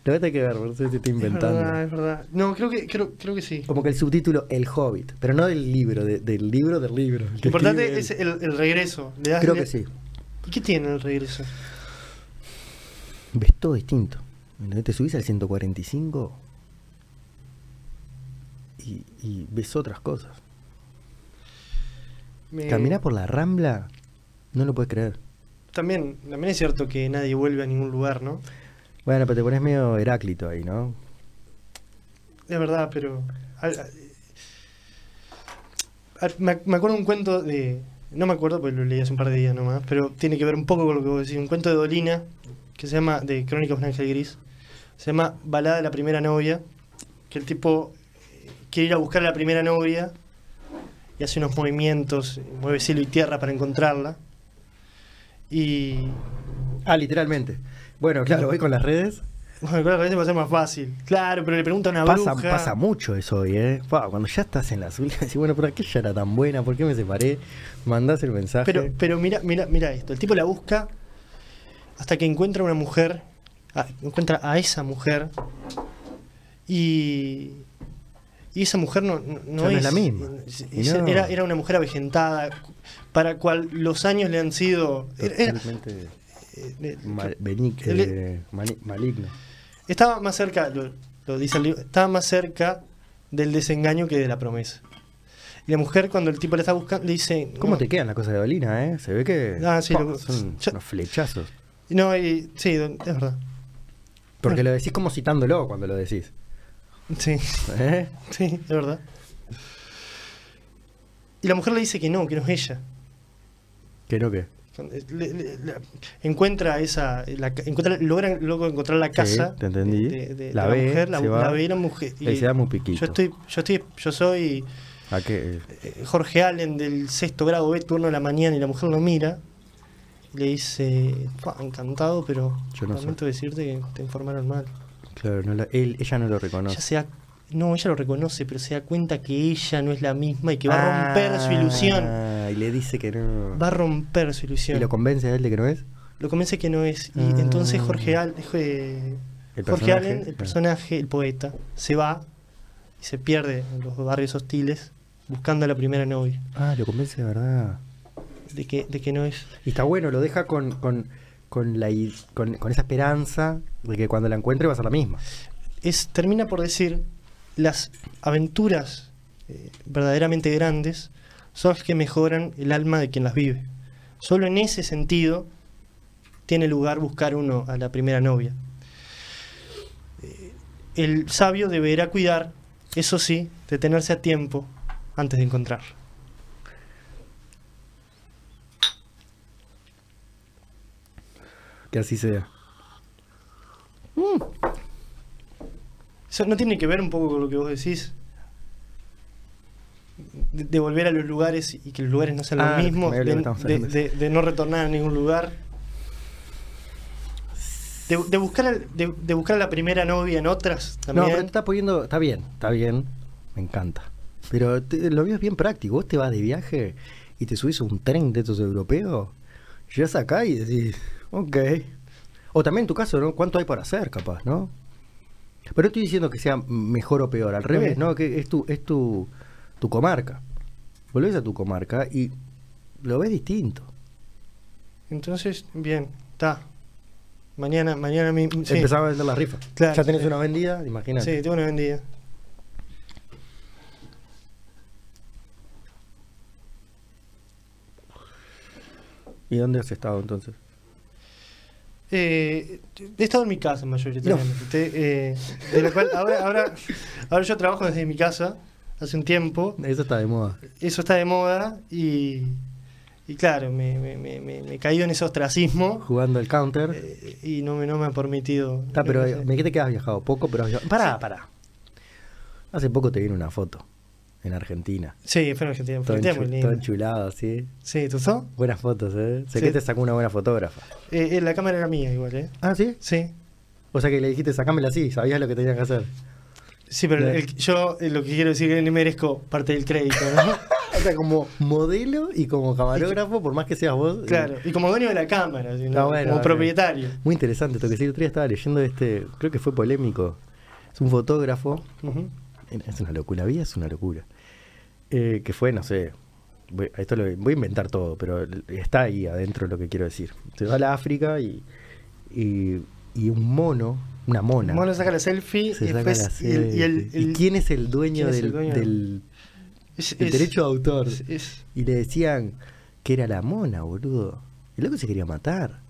Lo voy a que ver, no sé si estoy inventando. Es verdad, es verdad. No, creo que, creo, creo que sí. Como que el subtítulo El Hobbit, pero no del libro, de- del libro del libro. Lo importante es el, el regreso. Le das- Creo le- que sí. ¿Y qué tiene el regreso? ves todo distinto. Te subís al 145 y, y ves otras cosas. Me- Caminar por la rambla, no lo puedes creer. También, también es cierto que nadie vuelve a ningún lugar, ¿no? Bueno, pero te pones medio Heráclito ahí, ¿no? Es verdad, pero. al- al- al- me, me acuerdo un cuento de. No me acuerdo porque lo leí hace un par de días nomás, pero tiene que ver un poco con lo que vos decís. Un cuento de Dolina que se llama. de Crónicas de un Ángel Gris. Se llama Balada de la primera novia. Que el tipo eh, quiere ir a buscar a la primera novia y hace unos movimientos, mueve cielo y tierra para encontrarla. Y. Ah, literalmente. Bueno, claro, voy con las redes. Bueno, claro, a veces va a ser más fácil. Claro, pero le pregunta a una Pasa, bruja. pasa mucho eso hoy, ¿eh? Cuando ya estás en la azul, decís, bueno, ¿por qué ella era tan buena? ¿Por qué me separé? Mandás el mensaje. Pero, pero mira, mira, mira esto. El tipo la busca hasta que encuentra una mujer, a- encuentra a esa mujer y y esa mujer no, no, no Ya no es la misma. es- no. Era, era una mujer avejentada para cual los años le han sido era- eh, mal- eh, mani- maligno. estaba más cerca, lo, lo dice el libro, estaba más cerca del desengaño que de la promesa. Y la mujer cuando el tipo le está buscando le dice, ¿Cómo no, te quedan las cosas de Dolina, eh? Se ve que Ah, sí, lo- son yo- unos flechazos. No, y, sí, es verdad. Porque lo decís como citándolo cuando lo decís. Sí. ¿Eh? Sí, es verdad. Y la mujer le dice que no, que no es ella. Que no que. Le- le- le- encuentra esa. La, encuentra, logra luego encontrar la casa. te entendí. De, de- La de ve, mujer, la, va. la ve la mujer. y se da muy piquito. Yo estoy, yo estoy, yo soy ¿A qué? eh, Jorge Allen del sexto grado B, turno de la mañana, y la mujer lo mira. Y le dice, "Fua, encantado, pero Yo no lamento decirte que te informaron mal. Claro, no la- él, ella no lo Ella reconoce. se da, no, ella lo reconoce, pero se da cuenta que ella no es la misma y que va a romper su ilusión. Ah, y le dice que no. Va a romper su ilusión. ¿Y lo convence a él de que no es? Lo convence que no es. Y Ah. entonces Jorge, Al- eh, El Jorge personaje, Allen, el personaje, el poeta, se va y se pierde en los barrios hostiles buscando a la primera novia. Ah, lo convence de verdad. De que, de que no es. Y está bueno, lo deja con, con, con, la, con, con esa esperanza de que cuando la encuentre va a ser la misma. es termina por decir las aventuras eh, verdaderamente grandes son las que mejoran el alma de quien las vive. Solo en ese sentido tiene lugar buscar uno a la primera novia. Eh, el sabio deberá cuidar, eso sí, de tenerse a tiempo antes de encontrar. Que así sea. Eso no tiene que ver un poco con lo que vos decís. De, de volver a los lugares y que los lugares no sean Ah, los mismos, me olvidé de, de- no retornar a ningún lugar. De, buscar de, buscar a la primera novia en otras No, también. pero te está poniendo. Está bien, está bien. Me encanta. Pero te- lo mío es bien práctico. Vos te vas de viaje y te subís a un tren de estos europeos. Llegas acá y decís, ok. O también en tu caso, ¿no? ¿Cuánto hay por hacer, capaz, no? Pero no estoy diciendo que sea mejor o peor, al revés, No. Que es tu, es tu, tu comarca. volvés a tu comarca y lo ves distinto. Entonces, bien, está. Mañana, mañana mi, sí. Empezaba a vender la rifa. Claro, ya tenés sí. una vendida, imagínate. Sí, tengo una vendida. ¿Y dónde has estado entonces? Eh, he estado en mi casa mayoritariamente. Te- eh, de la cual ahora, ahora, ahora yo trabajo desde mi casa hace un tiempo. Eso está de moda. Eso está de moda y, y claro, me, me, me, me- he caído en ese ostracismo Jugando el counter. eh, y no me, no me ha permitido. Está, pero no sé. me dijiste que has viajado poco, pero has viajado. Pará, Sí. pará. Hace poco te vino una foto en Argentina. Sí, fue en Argentina. Todo, Argentina muy lindo. todo enchulado, así. Sí, ¿tú sos? Buenas fotos, ¿eh? Sé Sí. que te sacó una buena fotógrafa. Eh, eh, la cámara era mía igual, ¿eh? Ah, ¿sí? Sí. O sea que le dijiste, sacámela así, sabías lo que tenías que hacer. Sí, pero el- yo eh, lo que quiero decir es que merezco parte del crédito, ¿no? O sea, como modelo y como camarógrafo, por más que seas vos. eh, claro, y como dueño de la cámara, ¿sí? ¿no? Bueno, como propietario. Muy interesante esto que sí, otro día estaba leyendo este, creo que fue polémico. Es un fotógrafo, Ujú. Es una locura, la vida es una locura. Eh, que fue, no sé, voy, a esto lo, voy a inventar todo, pero está ahí adentro lo que quiero decir. Se va a la África y, y, y un mono, una mona, Mono saca la selfie se y saca la y el- el- selfie. ¿Y el- quién es el dueño, del, el dueño? del- es- del es- derecho de autor? es- Y le decían que era la mona, boludo. El loco se quería matar.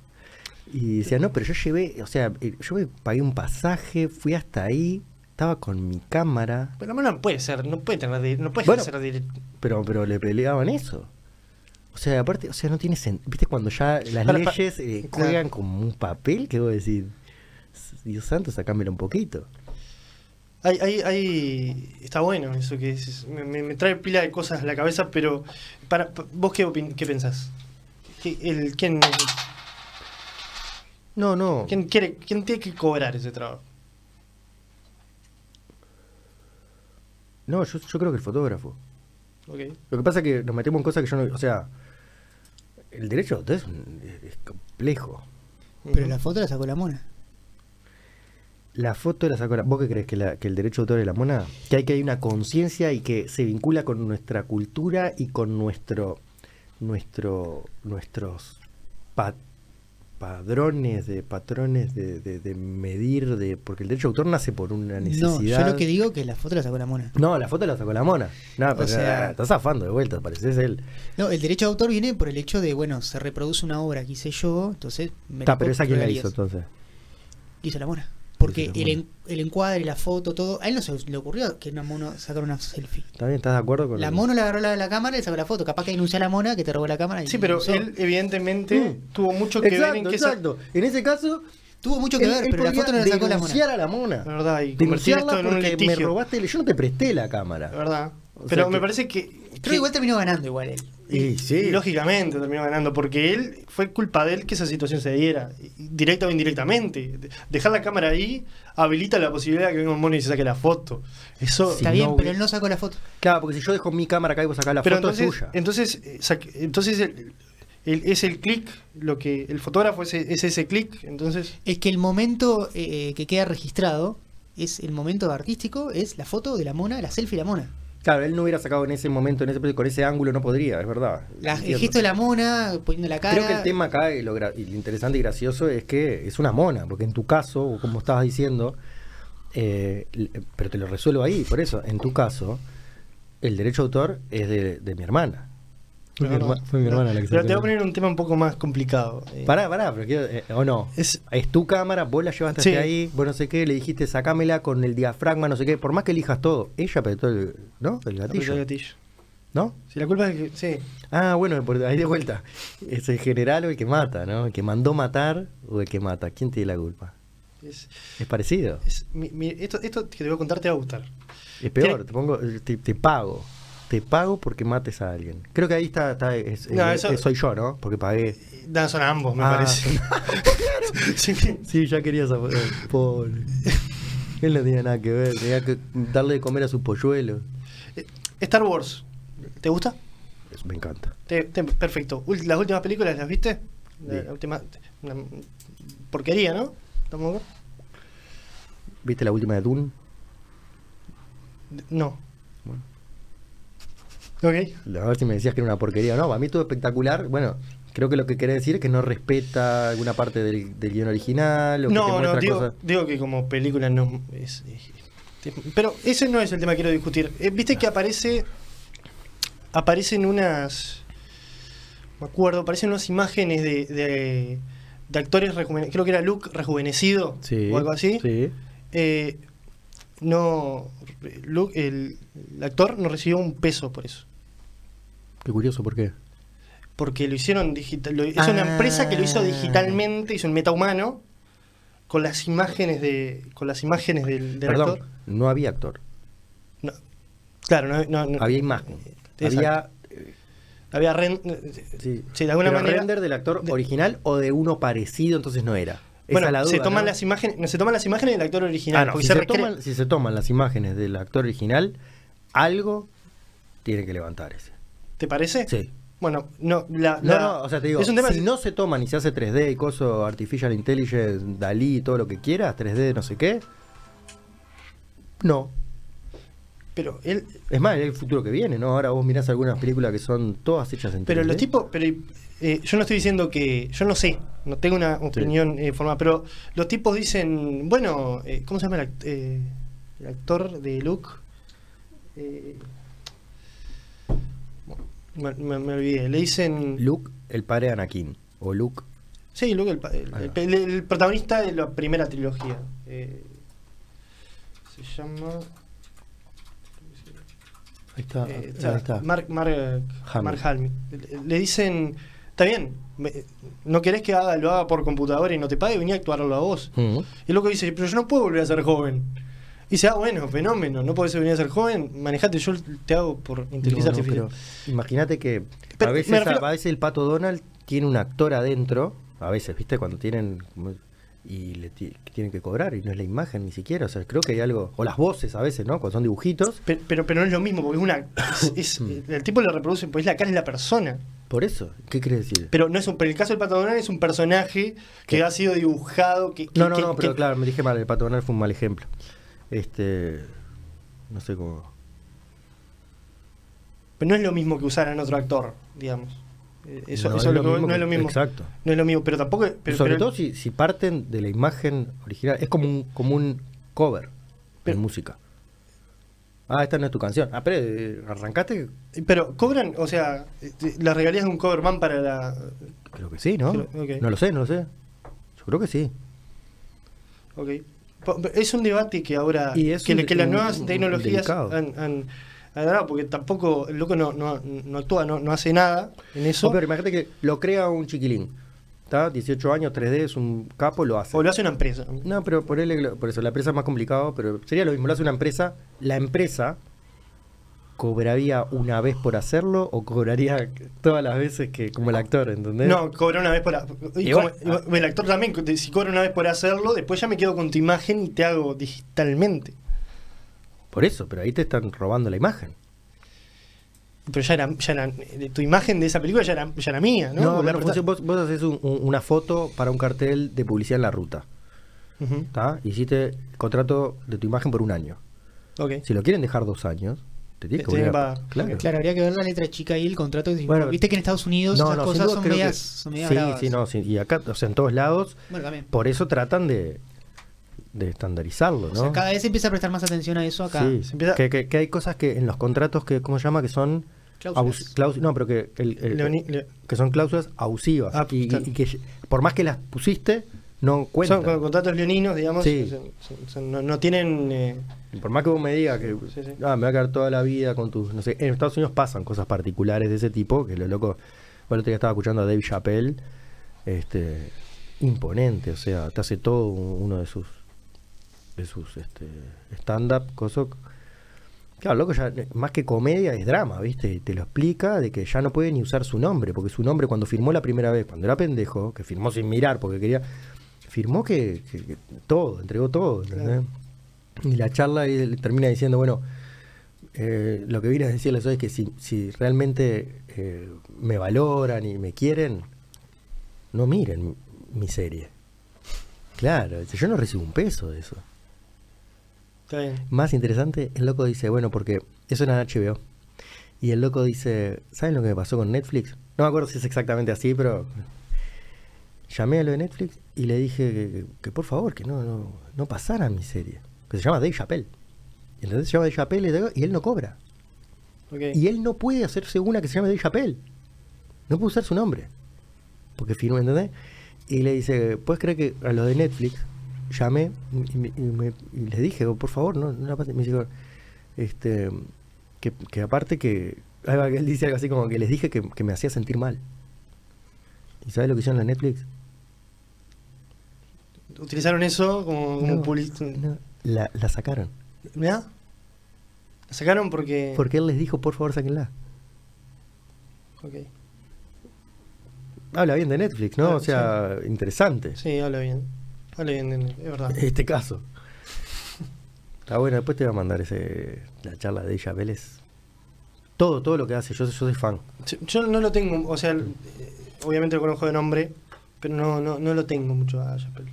Y decía, no, pero yo llevé, o sea, eh, yo me pagué un pasaje, fui hasta ahí, estaba con mi cámara, Pero no puede ser, no puede tener no puede Bueno. ser dire- pero, pero le peleaban eso. O sea, aparte, o sea, no tiene sentido. ¿Viste cuando ya las Para- leyes eh, claro. juegan como un papel? que vos decís? Dios santo, sacámelo un poquito. Hay, hay, hay, está bueno eso que dices. Me, trae pila de cosas a la cabeza, pero para pa- vos qué, opin- qué pensás? ¿Qué- el, ¿quién, No, no. quién quiere, quién tiene que cobrar ese trabajo? No, yo, yo creo que el fotógrafo. Lo que pasa es que nos metemos en cosas que yo no. O sea, el derecho de autor es, un- es complejo. Pero la foto la sacó la mona. La foto la sacó la... ¿Vos qué crees que, la- que el derecho de autor es la mona? Que hay que hay una conciencia y que se vincula con nuestra cultura y con nuestro nuestro nuestros pa- padrones de patrones de, de- de medir de porque el derecho de autor nace por una necesidad. No, yo lo que digo que la foto la sacó la mona. No, la foto la sacó la mona. No, O pero sea- estás zafando de vuelta, pareces él. No, el derecho de autor viene por el hecho de, bueno, se reproduce una obra que hice yo, entonces me Está, pero esa quién la hizo entonces. Hizo la mona. Porque el, en- el encuadre, la foto, todo. A él no se le ocurrió que una mono sacara una selfie. ¿Está bien? ¿Estás de acuerdo con La el- mono le agarró la, la cámara y le sacó la foto. Capaz que denuncia a la mona que te robó la cámara. y Sí, pero usó. él evidentemente Mm. tuvo mucho que ver en que esa- exacto. En ese caso, Tuvo mucho que él- ver, él pero la foto no la sacó la mona. a la mona. La verdad, y convertir Denunciarla esto en un porque me robaste, yo no te presté la cámara. La verdad. O pero me que- parece que. Creo que igual terminó ganando igual él. Y sí. y lógicamente terminó ganando, porque él fue culpa de él que esa situación se diera, directa o indirectamente. De- Dejar la cámara ahí habilita la posibilidad de que venga un mono y se saque la foto. Eso. Está bien, no, pero él no sacó la foto. Claro, porque si yo dejo mi cámara acá y vos sacás la pero foto entonces, es suya. entonces, eh, entonces el- el- es el clic, lo que el fotógrafo es, es ese clic, entonces. Es que el momento eh, que queda registrado es el momento artístico, es la foto de la mona, la selfie de la mona. Claro, él no hubiera sacado en ese momento, en ese, con ese ángulo no podría, es verdad. La- el gesto de la mona, poniendo la cara. Creo que el tema acá y lo, y lo interesante y gracioso es que es una mona, porque en tu caso, como estabas diciendo, eh, pero te lo resuelvo ahí, por eso, en tu caso, el derecho de autor es de, de mi hermana. Fue mi, No, no. herma- fue mi hermana la que Pero te voy a poner un tema un poco más complicado. eh. Pará, pará, pero quiero, eh, o no. Es- Es, tu cámara, vos la llevaste Sí. hasta ahí, vos no sé qué, le dijiste sacámela con el diafragma, no sé qué, por más que elijas todo, ella apretó el, ¿no? el Apretó gatillo, el gatillo. ¿no? Si la culpa es que. Sí. Ah, bueno, por ahí de vuelta. Es el general o el que mata, ¿no? El que mandó matar o el que mata. ¿Quién tiene la culpa? Es, Es parecido. es- mi- mi- esto, esto que te voy a contar te va a gustar. Es peor, te pongo, te, te pago. Te pago porque mates a alguien. Creo que ahí está, está es- No, eh, eso- eh, soy yo, ¿no? Porque pagué. Dan, son ambos, me Ah. parece. Sí. Sí, ya quería saber. Pobre. Él no tenía nada que ver. Tenía que darle de comer a sus polluelos. Eh, Star Wars, ¿te gusta? Eso me encanta. Te- te- perfecto. ¿Las últimas películas las viste? La, Sí. la última. Una porquería, ¿no? ¿Viste la última de Dune? No. Bueno. Ok. A ver si me decías que era una porquería o no. A mí todo espectacular. Bueno, creo que lo que querés decir es que no respeta alguna parte del, del guion original. O que te No, no, digo, cosas. digo que como película no es, es- Pero ese no es el tema que quiero discutir. Eh, Viste que aparece. Aparecen unas. Me acuerdo, aparecen unas imágenes de, de, de actores rejuvenecidos. Creo que era Luke rejuvenecido Sí. o algo así. Sí. Eh, no. Luke, el, el actor no recibió un peso por eso. Qué curioso, ¿por qué? Porque lo hicieron digital. lo- es una Ah. empresa que lo hizo digitalmente, hizo un metahumano con las imágenes de. con las imágenes del, del Perdón, actor. no había actor. No. Claro, no, no- no- Había imagen. Exacto. Había. Había ren- Sí, Sí, de alguna Pero manera- render del actor de- original o de uno parecido, entonces no era. Esa Bueno, es la se duda, toman ¿no? las imágenes, no, se toman las imágenes del actor original, Ah, no, si, se se toman, si se toman las imágenes del actor original, algo tiene que levantar ese. ¿Te parece? Sí. Bueno, no, la, No, la- no, o sea, te digo, es un tema si no se toman y se hace 3D y coso Artificial Intelligence, Dalí, todo lo que quieras, 3D, no sé qué, no. pero él Es más, es el futuro que viene, ¿no? Ahora vos mirás algunas películas que son todas hechas en 3D. Pero los tipos, pero eh, yo no estoy diciendo que, yo no sé, no tengo una opinión eh, formada, pero los tipos dicen, bueno, eh, ¿cómo se llama el, act- eh, el actor de Luke? Eh, me, me- me olvidé, le dicen... Luke, el padre de Anakin. O Luke. Sí, Luke, el, protagonista de la primera trilogía. Eh, se llama... Ahí está. Eh, ahí está. Mark, Mark, Hamill. Mark Hamill. Le- dicen, está bien, me- no querés que haga, lo haga por computadora y no te pague, vení a actuarlo a vos. Mm. Y el loco dice, pero yo no puedo volver a ser joven. Y dice, ah, bueno, fenómeno, no podés venir a ser joven, manejate, yo te hago por inteligencia No, no, artificial. pero Imagínate que Pero a veces, me refiero- a veces el pato Donald tiene un actor adentro, a veces, ¿viste? Cuando tienen y le tienen que cobrar y no es la imagen ni siquiera, o sea, creo que hay algo, o las voces a veces, ¿no? Cuando son dibujitos, Pero, pero, pero no es lo mismo, porque es una. es- Mm. es- el tipo le reproduce, pues la cara es la persona. por eso, ¿qué querés decir? Pero no es un, pero el caso del Pato Donald es un personaje que ¿Qué? ha sido dibujado. Que, que- no, no, que- no, pero que- claro, me dije mal, el pato Donald fue un mal ejemplo. Este, no sé cómo. pero no es lo mismo que usaran otro actor, digamos. Eh, Eso, No eso es lo mismo no es lo mismo. exacto. No es lo mismo, pero tampoco. Pero, Sobre pero- todo si, si parten de la imagen original, es como un, como un cover Pero- de música. Ah, esta no es tu canción. Ah, pero eh, arrancaste, Pero cobran, o sea, eh, las regalías de un cover van para la. creo que sí, ¿no? Creo-. No lo sé, no lo sé. Yo creo que sí. Ok. Es un debate que ahora. Y es que, un- que las nuevas un- tecnologías han, han- han dado, porque tampoco el loco no, no, no actúa, no, no hace nada en eso. No, pero imagínate que lo crea un chiquilín. ¿Está? 18 años, 3D, es un capo, lo hace. o lo hace una empresa. No, pero por, él, por eso la empresa es más complicado, pero sería lo mismo, lo hace una empresa. La empresa cobraría una vez por hacerlo o cobraría todas las veces que como el actor, ¿entendés? No, cobra una vez por. y como- el actor también, si cobra una vez por hacerlo, después ya me quedo con tu imagen y te hago digitalmente. Por eso, pero ahí te están robando la imagen. Pero ya era, ya era- eh, tu imagen de esa película ya era, ya era mía, ¿no? No, prestás- vos, vos haces un- un- una foto para un cartel de publicidad en la ruta. Ujú, ¿Está? Hiciste contrato de tu imagen por un año. Si lo quieren dejar dos años, te tienen que Te tienen volver a- que pagar. Claro. Claro, habría que ver la letra chica y el contrato. que- Bueno, Viste que en Estados Unidos No, esas no, sin cosas duda son creo que- medias, son medias Sí, bravas. sí, no, sí, y acá, o sea, en todos lados, Bueno, también. por eso tratan de, de estandarizarlo, ¿no? O sea, cada vez se empieza a prestar más atención a eso acá. Sí, Se empieza- que, que- que hay cosas que en los contratos que, ¿cómo se llama? Que son Cláusulas. abus- claus- no, pero que, el- el- Leoni- le- que son cláusulas abusivas Ah, y, y- claro. y que por más que las pusiste, no cuentan. Son con- contratos leoninos, digamos, Sí. son- son- son- no, no tienen... eh, por más que vos me digas que Sí, sí. ah, me va a quedar toda la vida con tus, no sé, en Estados Unidos pasan cosas particulares de ese tipo, que lo loco, bueno, el otro día estaba escuchando a Dave Chappelle, este, imponente, o sea, te hace todo un- uno de sus, de sus, este, stand-up, cosas. Claro, loco, ya, más que comedia es drama, ¿viste? Te lo explica de que ya no puede ni usar su nombre, porque su nombre cuando firmó la primera vez, cuando era pendejo, que firmó sin mirar porque quería, firmó que, que- que todo, entregó todo, ¿entendés? Y la charla él termina diciendo, bueno, eh, lo que vine a decirles hoy es que si, si realmente eh, me valoran y me quieren, no miren mi serie. Claro, yo no recibo un peso de eso. está bien. Más interesante, el loco dice, bueno, porque eso era en HBO. Y el loco dice, ¿saben lo que me pasó con Netflix? No me acuerdo si es exactamente así, pero llamé a lo de Netflix y le dije que, que por favor, que no, no, no pasaran mi serie. Que se llama Dave Chappelle. Y entonces se llama Dave Chappelle y, él no cobra. Y él no puede hacerse una que se llame Dave Chappelle. No puede usar su nombre. Porque firma, ¿entendés? Y le dice, ¿puedes creer que a lo de Netflix llamé y, me- y me- y le dije, por favor, no, no la pasen? Me dice, este, que, que aparte que, él dice algo así como que les dije que, que me hacía sentir mal. ¿Y sabes lo que hicieron en la Netflix? Utilizaron eso como, como No, la, la sacaron. ¿Mirá? La sacaron porque. Porque él les dijo, por favor, sáquenla. Ok. Habla bien de Netflix, ¿no? Ah, o sea, interesante. Sí, habla bien. Habla bien, de- es verdad. Este caso. Está bueno, después te voy a mandar ese la charla de ella, Vélez. Todo, todo lo que hace, yo, yo soy fan. Yo- no lo tengo, o sea, obviamente lo conozco de nombre, pero no, no, no lo tengo mucho a Chappelle.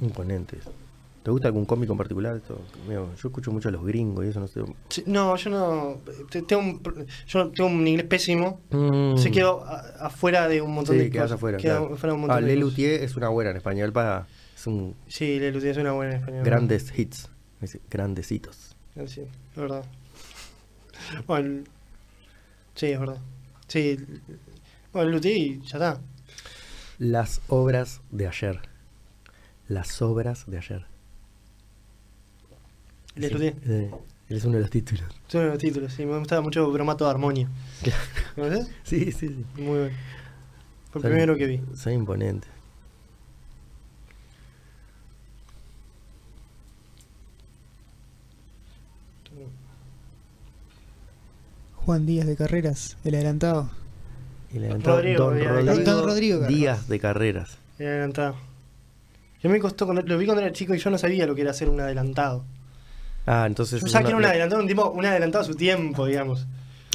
Imponente. ¿Te gusta algún cómico en particular? Esto, mío, yo escucho mucho a los gringos y eso no sé. Sí, No, yo no. te- Tengo un, yo tengo un inglés pésimo. Mm. Se quedó a- afuera de un montón Sí, de cosas. afuera. Claro. afuera un Ah, de Le cosas. Luthier es una buena en español para. Es un Sí, Le Luthier es una buena en español. grandes hits. Dice, Grandecitos. Sí, es verdad. Bueno, sí, es verdad. Sí, bueno, Luthier ya está. Las obras de ayer. Las obras de ayer. Le Luthier. eh, es uno de los títulos. Son los títulos, sí. Me gustaba mucho Bromato de Armonio. ¿Conoces? Sí, sí, sí. Muy bueno. Fue el Son- primero que vi. Son imponentes. Juan Díaz de Carreras, el adelantado. Le adelantado Rodrigo, Don Díaz de Rodrigo, Rodrigo. Díaz de Carreras. Era adelantado. Yo me costó, cuando- lo vi cuando era chico y yo no sabía lo que era ser un adelantado. Ah, entonces. Yo sabía que era un adelantado, un tipo, un adelantado a su tiempo, digamos.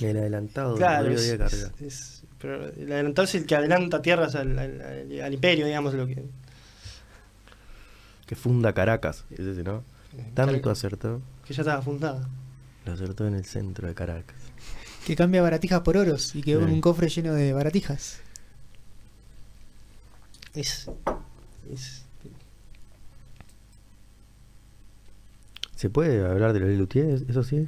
El adelantado Claro, Díaz de Carreras. es- es- pero el adelantado es el que adelanta tierras al, al- al- al imperio, digamos, lo que... Que funda Caracas. Es ese, ¿no? Tanto acertó. Que ya estaba fundada. Lo acertó en el centro de Caracas. Que cambia baratijas por oros y quedó con un cofre lleno de baratijas. Es... es ¿Se puede hablar de los Lelutier? ¿Eso sí?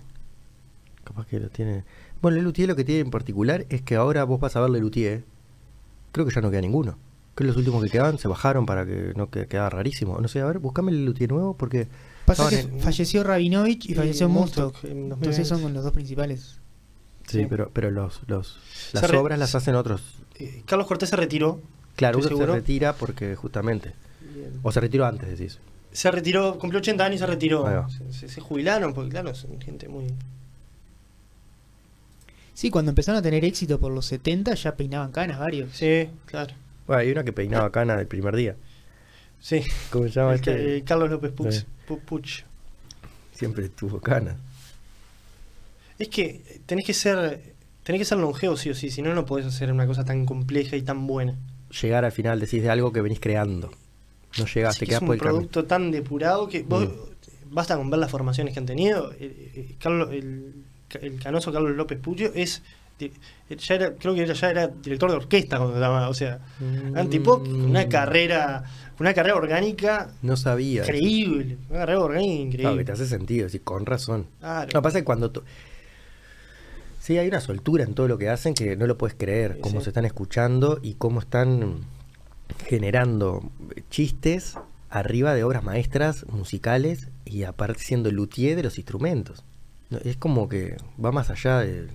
Capaz que lo tiene. Bueno, Lelutier lo que tiene en particular es que ahora vos vas a ver Lelutier. Creo que ya no queda ninguno. Creo que los últimos que quedaban se bajaron para que no que- quedara rarísimo. No sé, a ver, buscame el Lelutier nuevo porque. Pasa que en- falleció Rabinovich y Y falleció Munstock. en 2020. Entonces son los dos principales. Sí, Sí. pero, pero los, los, las Se re- obras las hacen otros. eh, Carlos Cortés se retiró. Claro, ¿Estoy uno se retira porque justamente. O se retiró antes, decís. Se retiró, cumplió 80 años y se retiró. Se, se- se jubilaron, porque claro, son gente muy... Sí, cuando empezaron a tener éxito por los 70 ya peinaban canas varios. Sí, claro. Bueno, hay una que peinaba cana del primer día. Sí. ¿Cómo se llama El este? eh, Carlos López Puch. Sí. Puch. Siempre tuvo cana. Es que tenés que ser tenés que ser longevo sí o sí, si no no podés hacer una cosa tan compleja y tan buena. Llegar al final decís de algo que venís creando. No llegás, Así te que es un por el camino. producto tan depurado que vos Mm. basta con ver las formaciones que han tenido. Carlos, el, el canoso Carlos López Puccio es di- ya era, creo que ya era director de orquesta cuando estaba, o sea, Mm. antipop, una carrera, una carrera orgánica No sabía. increíble, una carrera orgánica Claro, que increíble. te hace sentido, sí, con razón. Claro. No, pasa que cuando... Sí, hay una soltura en todo lo que hacen que no lo puedes creer, cómo sí. se están escuchando y cómo están generando chistes arriba de obras maestras musicales y aparte siendo luthier de los instrumentos. Es como que va más allá de,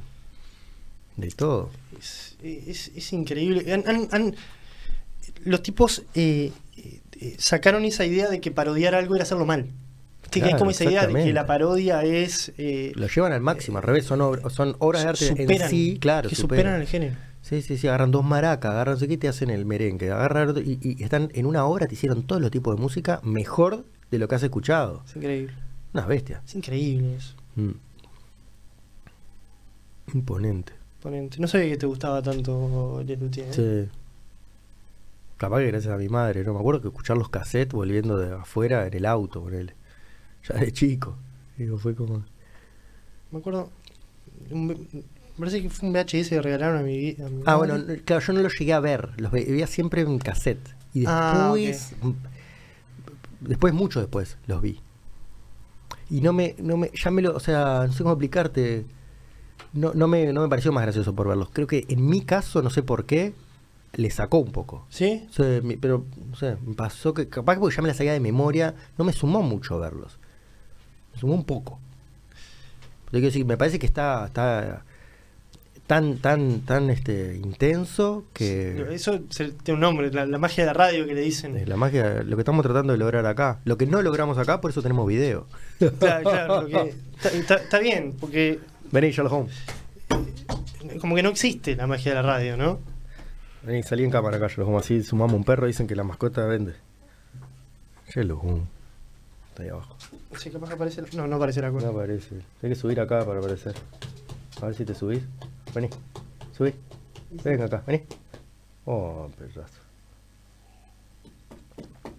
de todo. Es, es- es increíble. Han- han- han- los tipos eh, eh, eh, sacaron esa idea de que parodiar algo era hacerlo mal. Que- Claro, como esa idea de que la parodia es. eh, Lo llevan al máximo, al revés, son, obra- son obras de arte en superan, sí, claro. que superan el género. Sí, sí, sí, agarran dos maracas, agarran sé qué y te hacen el merengue. Agarran y, y están en una hora, te hicieron todos los tipos de música mejor de lo que has escuchado. Es increíble. Unas bestias. Es increíble eso. Mm. Imponente. Ponente. No sabía que te gustaba tanto Lelutier. ¿eh? Sí. Capaz que gracias a mi madre, ¿no? Me acuerdo que escuchar los cassettes volviendo de afuera en el auto con él. Ya de chico. Digo, fue como. Me acuerdo. un- me parece que fue un VHS que regalaron a mi, a mi Ah, madre. bueno, no- claro, yo no los llegué a ver, los ve- veía siempre en cassette. Y Ah, después, después, mucho después, los vi. Y no me, no me, ya me lo, o sea, no sé cómo explicarte, no, no, me, no me pareció más gracioso por verlos. Creo que en mi caso, no sé por qué, le sacó un poco. ¿Sí? O sea, mi- pero, no sé, me pasó que capaz que porque ya me la sabía de memoria, no me sumó mucho verlos. Me sumó un poco. Pero quiero decir, me parece que está, está tan, tan, tan este, intenso que Eso tiene un nombre, la, la magia de la radio que le dicen. es la magia, lo que estamos tratando de lograr acá. Lo que no logramos acá, por eso tenemos video. Claro, claro, está, bien, porque Vení, Sherlock Holmes. como que no existe la magia de la radio, ¿no? Vení, salí en cámara acá, Sherlock Holmes. Así sumamos un perro, dicen que la mascota vende. Sherlock Holmes. Está ahí abajo. Sí, capaz aparece. la- No, no aparece la No cosa. aparece. Hay que subir acá para aparecer. A ver si te subís. Vení. Subí. Venga acá, vení. Oh, pedazo.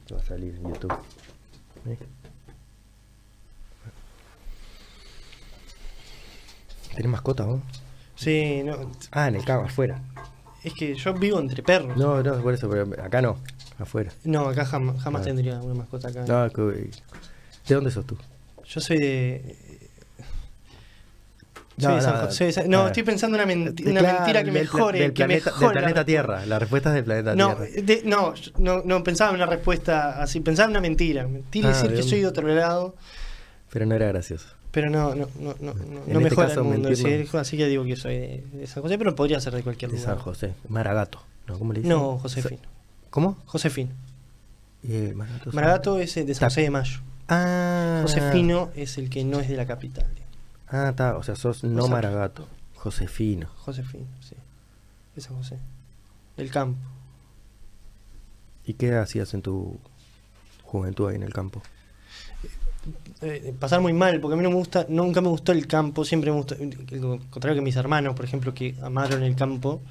Te va a salir en YouTube. Vení. ¿Tenés mascota vos? Sí, no, Ah, en el campo, afuera. es que yo vivo entre perros. No, no, por eso, pero acá no. Afuera. No, acá jam- jamás Ah. tendría una mascota acá. No, que- ¿De dónde sos tú? Yo soy de. No, de de ah. estoy pensando una, menti- De- una claro, mentira que mejore. Del que planeta, mejore del la planeta respuesta. Tierra. La respuesta es del planeta Tierra. de- no, no, no pensaba en una respuesta así, pensaba en una mentira. Mentira Ah, decir ¿de que soy de otro lado, Pero no era gracioso. pero no, no, no, no, no, En no este mejora caso, el mundo decir, así que digo que soy de, de San José, pero podría ser de cualquier De lugar. San José. Maragato. ¿No? ¿Cómo le dicen? No, Josefino. ¿Cómo? Josefino. Eh, Maragato. Maragato es eh, de San José de Mayo. Ah. Josefino es el que no es de la capital. Ah, está. O sea, sos no sea- Maragato. Josefino. Josefino, sí. San José. Del campo. ¿Y qué hacías en tu juventud ahí en el campo? Eh, pasar muy mal, porque a mí no me gusta, nunca me gustó el campo, siempre me gustó, lo contrario que mis hermanos, por ejemplo, que amaron el campo,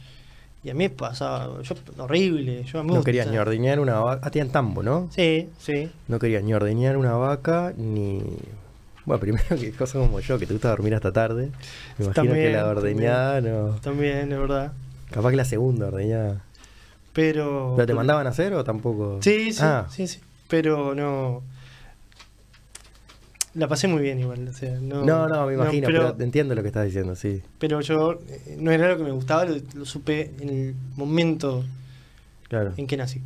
y a mí pasaba, yo, horrible, yo a mí me No querías ni ordeñar una vaca. Ah, tenían tambo, ¿no? Sí, sí. No querías ni ordeñar una vaca, ni... Bueno, primero que cosa como yo, que te gusta dormir hasta tarde. Me imagino que la ordeñada no... También, es verdad. Capaz que la segunda ordeñada. Pero. ¿Pero te mandaban a hacer o tampoco? Sí, sí, Ah, sí, sí. Pero no. La pasé muy bien igual. O sea, no, no, no, me imagino, pero, pero, entiendo lo que estás diciendo, sí. pero yo eh, no era lo que me gustaba, lo, lo supe en el momento Claro. en que nací.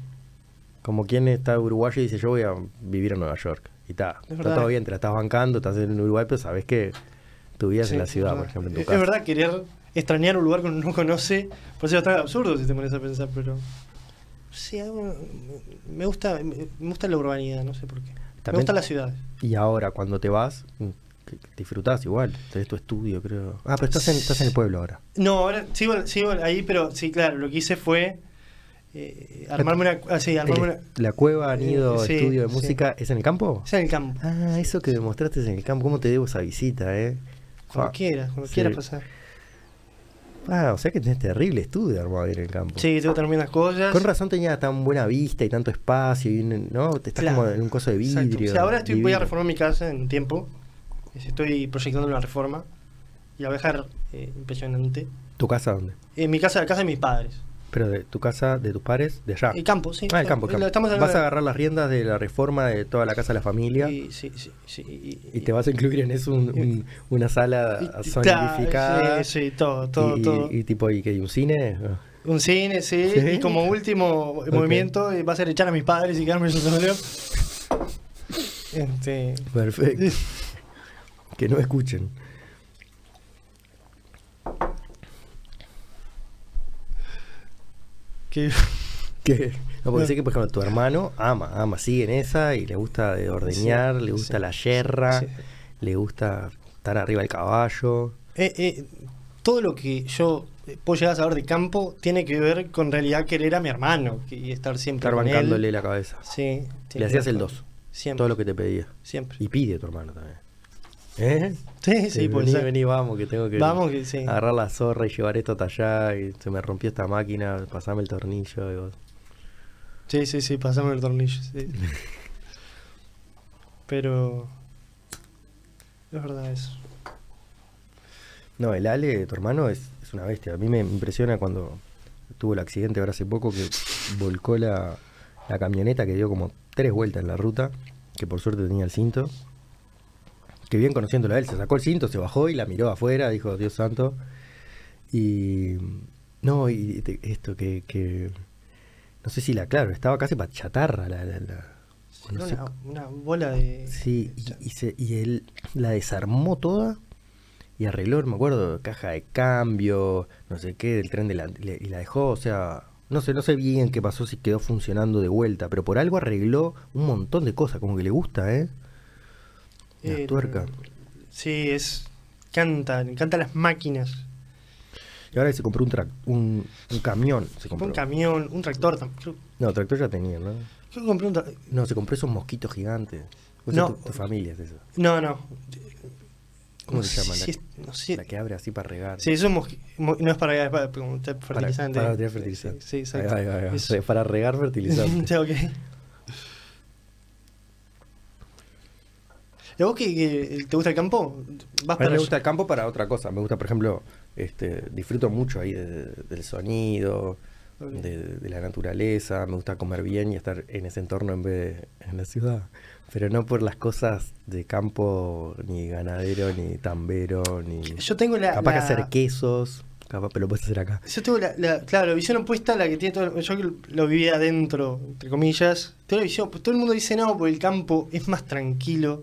Como quien está uruguayo y dice, yo voy a vivir en Nueva York. Y está, Es está todo bien, te la estás bancando, estás en Uruguay, pero sabes que tu vida es en la ciudad, por ejemplo, en tu Es casa. verdad querer extrañar un lugar que uno no conoce, por eso es tan absurdo si te pones a pensar, pero. Sí, me gusta, me gusta la urbanidad, no sé por qué. Me gustan las ciudades. Y ahora, cuando te vas, mm, disfrutás igual. Tenés tu estudio, creo. Ah, pero estás en, estás en el pueblo ahora. No, ahora sigo, sigo ahí, pero sí, claro, lo que hice fue eh, armarme una. ah, sí, armarme El- una. la cueva, nido, Eh, sí, estudio de sí. música, ¿es en el campo? Es en el campo. Ah, eso que me mostraste es en el campo. ¿Cómo te debo esa visita, eh? Cuando Ah, quieras, cuando quieras pasar. Ah, o sea que tenés terrible estudio armado en el campo. Sí, tengo tremendas cosas. Con razón tenía tan buena vista y tanto espacio, y ¿no? Te estás Claro. como en un coso de vidrio. O sea, ahora estoy, voy a reformar mi casa en un tiempo. Estoy proyectando una reforma. Y la voy a dejar eh, impresionante. ¿Tu casa dónde? En mi casa, la casa de mis padres. Pero de tu casa, de tus pares, de allá. El campo, sí. Ah, el campo, el campo. estamos Vas a agarrar las riendas de la reforma de toda la casa de la familia y, sí, sí, sí, y, y te vas a incluir en eso un- un- una sala y- zonificada. Sí, sí, todo, todo, y, todo. y tipo, ¿y qué? ¿Y un cine? Un cine, sí, ¿Sí? y como último movimiento eh, va a ser echar a mis padres y quedarme yo solo. Este, Perfecto. que no escuchen. Que, Que, no, porque sé que, por ejemplo, tu hermano ama, ama, sigue en esa y le gusta de ordeñar, Sí, le gusta sí, la yerra, sí. le gusta estar arriba del caballo. eh, eh, todo lo que yo eh, puedo llegar a saber de campo tiene que ver con realidad querer a mi hermano y estar siempre Estar con bancándole él. la cabeza. Sí, Le hacías el ver con- 2, Siempre. todo lo que te pedía. Siempre. Y pide tu hermano también. ¿Eh? Sí, sí, puede vení, vení, vamos, que tengo que Vamos que sí. agarrar la zorra y llevar esto hasta allá. Y se me rompió esta máquina, pasame el tornillo. y vos- Sí, sí, sí, pasame el tornillo. sí. Pero. Es verdad eso. No, el Ale, tu hermano, es, es una bestia. A mí me impresiona cuando tuvo el accidente ahora hace poco que volcó la, la camioneta que dio como tres vueltas en la ruta, que por suerte tenía el cinto. Que bien conociéndolo a él, se sacó el cinto, se bajó y la miró afuera, dijo, Dios santo. Y no, y te- esto que, que no sé si la claro, estaba casi para chatarra la, la- la- no sé Era una, una bola de. Sí, y, y, se- y él la desarmó toda y arregló, me acuerdo, caja de cambio, no sé qué, del tren de la, le- y la dejó, o sea, no sé, no sé bien qué pasó si quedó funcionando de vuelta, pero por algo arregló un montón de cosas, como que le gusta, ¿eh? La Eh, tuerca. Sí, es. Canta, le encantan las máquinas. Y ahora se compró un, trac- un, un camión, se compró. Un camión, un tractor. tam- Creo, No, tractor ya tenía, ¿no? creo que compré un tra- No, se compró esos mosquitos gigantes. O No. tu, tu familia es eso. No, no. ¿Cómo No se llama? si La, no sé. la que abre así para regar. Sí, eso es mosqui- mo- no es para, es para, Para- fertilizante. Para, tirar fertilizante. Sí, sí, exacto. Ahí va, ahí va, ahí va. Es- Para regar fertilizante. Sí, ok. A vos que, que te gusta el campo? ¿Vas A mí me gusta el campo para otra cosa. Me gusta, por ejemplo, este, disfruto mucho ahí de- del sonido, de, de la naturaleza. Me gusta comer bien y estar en ese entorno en vez de en la ciudad. Pero no por las cosas de campo, ni ganadero, ni tambero, ni. Yo tengo la. capaz que la- hacer quesos, capaz, pero lo puedes hacer acá. Yo tengo la, la- claro, la visión opuesta a la que tiene todo. Yo que lo viví adentro, entre comillas. Tengo la visión, pues todo el mundo dice no, porque el campo es más tranquilo.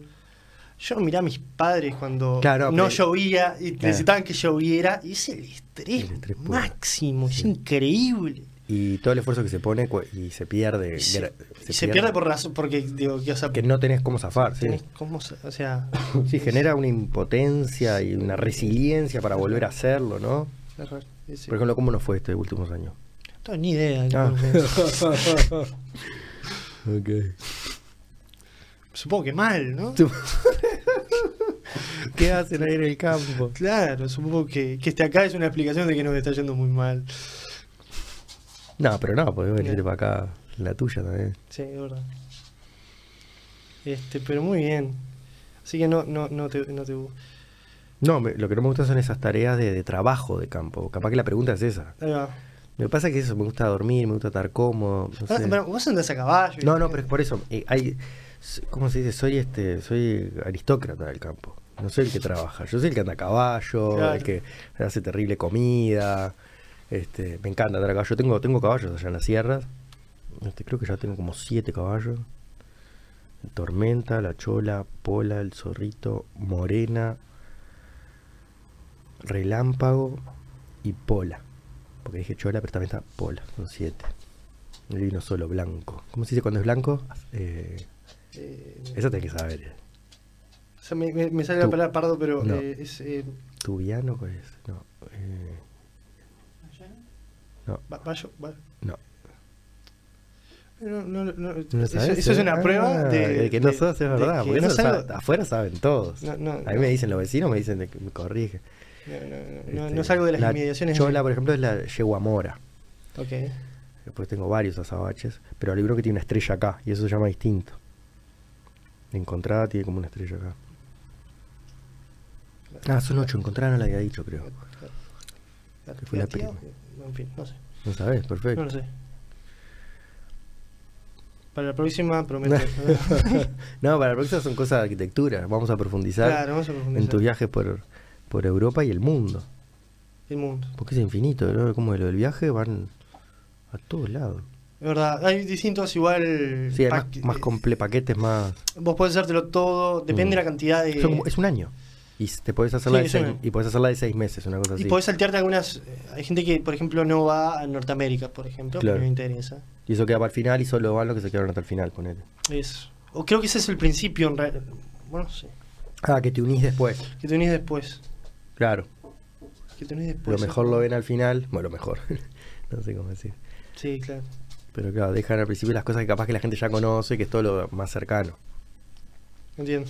Yo miré a mis padres cuando Claro, no llovía y Claro. necesitaban que lloviera. Y es el estrés, El estrés puro. máximo, es increíble. Y todo el esfuerzo que se pone y se pierde. Y se, gra- y se pierde por razón, porque digo, que, o sea, Que no tenés cómo zafar, sí. cómo o sea, Sí, genera una impotencia y una resiliencia para volver a hacerlo, ¿no? Por ejemplo, ¿cómo nos fue estos últimos años? no tengo ni idea. Ah. ok. Supongo que mal, ¿no? ¿Qué hacen ahí en el campo? Claro, supongo que, que este acá es una explicación de que nos está yendo muy mal. No, pero no, podés venirte para acá, la tuya también. Sí, es verdad. Este, pero muy bien. Así que no, no, no te, no te No, me- lo que no me gusta son esas tareas de, de trabajo de campo. Capaz que la pregunta es esa. Ahí va. Me pasa que eso, me gusta dormir, me gusta estar cómodo. No, Ah, sé. pero vos andás a caballo. no, no, pero es por eso. eh, hay, ¿Cómo se dice? Soy este, soy aristócrata del campo. No soy el que trabaja. Yo soy el que anda a caballo, Claro. el que hace terrible comida. Este, me encanta andar a caballo. Tengo, tengo caballos allá en las sierras. Este, creo que ya tengo como siete caballos. Tormenta, la chola, pola, el zorrito, morena, relámpago y pola. Porque dije chola, pero también está pola. Son siete. El vino solo blanco. ¿Cómo se dice cuando es blanco? Eh, Eh, eso tenés que saber. eh. o sea, me, me- me sale la palabra pardo, pero No. eh, es. Eh, ¿Tubiano cuál es? No. eh, no. va- No. No, no, no, ¿No lo eso, es una Ah, prueba de, de que no de- sos, es verdad. que Porque eso afuera saben todos. No, no, a mí no. me dicen los vecinos, me dicen de que me corrige. no, no, no, no, Este, no salgo de las la inmediaciones. de- Chola, por ejemplo, es la yegua mora. Ok. Después tengo varios azabaches. Pero hay uno que tiene una estrella acá. Y eso se llama distinto. Encontrada tiene como una estrella acá. Ah, son ocho. Encontrada no la había dicho, creo. Que fue la prima. En fin, no sé. No sabes, perfecto. No lo sé. Para la próxima prometo. no, para la próxima son cosas de arquitectura. Vamos a profundizar claro, vamos a profundizar. en tus viajes por, por Europa y el mundo. El mundo. Porque es infinito, ¿no? Como lo del viaje van a todos lados. Es verdad, hay distintos igual. Sí, hay más, comple paquetes, más... Vos podés hacértelo todo, depende Mm. de la cantidad de. Son es un año. Y te podés hacerla Sí, de seis, un año. y podés hacerla de seis meses, una cosa así. Y podés saltearte algunas. eh, Hay gente que, por ejemplo, no va a Norteamérica, por ejemplo, Claro. que no interesa. Y eso queda para el final y solo van los que se quedaron hasta el final, ponele. Es, o creo que ese es el principio, en realidad. Bueno, no sé. Ah, que te unís después. Que te unís después. Claro. Que te unís después. Lo mejor lo ven al final. Bueno, lo mejor. no sé cómo decir. Sí, claro. Pero claro, dejan al principio las cosas que capaz que la gente ya conoce, que es todo lo más cercano. Entiendo.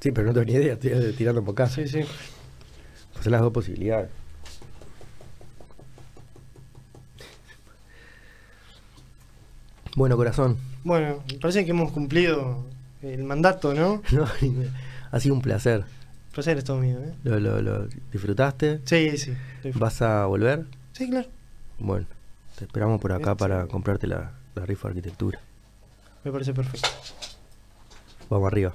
Sí, pero no tengo ni idea, estoy tirando por acá. Sí, sí. Pues son las dos posibilidades. Bueno, corazón. Bueno, me parece que hemos cumplido el mandato, ¿no? No, ha sido un placer. placer es todo mío, ¿eh? ¿Lo, lo, lo disfrutaste? Sí, sí. ¿Vas a volver? Sí, claro. Bueno, te esperamos por acá Bien, para comprarte la, la rifa de arquitectura. Me parece perfecto. Vamos arriba.